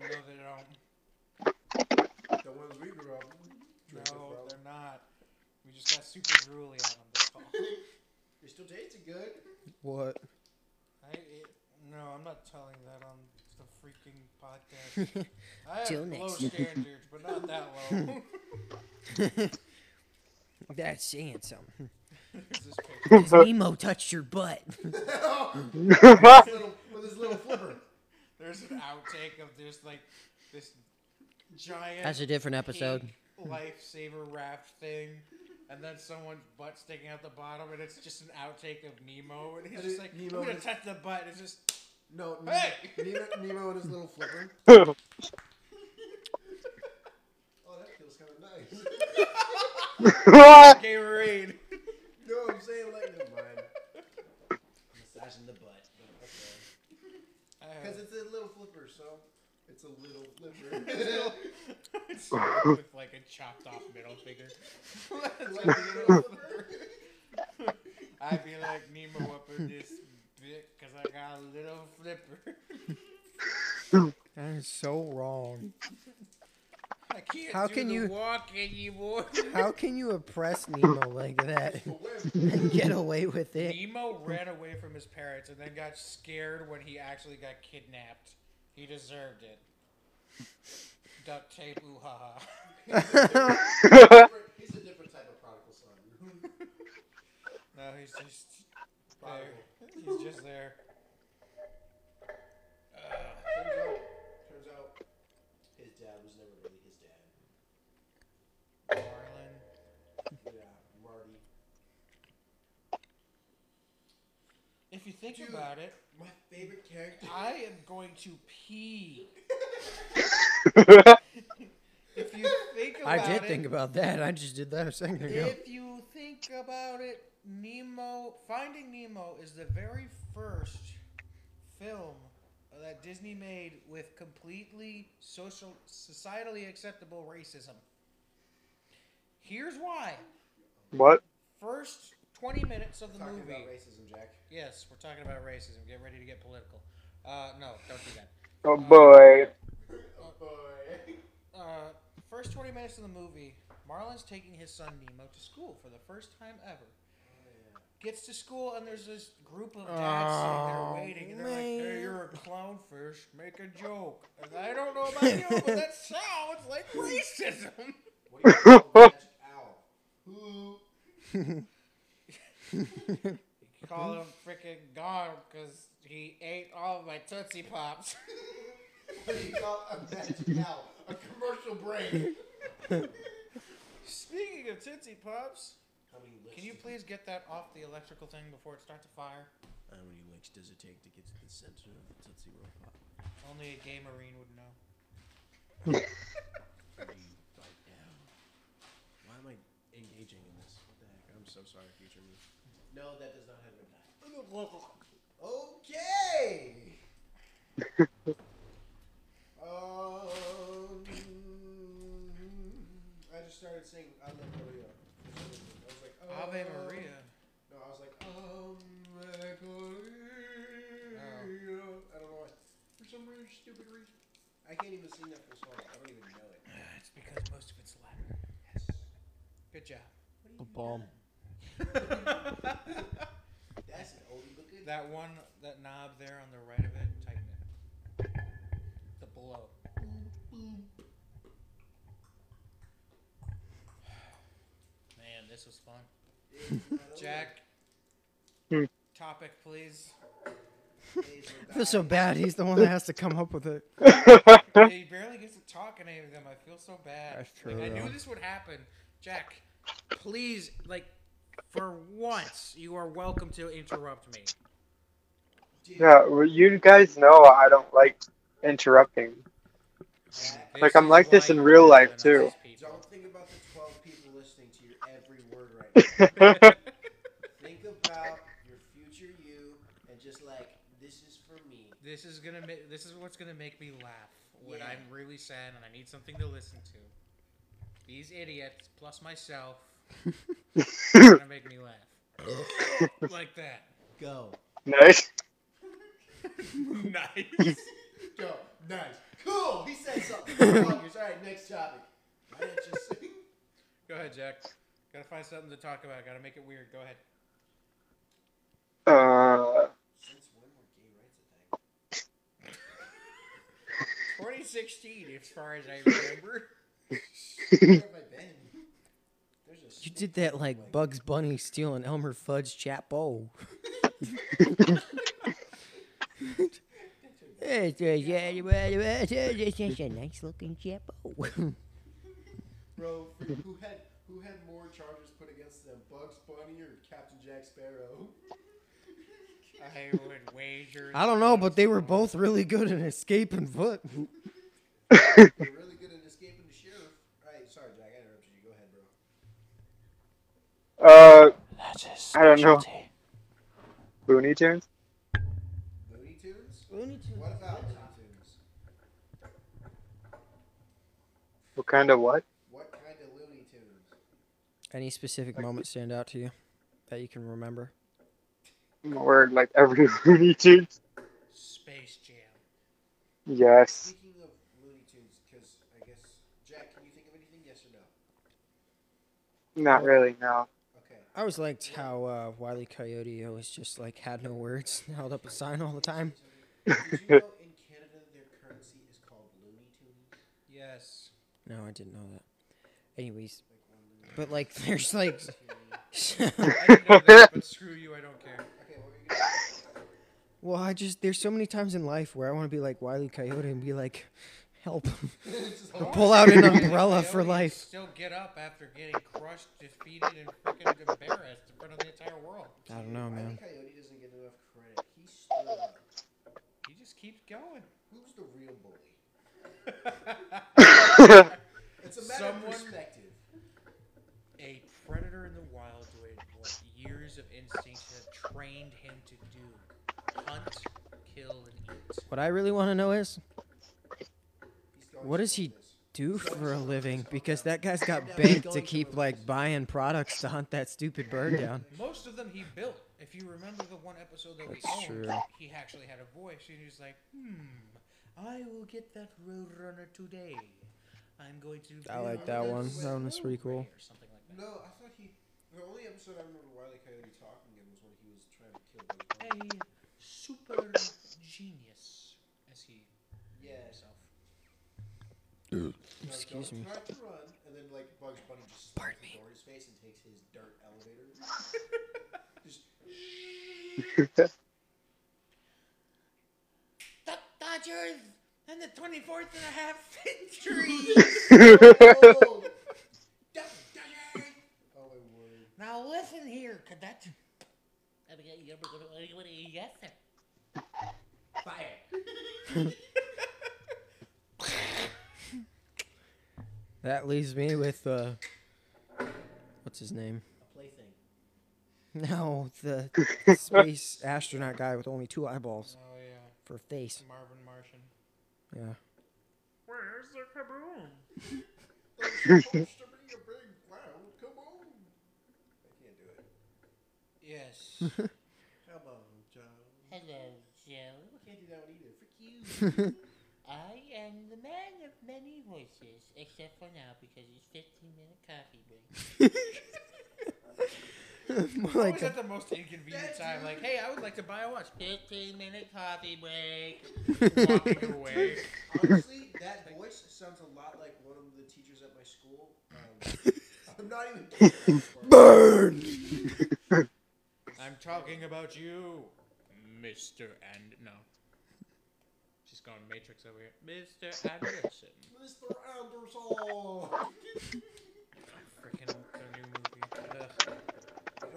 No, they don't. The ones we grew up. drinking No, from. they're not. We just got super drooly on them. That's all. They still tasted good. what? I, it, no, I'm not telling that on the freaking podcast. I have Till low next. standards, but not that low. That's saying something. There's this picture. His Nemo touched your butt. with, his little, with his little flipper. There's an outtake of this like this giant. That's a different episode. pink Lifesaver raft thing. And then someone's butt sticking out the bottom, and it's just an outtake of Nemo, and he's just like, Nemo "I'm gonna is- touch the butt." It's just No, Hey! Nemo, Nemo and his little flipper. Oh, that feels kind of nice. Gatorade. no, I'm saying like, never mind. Massaging the butt. Because it's a little flipper, so it's a little flipper. It's with like a chopped off middle finger. like a little flipper. I'd be like Nemo up in this fit because I got a little flipper. That is so wrong. I can't How do can the you- walk anymore. How can you oppress Nemo like that and get away with it? Nemo ran away from his parents and then got scared when he actually got kidnapped. He deserved it. Duct tape, ooh ha ha. He's a different type of prodigal son. No, he's just there. He's just there. Marlin. Yeah, Marty. If you think about it, My favorite character. I am going to pee. if you think about it I did it, think about that. I just did that a second ago. If you think about it, Nemo, Finding Nemo is the very first film that Disney made with completely social, societally acceptable racism. Here's why. What? First 20 minutes of the Talking movie. about racism, Jack. Yes, we're talking about racism. Get ready to get political. Uh, no, don't do that. Oh boy. Oh boy. Uh, first 20 minutes of the movie, Marlin's taking his son Nemo to school for the first time ever. Gets to school and there's this group of dads sitting there waiting, and they're like, "Hey, you're a clownfish. Make a joke." And I don't know about you, but that sounds like racism. What do you call a magic owl? Who? You call him freaking God because he ate all of my Tootsie Pops. What do you call a magic owl? A commercial brain. Speaking of Tootsie Pops, How many licks? can you please get that off the electrical thing before it starts to fire? How many licks does it take to get to the center of the Tootsie Roll Pop? Only a gay marine would know. Three, bite down. Why am I engaging in this? What the heck? I'm so sorry, future me. No, that does not have a die. Okay. um, I just started singing Ave Maria. I was like, Ave um, Maria. No, I was like, um, Ave Maria. I don't know why. For some weird, stupid reason. I can't even sing that full song. I don't even know it. It's because most of it's Latin. Yes. Good job. A bomb. That's an oldie but good. That one, that knob there on the right of it, tighten it. The below. Man, this was fun. Jack, Hmm. topic, please. I feel so bad. He's the one that has to come up with it. he barely gets to talk in any of them. I feel so bad. That's Like, true, I knew though. this would happen. Jack, please, like, for once, you are welcome to interrupt me. Yeah, well, you guys know I don't like interrupting. Like, I'm like this in real life, too. Don't think about the 12 people listening to your every word right now. think about your future you and just like, this is for me. This is gonna make. This is what's gonna make me laugh when Yeah. I'm really sad and I need something to listen to. These idiots plus myself are gonna make me laugh like that. Go. Nice. nice. Go. Nice. Cool. He said something. Fuckers. All right, next topic. I didn't just. Go ahead, Jack. Gotta find something to talk about. Gotta make it weird. Go ahead. Uh, Since when were gay rights a thing? 2016, as far as I remember. Where have I been? There's a You did that like Bugs Bunny stealing Elmer Fudd's chapo. It's a it's a nice looking chapo. Bro, who had who had more charges put against them, Bugs Bunny or Captain Jack Sparrow? I would wager. I don't know, but they were both really good at escaping foot. They're really good at escaping the sheriff. All right, sorry, Jack, I interrupted you. Go ahead, bro. Uh, I don't know. Looney Tunes? Looney Tunes? Looney Tunes. What about Looney Tunes? What kind of what? What kind of Looney Tunes? Any specific moment stand out to you that you can remember? word like every Looney Tunes. Space Jam. Yes. Speaking of Looney Tunes, because I guess Jack, can you think of anything? Yes or no? Not really. No. Okay. I always liked how uh, Wiley Coyote always just like had no words, held up a sign all the time. Did you know in Canada their currency is called Looney Tunes? Yes. No, I didn't know that. Anyways, but like there's like I didn't know that, but screw you, I don't care. Okay, what were you gonna say? Well, I just there's so many times in life where I want to be like Wiley Coyote and be like, help, pull out an umbrella for life. Still get up after getting crushed, defeated, and freaking embarrassed in front of the entire world. I don't know, man. Coyote doesn't get enough credit. He stood up. He just keeps going. Who's the real bully? It's a matter Someone- of perspective. A predator in the wild with what years of instinct have trained him to do: hunt, kill, and eat. What I really want to know is He's going what does he do for a living? Because that guy's got bank to keep like buying products to hunt that stupid bird down. Most of them he built. If you remember the one episode that we That's owned, true. he actually had a voice, and he was like, "Hmm, I will get that roadrunner today. I'm going to." I like that one. That one was pretty cool. Like. No, I thought he. The only episode I remember Wiley Coyote talking in was when he was trying to kill A super genius, as he Yes. himself. Excuse me. Try to run, and then like Bugs Bunny just Pardon slams the me. door in his face and me. his dirt elevator. just The Dodgers and the 24th and a half century. oh, oh my word. now listen here, cadet. Yes, sir. Fire. That leaves me with uh, what's his name? A plaything. No, the space astronaut guy with only two eyeballs Oh yeah, for face. Marvin Martian. Yeah. Where's the kaboom? supposed to be a big cloud. Come on. I can't do it. Yes. Come on, Joe. Hello, Joe. Can't do that one either. Frick you. I am the man of many voices, except for now because it's 15 minute coffee break. More Always like at the most inconvenient time. Like, hey, I would like to buy a watch. 15 minute coffee break. Walking away. Honestly, that voice sounds a lot like one of the teachers at my school. Um, I'm not even kidding. burn. I'm talking about you, Mr. And no. She's going Matrix over here. Mr. Anderson. Mr. Anderson. Freaking the new movie. Ugh.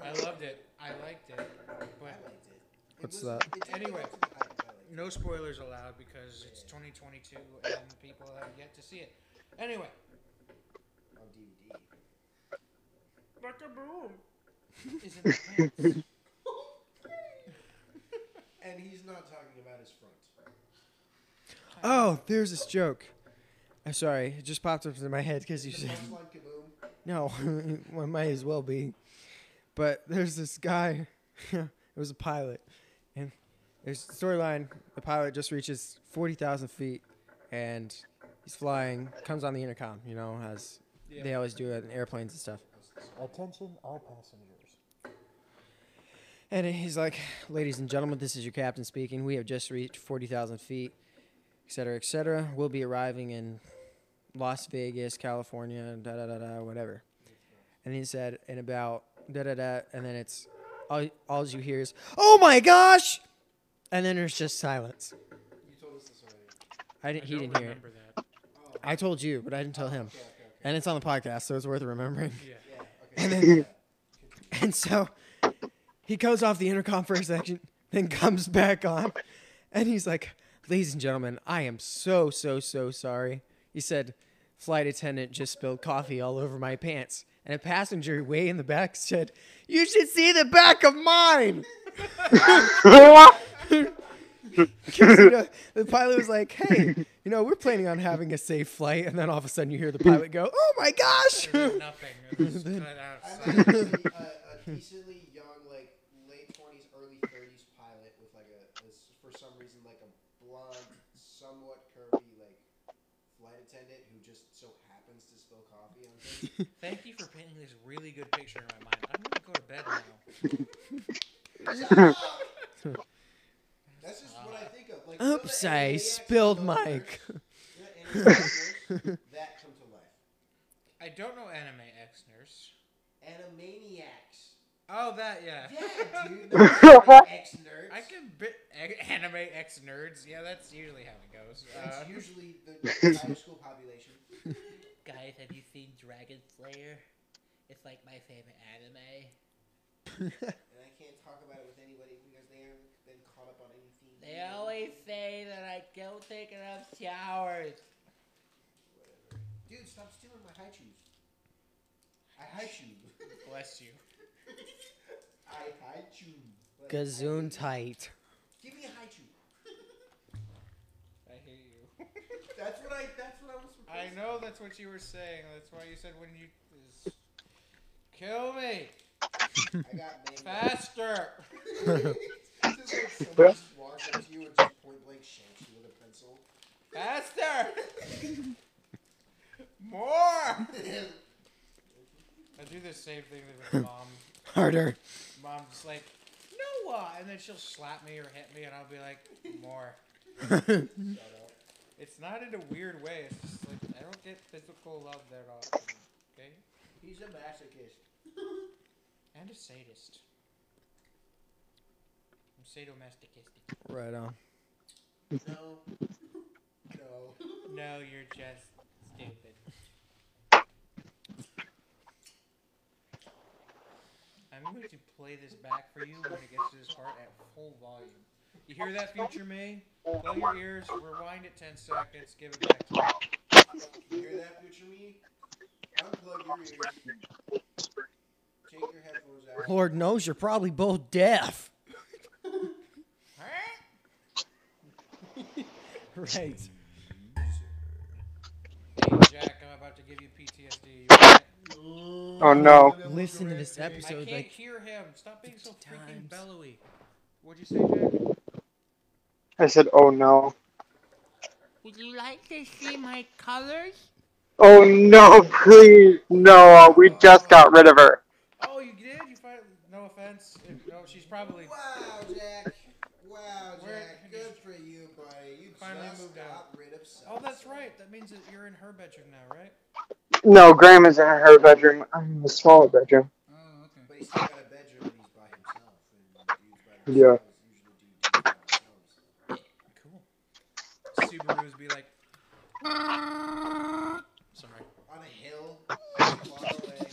I loved it. I liked it. I But liked it. It What's was- that? it did Anyway. go to I- I liked it. no spoilers allowed because it's 2022 and people have yet to see it. Anyway. On DVD. Like a boom. Is in the pants. And he's not talking about his front. Oh, there's this joke. I'm sorry, it just popped up in my head because you said no. well, it might as well be. But there's this guy. it was a pilot, and there's the storyline. The pilot just reaches forty thousand feet, and he's flying. Comes on the intercom, you know, as they always do it in airplanes and stuff. Attention, all passengers. And he's like, "Ladies and gentlemen, this is your captain speaking. We have just reached forty thousand feet, et cetera, et cetera. We'll be arriving in Las Vegas, California, da da da da, whatever." And he said, "In about da da da," and then it's all all you hear is, "Oh my gosh!" And then there's just silence. You told us this already. I didn't. I he didn't hear it. remember that. I told you, but I didn't tell him. Okay, okay, okay. And it's on the podcast, so it's worth remembering. Yeah. Yeah, okay. And so he goes off the intercom for a second, then comes back on, and he's like, "Ladies and gentlemen, I am so so so sorry." He said, "Flight attendant just spilled coffee all over my pants." And a passenger way in the back said, "You should see the back of mine. you know, the pilot was like, "Hey, you know, we're planning on having a safe flight," and then all of a sudden you hear the pilot go, "Oh my gosh!" Nothing. It was cut out. I'm actually a, a decently young, like late twenties, early thirties Kirby like flight attendant who just so happens to spill coffee on things. Thank you for painting this really good picture in my mind. I'm gonna go to bed now. That's just what I think of. Like, you know the Oops, I Animaniacs spilled Love Mike. Nerds? You know Animaniacs Nerds? that come to life. I don't know anime X nurse. Animaniacs. Oh, that yeah. Yeah, dude. they're X nerds. I can bit anime X nerds. Yeah, that's usually how it goes. That's Uh, usually the entire school population. Guys, have you seen Dragon Slayer? It's like my favorite anime. And I can't talk about it with anybody because they haven't been caught up on anything. They always say that I don't take enough showers. Dude, stop stealing my high shoes. I high shoe. bless you. I high shoe. Like, Gazoon tight. Give me a high shoe. I hate you. That's what I. That's what I know that's what you were saying. That's why you said when you is- kill me I got man. faster. Just like somebody just walks up you and just point blank shanks you with a pencil. Faster! More! I do the same thing with mom. Harder. Mom's like, Noah! And then she'll slap me or hit me, and I'll be like, more. It's not in a weird way. It's just like, I don't get physical love that often. Okay? He's a masochist. And a sadist. I'm sadomasochistic. Right on. No. No. No, you're just stupid. I'm going to play this back for you when it gets to this part at full volume. You hear that, future me? Plug your ears, rewind it 10 seconds, give it back to me. You hear that, future me? Unplug your ears. Take your headphones out. Lord knows you're probably both deaf. right. Hey, Jack, I'm about to give you PTSD. You? Oh no. Listen to this episode. I episode can't like hear him. Stop being so freaking times. bellowy. What'd you say, Jack? I said, oh no. Would you like to see my colors? Oh no, please. No, we just got rid of her. Oh, you did? You find no offense. If, no, she's probably Wow, Jack. Wow, Jack. Good for you, buddy. You Finally just moved got out. rid of self. Oh, that's right. That means that you're in her bedroom now, right? No, Grandma's in her bedroom. I'm in the smaller bedroom. Oh, okay. But he's still got a bedroom and he's by himself. And dudes by Yeah. themselves usually do dudes by themselves. Cool. Subarus be like. Sorry. On a hill, far away.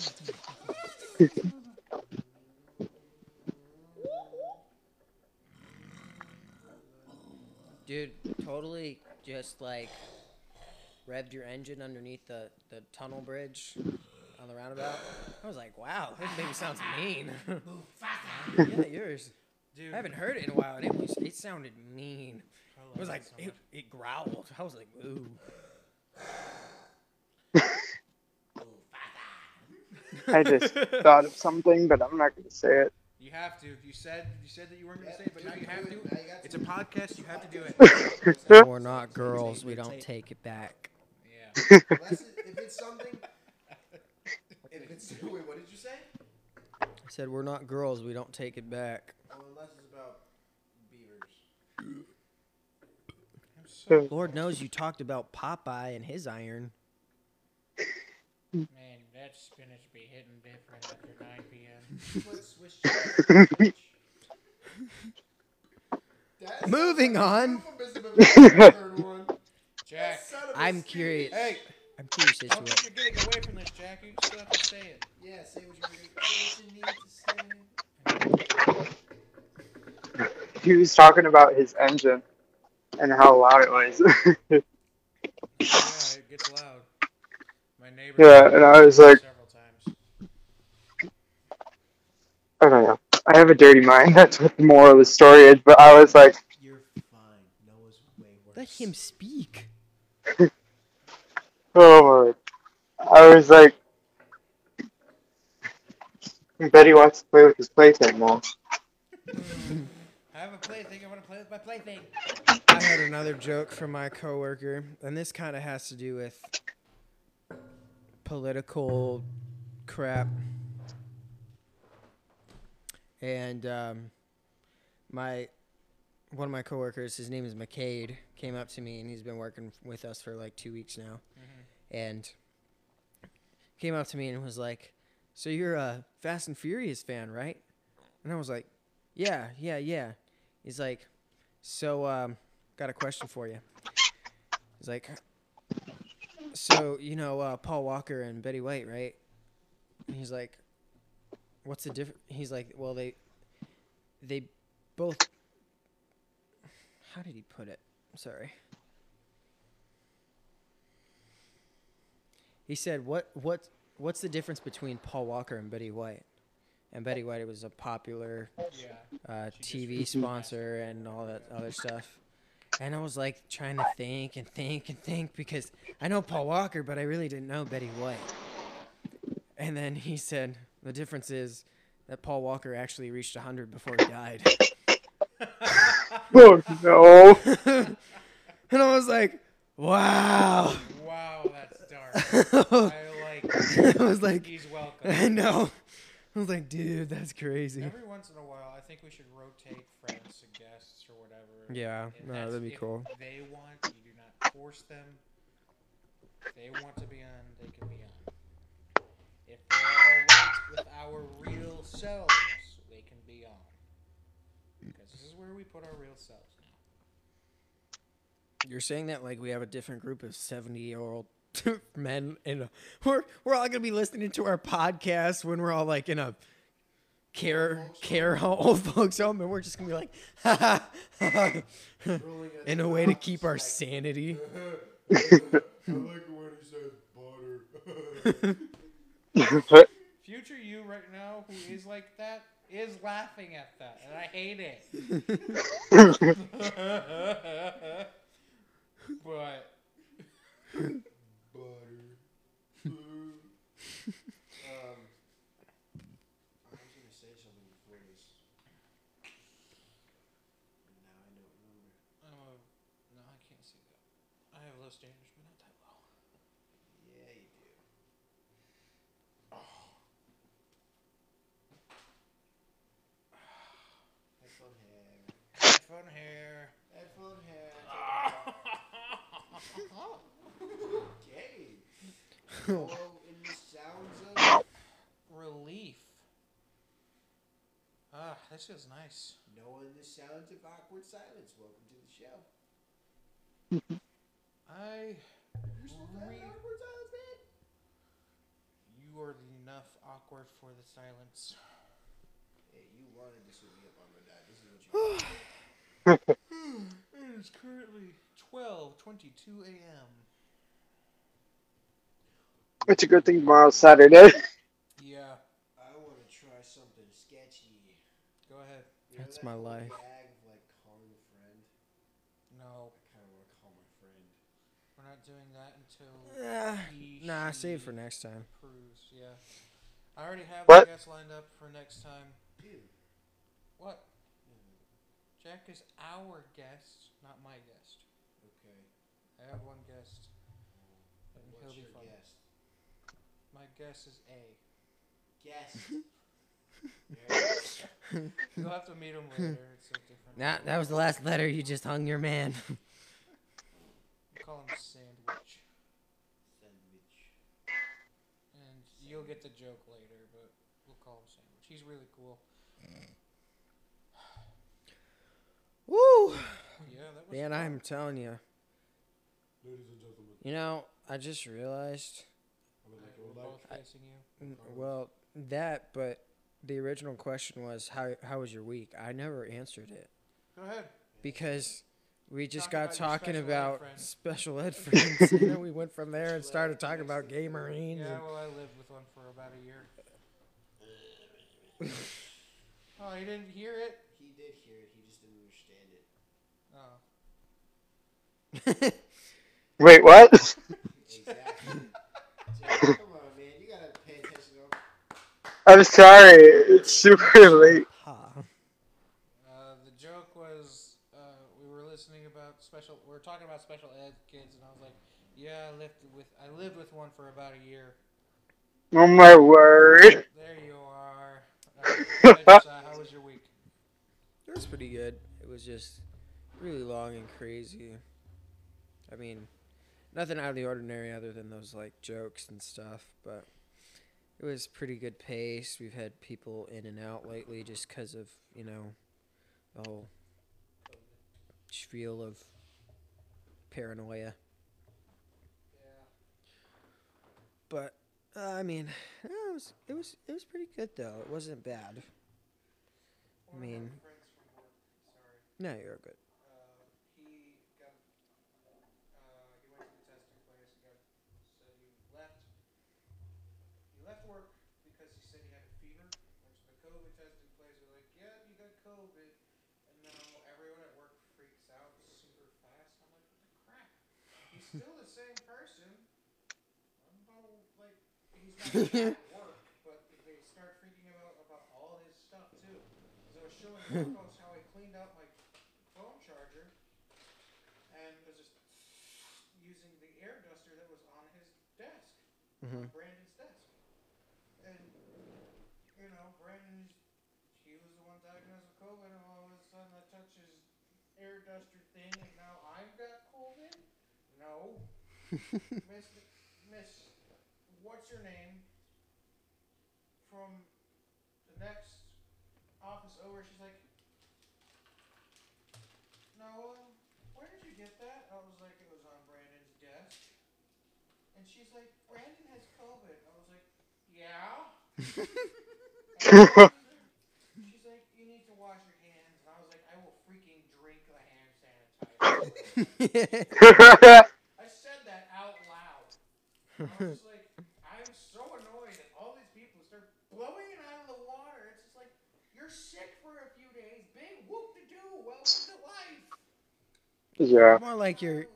Dude, totally just like revved your engine underneath the, the tunnel bridge on the roundabout. I was like, wow, this baby sounds mean. yeah, yours. Dude, I haven't heard it in a while, and it was it sounded mean. I love It was like so it, much. It growled. I was like, ooh. I just thought of something, but I'm not going to say it. You have to. You said you said that you weren't gonna say it, but now you have to. Now you It's a podcast. You have to do it. We're not girls. We don't take it back. Yeah. Unless it, if it's something. If it's wait, what did you say? I said we're not girls. We don't take it back. Oh, unless it's about beavers. I'm so Lord knows you talked about Popeye and his iron. man. That spinach be hitting different after 9 p.m. Swiss cheese on the That Moving on. like a euphemism of the third one. Jack. Son of a I'm curious. Hey, I'm curious as to what. you're getting away from this, Jack. You still have to say it. Yeah, say what you, say what you need to say. He was talking about his engine and how loud it was. Yeah, it gets loud. My neighbor. Yeah, and I was like- several times. I don't know. I have a dirty mind. That's what the moral of the story is. But I was like, You're fine. Noah's way worse. Let him speak. oh my. I was like, Betty wants to play with his plaything now. I have a plaything. I want to play with my plaything. I had another joke from my coworker, and this kind of has to do with political crap. And um, my one of my coworkers, his name is McCade, came up to me, and he's been working with us for like two weeks now, and came up to me and was like, "So you're a Fast and Furious fan, right?" And I was like, "Yeah, yeah, yeah." He's like, "So, um, got a question for you." He's like, "So you know uh, Paul Walker and Betty White, right?" And he's like, "What's the difference?" He's like, "Well, they, they both." How did he put it? Sorry. He said, "What what what's the difference between Paul Walker and Betty White?" And Betty White was a popular uh, TV sponsor and all that other stuff. And I was like trying to think and think and think because I know Paul Walker, but I really didn't know Betty White. And then he said, "The difference is that Paul Walker actually reached 100 before he died." Oh no. and I was like, "Wow." Wow, that's dark. I like. I was like, He's welcome. I know. I was like, dude, that's crazy. Every once in a while, I think we should rotate friends to guests or whatever. Yeah, no, that'd be if cool. They want you do not force them. If they want to be on, they can be on. If they're all right with our real selves, they can be on. Because this is where we put our real selves now. You're saying that like we have a different group of 70 year old men and a, we're we're all gonna be listening to our podcast when we're all like in a care care home, old folks home and we're just gonna be like ha, ha, ha, in a way to keep our sanity. Future you right now, who is like that, is laughing at that, and I hate it. but I was gonna say something before this. And now I don't remember. uh, no, I can't see that. I have low standards, but not that low. Yeah, you do. Headphone hair. Headphone hair. Headphone hair. Okay. Hello in sounds of Relief. Ah, that feels nice. knowing the sounds of awkward silence. Welcome to the show. I. You still got Re- awkward silence, man? You are enough awkward for the silence. Hey, you wanted to up on my dad. This is what you. It is currently 12:22 a.m. It's a good thing tomorrow's Saturday. Yeah, I want to try something sketchy. go ahead. You know That's that my life. Gag of like calling a friend. No, I kind of want to call my friend. we're not doing that until Yeah. he, Nah, she save for next time. approves. Yeah, I already have What? the guests lined up for next time. Dude. What? Jack is our guest, not my guest. Okay. I have one guest, and he'll What's be your fun. guess? My guess is A. Guess. You'll have to meet him later. It's a different. Nah, that was the last letter you just hung your man. We call him Sandwich, Sandwich. and you'll get the joke later, but we'll call him Sandwich. He's really cool. Woo! Yeah, that was. Man, fun. I'm telling you. Ladies and gentlemen, You know, I just realized. I would like We're to both facing you. Mm, n- Well, that, but the original question was how how was your week? I never answered it Go ahead. because we just Talk got about your talking special ed about friend. special ed friends, and then we went from there and started talking about gay marines. Yeah, and- well, I lived with one for about a year. oh, you didn't hear it? He did hear it. He just didn't understand it. Oh. Wait, what? Exactly. Jack, come on, man. You gotta pay attention. To I'm sorry. It's super late. Ha. Uh, the joke was uh, we were listening about special We were talking about special ed kids, and I was like, yeah, I lived with I lived with one for about a year. Oh my word. There you are. Uh, go how was your week? It was pretty good. It was just really long and crazy. I mean, nothing out of the ordinary other than those like jokes and stuff, but it was pretty good pace. We've had people in and out lately just because of, you know, the whole spiel of paranoia. Yeah. But uh, I mean, it was it was it was pretty good though. It wasn't bad. I mean, no, you're good. he got uh, he went to the testing place and got said he left he left work because he said he had a fever. Went to the COVID testing place. They're like, yeah, you got COVID, and now everyone at work freaks out super fast. I'm like, what the crap? He's still the same person. I'm about like he's not at work, but they start freaking out about all his stuff too. 'Cause I was showing Marcos how I cleaned out my phone charger and was just using the air duster that was on his desk, on Brandon's desk. And, you know, Brandon, he was the one diagnosed with COVID, and all of a sudden I touch his air duster thing, and now I've got COVID? No. miss, Miss, what's your name? From the next office over, she's like, no, where did you get that? I was like, it was on Brandon's desk. And she's like, Brandon has COVID. I was like, yeah. She's like, you need to wash your hands. And I was like, I will freaking drink the hand sanitizer. I said that out loud. I was just like, I'm so annoyed that all these people start blowing it out of the water. It's just like, you're sick for a few days. Big whoop to do. Welcome to life. Yeah. More like you're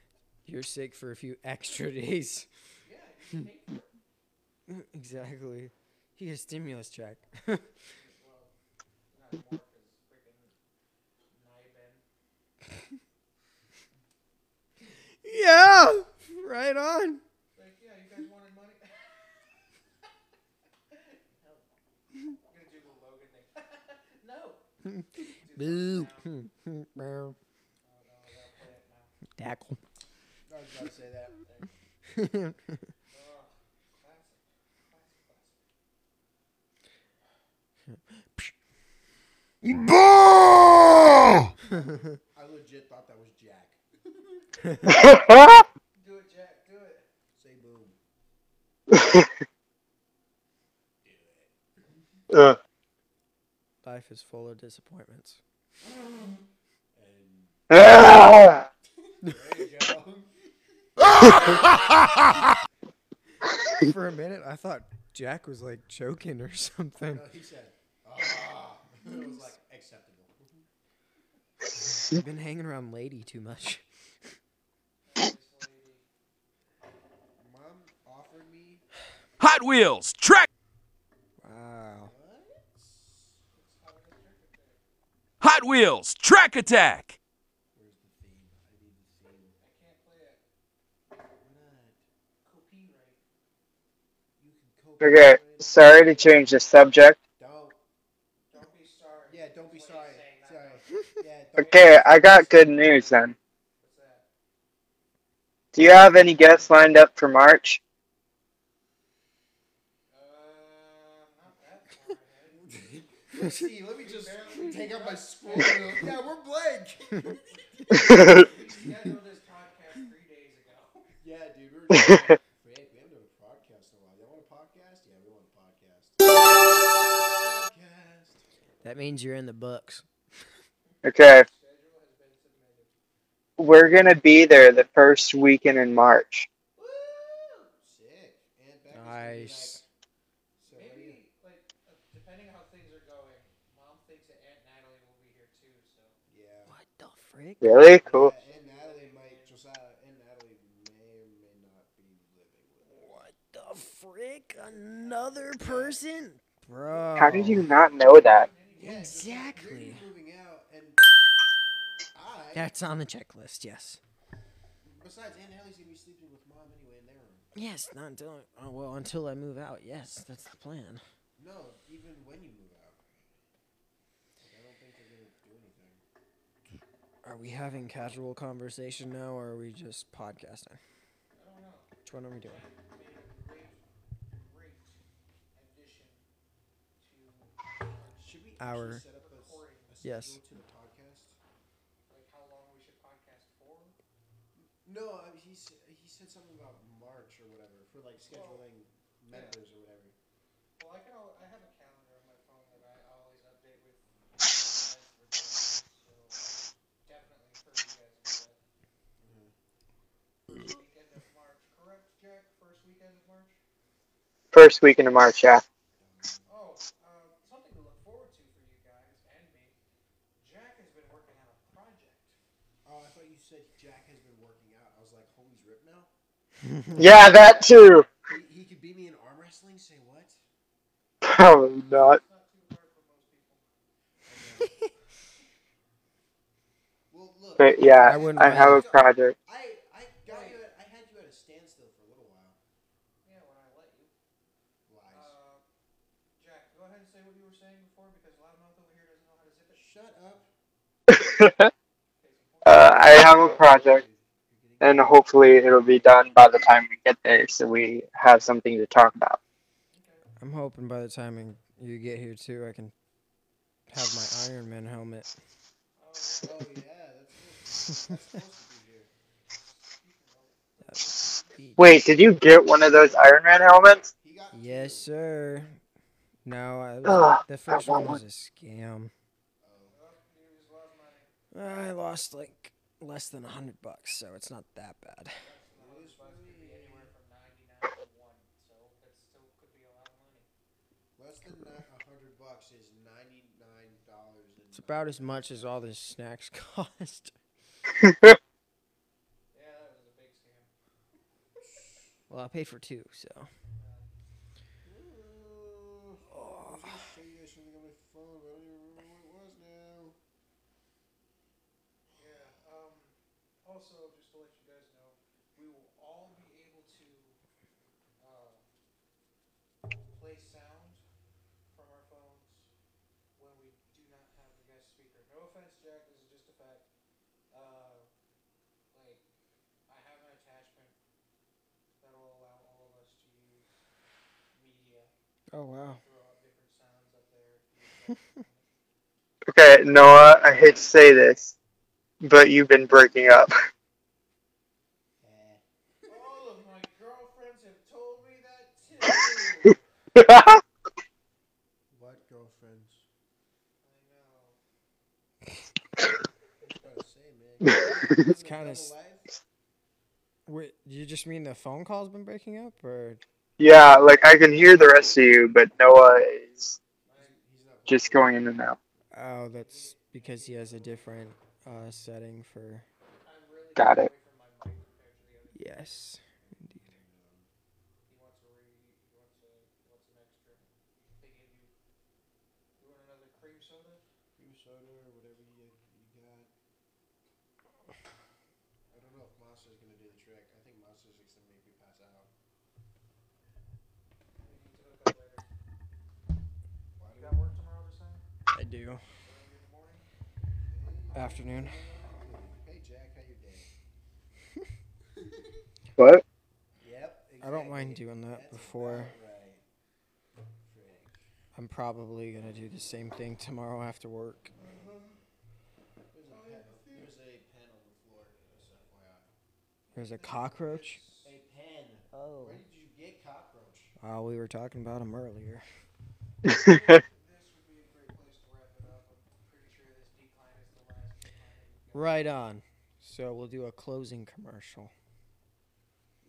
you're sick for a few extra days. Yeah, you just exactly. He has stimulus check. Well, not more 'cause freaking Niben. yeah, right on. Like, yeah, you guys wanted money? no. I'm gonna do the Logan thing. no. Boo. Oh, no, I gotta play it now. Dackle. I was about to say that. Classic. Classic, Boo! I legit thought that was Jack. Do it, Jack. Do it. Say boom. Uh, Life is full of disappointments. ah! There you go. For a minute, I thought Jack was like choking or something. No, he said, ah. it was like acceptable. I've been hanging around lady too much. Mom offered me. Hot Wheels, track. Wow. Hot Wheels, track attack. Where's the theme? I need the theme. I can't play it. Why not? Copyright. You can cope. Okay, sorry to change the subject. Don't. Don't be sorry. Yeah, don't be what sorry. he's saying, not Sorry. Yeah, don't. Okay, I got good news then. Do you have any guests lined up for March? Uh, not that far ahead. Let's see. Let me just take out my scroll. Yeah, we're blank. We scheduled this podcast three days ago. yeah, dude. We're we That means you're in the books. Okay. We're gonna be there the first weekend in March. Sick. And Becca's gonna be Nice. so what do you- Maybe, like, depending on how things are going, Mom thinks that Aunt Natalie will be here too, so. Yeah. What the frick? Really? Cool. Yeah, and Natalie might, Josiah and Natalie may or may not be living. What the frick? Another person? Bro. How did you not know that? Yeah, Exactly. You're moving out, and I, That's on the checklist, yes. Besides, Aunt Ellie's gonna be sleeping with mom anyway in their room. Yes, not until oh, well until I move out. Yes, that's the plan. No, even when you move out. Like, I don't think they're gonna do anything. Are we having casual conversation now, or are we just podcasting? I don't know. Which one are we doing? Jack made a great, great addition to Should we Our- actually set up a, s- recording. a Yes. schedule to the podcast? like how long we should podcast for. No, I mean, he said, he said something about March or whatever for like scheduling members or whatever. Well, I can. al- I have a calendar on my phone that I always update with. events we're doing, So I definitely encourage you guys to do that. First weekend of March, correct, Jack? First weekend of March. First weekend of March, yeah. Oh, uh, something to look forward to for you guys and me. Jack has been working on a project. Oh, I thought you said Jack has been working out. I was like, homie's ripped now. Yeah, that too. He, he could beat me in arm wrestling. Say what? Probably not. It's not too hard for most people. Well, look. But yeah, I wouldn't I have a project. I I got you. At, I had you at a standstill for a little while. Yeah, when I let you. Lies. Uh, Jack, go ahead and say what you were saying before because Loudmouth over here doesn't know how to zip it. Shut up. uh, I have a project, and hopefully it'll be done by the time we get there, so we have something to talk about. I'm hoping by the time you get here too, I can have my Iron Man helmet. Oh, oh yeah, that's, that's supposed to be here. That'd be- Wait, did you get one of those Iron Man helmets? Yes, sir. No, I, Ugh, the first want one was a scam. I lost like less than a hundred bucks, so it's not that bad. Anywhere from 99 to 1, so that still could be a lot of money. Less than a hundred bucks is ninety nine dollars. It's about as much as all the snacks cost. Yeah, that was a big scam. Well, I paid for two, so. Oh, I was gonna show you guys something on my phone, but I don't even remember what it was now. Yeah. Um. Also, just to let you guys know, we will all be able to uh, play sound from our phones when we do not have the guest speaker. No offense, Jack. This is just a fact. Uh, like, I have an attachment that will allow all of us to use media, Oh wow. throw out different sounds up there. If wow. Okay, Noah, I hate to say this, but you've been breaking up. All girlfriends have told me that too. What girlfriends? I know. I was about to say, man. It's kinda Double? Wait, you just mean the phone call's been breaking up, or yeah, like I can hear the rest of you, but Noah is just going in and out. oh, that's because he has a different uh, setting for. Got it. away from my mic compared to the other. Yes, indeed. He wants a re. He wants a. He wants an extra. They give you. You want another cream soda? Cream soda or whatever you, you got. I don't know if Monster's gonna do the trick. I think Monster's just gonna make me pass out. We need to hook up later. Why You do got work tomorrow this time? I do. Early in the morning. Afternoon. Hey Jack, how your day? What? Yep. I don't mind doing that That's before. right. I'm probably gonna do the same thing tomorrow after work. Mm-hmm. There's a pen. There's a pen on the floor. There's a cockroach. A pen. Oh. Where did you get cockroach? Oh, we were talking about him earlier. This would be a great place to wrap it up. I'm pretty sure this decline is the last decline. that we've got. Right on. So we'll do a closing commercial.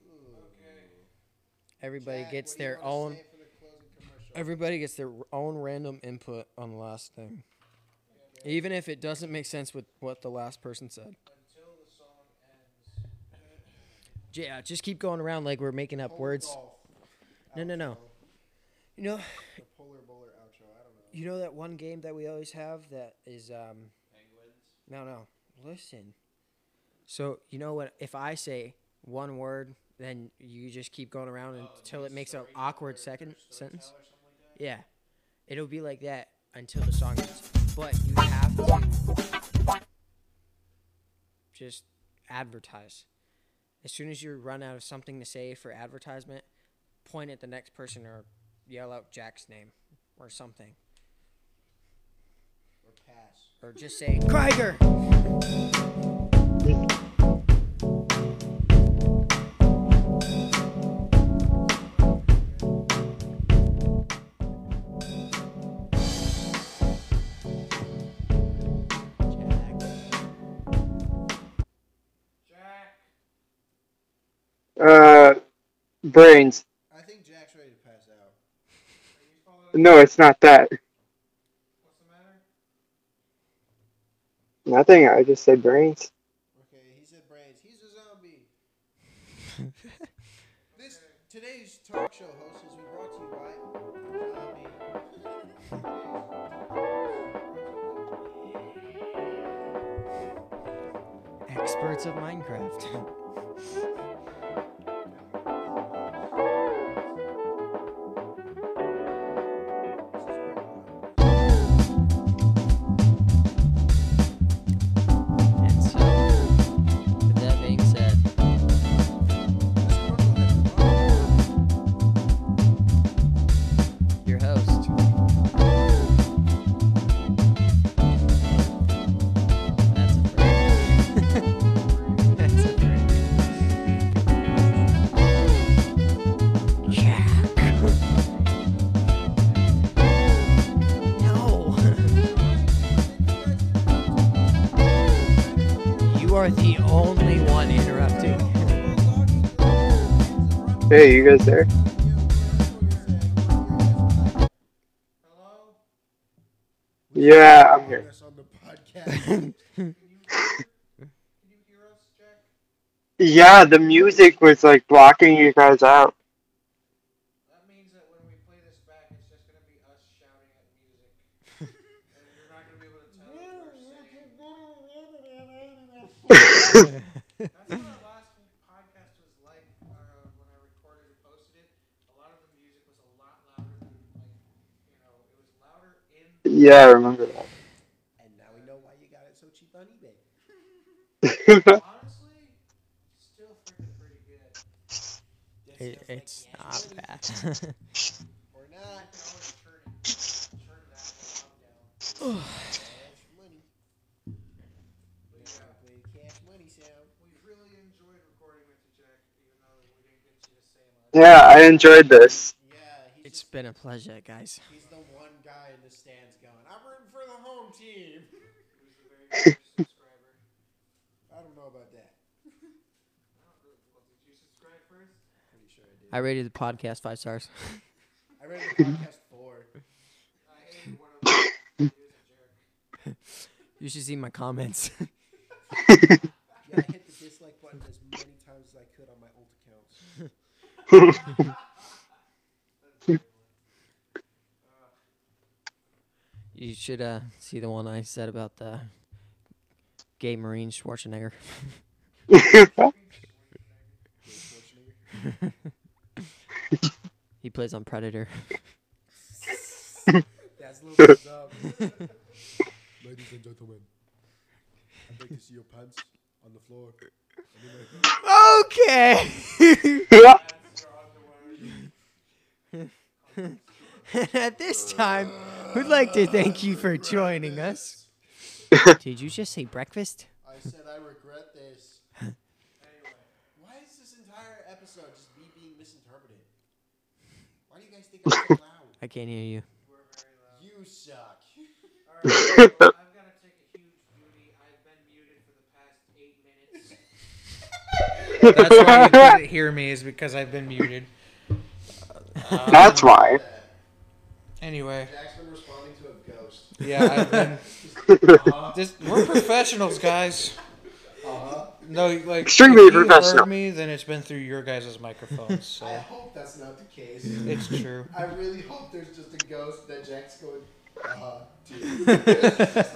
Okay. Everybody Jack, gets what do you their wanna own. say for the closing commercial? Everybody gets their own random input on the last thing. Even if it doesn't make sense with what the last person said. Until the song ends. Yeah, just keep going around like we're making up Polar words. golf No, no, no. outro. You know, The polar bowler outro. I don't know. you know that one game that we always have that is um. No, no. Listen. So you know what? If I say one word, then you just keep going around until it makes an awkward second sentence. Yeah, it'll be like that until the song ends. But you have to just advertise. As soon as you run out of something to say for advertisement, point at the next person or yell out Jack's name or something. Or just say Krieger. Uh, brains. I think Jack's ready to pass out. No, it's not that. Nothing. I just said brains. Okay, he said brains. He's a zombie. this today's talk show host has been brought to you by Zombie. Experts of Minecraft. Hey, you guys there? Yeah, I'm here. Yeah, the music was like blocking you guys out. Yeah, I remember that. and now we know why you got it so cheap on eBay. Honestly, still freaking pretty good. It, it's not bad. Or not. Always turn it, turn that knob down. Cash money. Exactly. Cash money sound. We really enjoyed recording with you, Jack, even though we didn't get you to say much. Yeah, I enjoyed this. Yeah, he's it's just, been a pleasure, guys. he's the one guy in the stands going, I'm rooting for the home team. Who's the very first subscriber? I don't know about that. Well, did you subscribe first? Pretty sure I did. I rated the podcast five stars. I read the podcast four. I hated one of them. He was a jerk. You should see my comments. Yeah, I hit the dislike button as many times as I could on my old accounts. You should uh, see the one I said about the gay Marine Schwarzenegger. he plays on Predator. That's little thumbs up. Ladies and gentlemen, I'd like to see your pants on the floor. Okay. At this time, we'd like to thank you for joining us. Did you just say breakfast? I said I regret this. Why is this entire episode just me being misinterpreted? Why do you guys think I'm so loud? I can't hear you. You suck. Alright, I've got to take a huge duty. I've been muted for the past eight minutes. That's why you couldn't hear me, is because I've been muted. That's why. Anyway, Jack's been responding to a ghost. yeah, I've been. Just, we're professionals, guys. Uh-huh. No, like Extremely if you professional. heard me, then it's been through your guys' microphones. So I hope that's not the case. it's true. I really hope there's just a ghost that Jack's going. Uh-huh, to.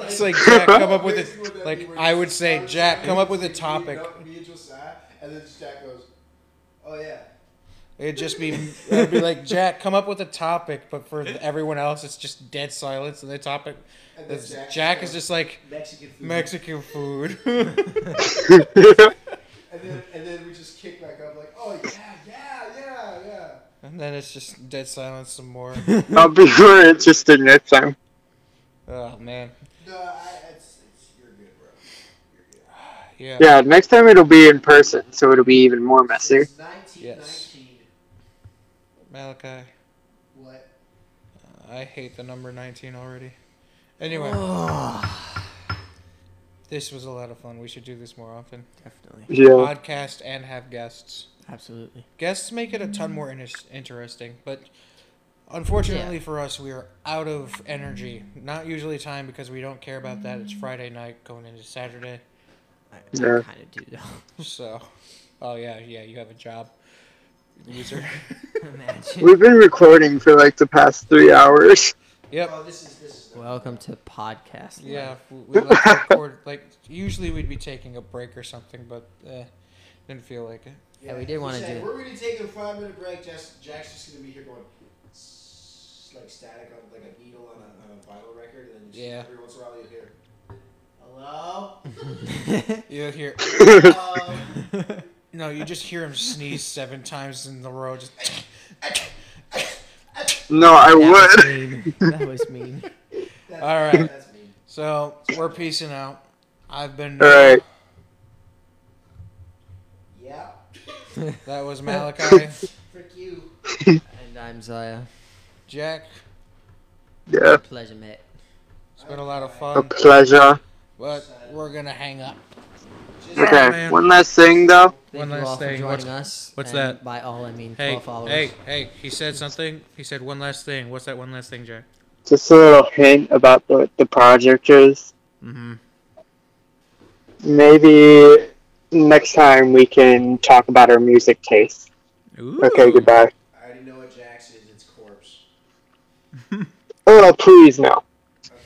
It's like Jack, come up with it. Like I would say, Jack, come up with a topic. Me and Josiah, and then Jack goes, "Oh yeah." It'd just be, it'd be like Jack, come up with a topic, but for everyone else, it's just dead silence. And the topic, And is- Jack Jack is just like Mexican food. Mexican food. And then and then we just kick back up like, "Oh yeah, yeah, yeah, yeah." and then it's just dead silence some more. I'll be more interested next time. Oh man, No, I, it's, it's you're good, bro. You're good. yeah. Yeah, next time it'll be in person, so it'll be even more messy. It's 1919. Yes. Malachi, What? Uh, I hate the number nineteen already. Anyway, this was a lot of fun. We should do this more often. Definitely. Yeah. Podcast and have guests. Absolutely. Guests make it a ton more in- interesting, but unfortunately Yeah. for us, we are out of energy. Not usually time because we don't care about that. It's Friday night going into Saturday. I, Yeah. kind of do though. So, oh yeah, yeah, you have a job, user. Imagine. We've been recording for like the past three hours. yep. Oh, this is this is. Welcome to podcast. Yeah, we, we like record. Like usually we'd be taking a break or something, but uh, didn't feel like it. Yeah, we did wanna do- We're gonna take a five minute break. Jack's, Jack's just gonna be here going like static on like a needle on a, on a vinyl record, and then just Yeah. every once in a while you'll hear, "Hello." You hear? Hello? No, you just hear him sneeze seven times in the row. Just No, I That was would. mean. That was mean. All right. That's mean. so we're peacing out. I've been. Uh, All right. Yeah. That was Malachi, Frick you. And I'm Zaya. Jack. Yeah. Pleasure, mate. It's been a lot of fun, A pleasure. but we're gonna hang up. Just Okay. man. One last thing though. Thank One last thing. What's- us. what's and that? By all, I mean Hey, 12 followers. hey, hey! He said something. He said one last thing. What's that one last thing, Jack? Just a little hint about what the project is. Mm-hmm. Maybe next time we can talk about our music taste. Okay, goodbye. I already know what Jack's is. It's corpse. Oh, please no.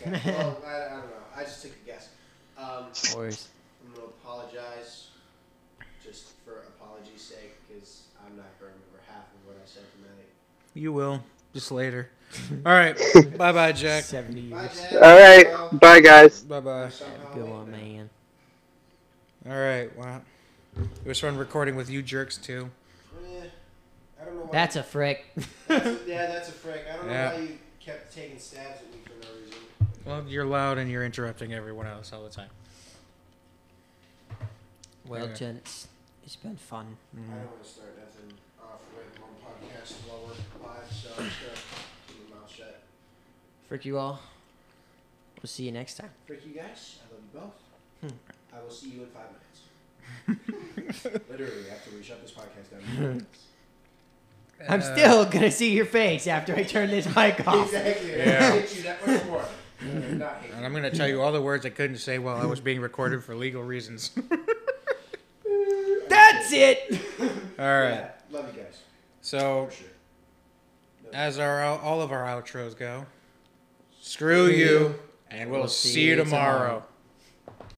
Okay. well, I, I don't know. I just took a guess. Um, Of course. I'm gonna apologize, just for apology's sake, because I'm not gonna remember half of what I said tonight. You will just later. All right. bye, bye, Jack. 70 years. All right. Bye, guys. Bye, bye. somehow Good one, man. All right. Wow. It was fun recording with you jerks too. I don't know why. That's a frick. That's a- yeah, that's a frick. I don't know Yeah. why you kept taking stabs at me for no reason. Well, you're loud and you're interrupting everyone else all the time. well, Yeah. gents, it's been fun. I don't want to start nothing off with on podcast while keep my mouth shut. Frick you all. We'll see you next time. Frick you guys. I love you both. Hmm. I will see you in five minutes. Literally, after we shut this podcast down. in. I'm Uh, still gonna see your face after I turn this mic off. Exactly. Yeah. I hate you that much more. I not hate And I'm gonna tell you all the words I couldn't say while I was being recorded for legal reasons. That's it. all right. Yeah, love you guys. So, For sure. As our all of our outros go, screw you, and we'll, see you tomorrow.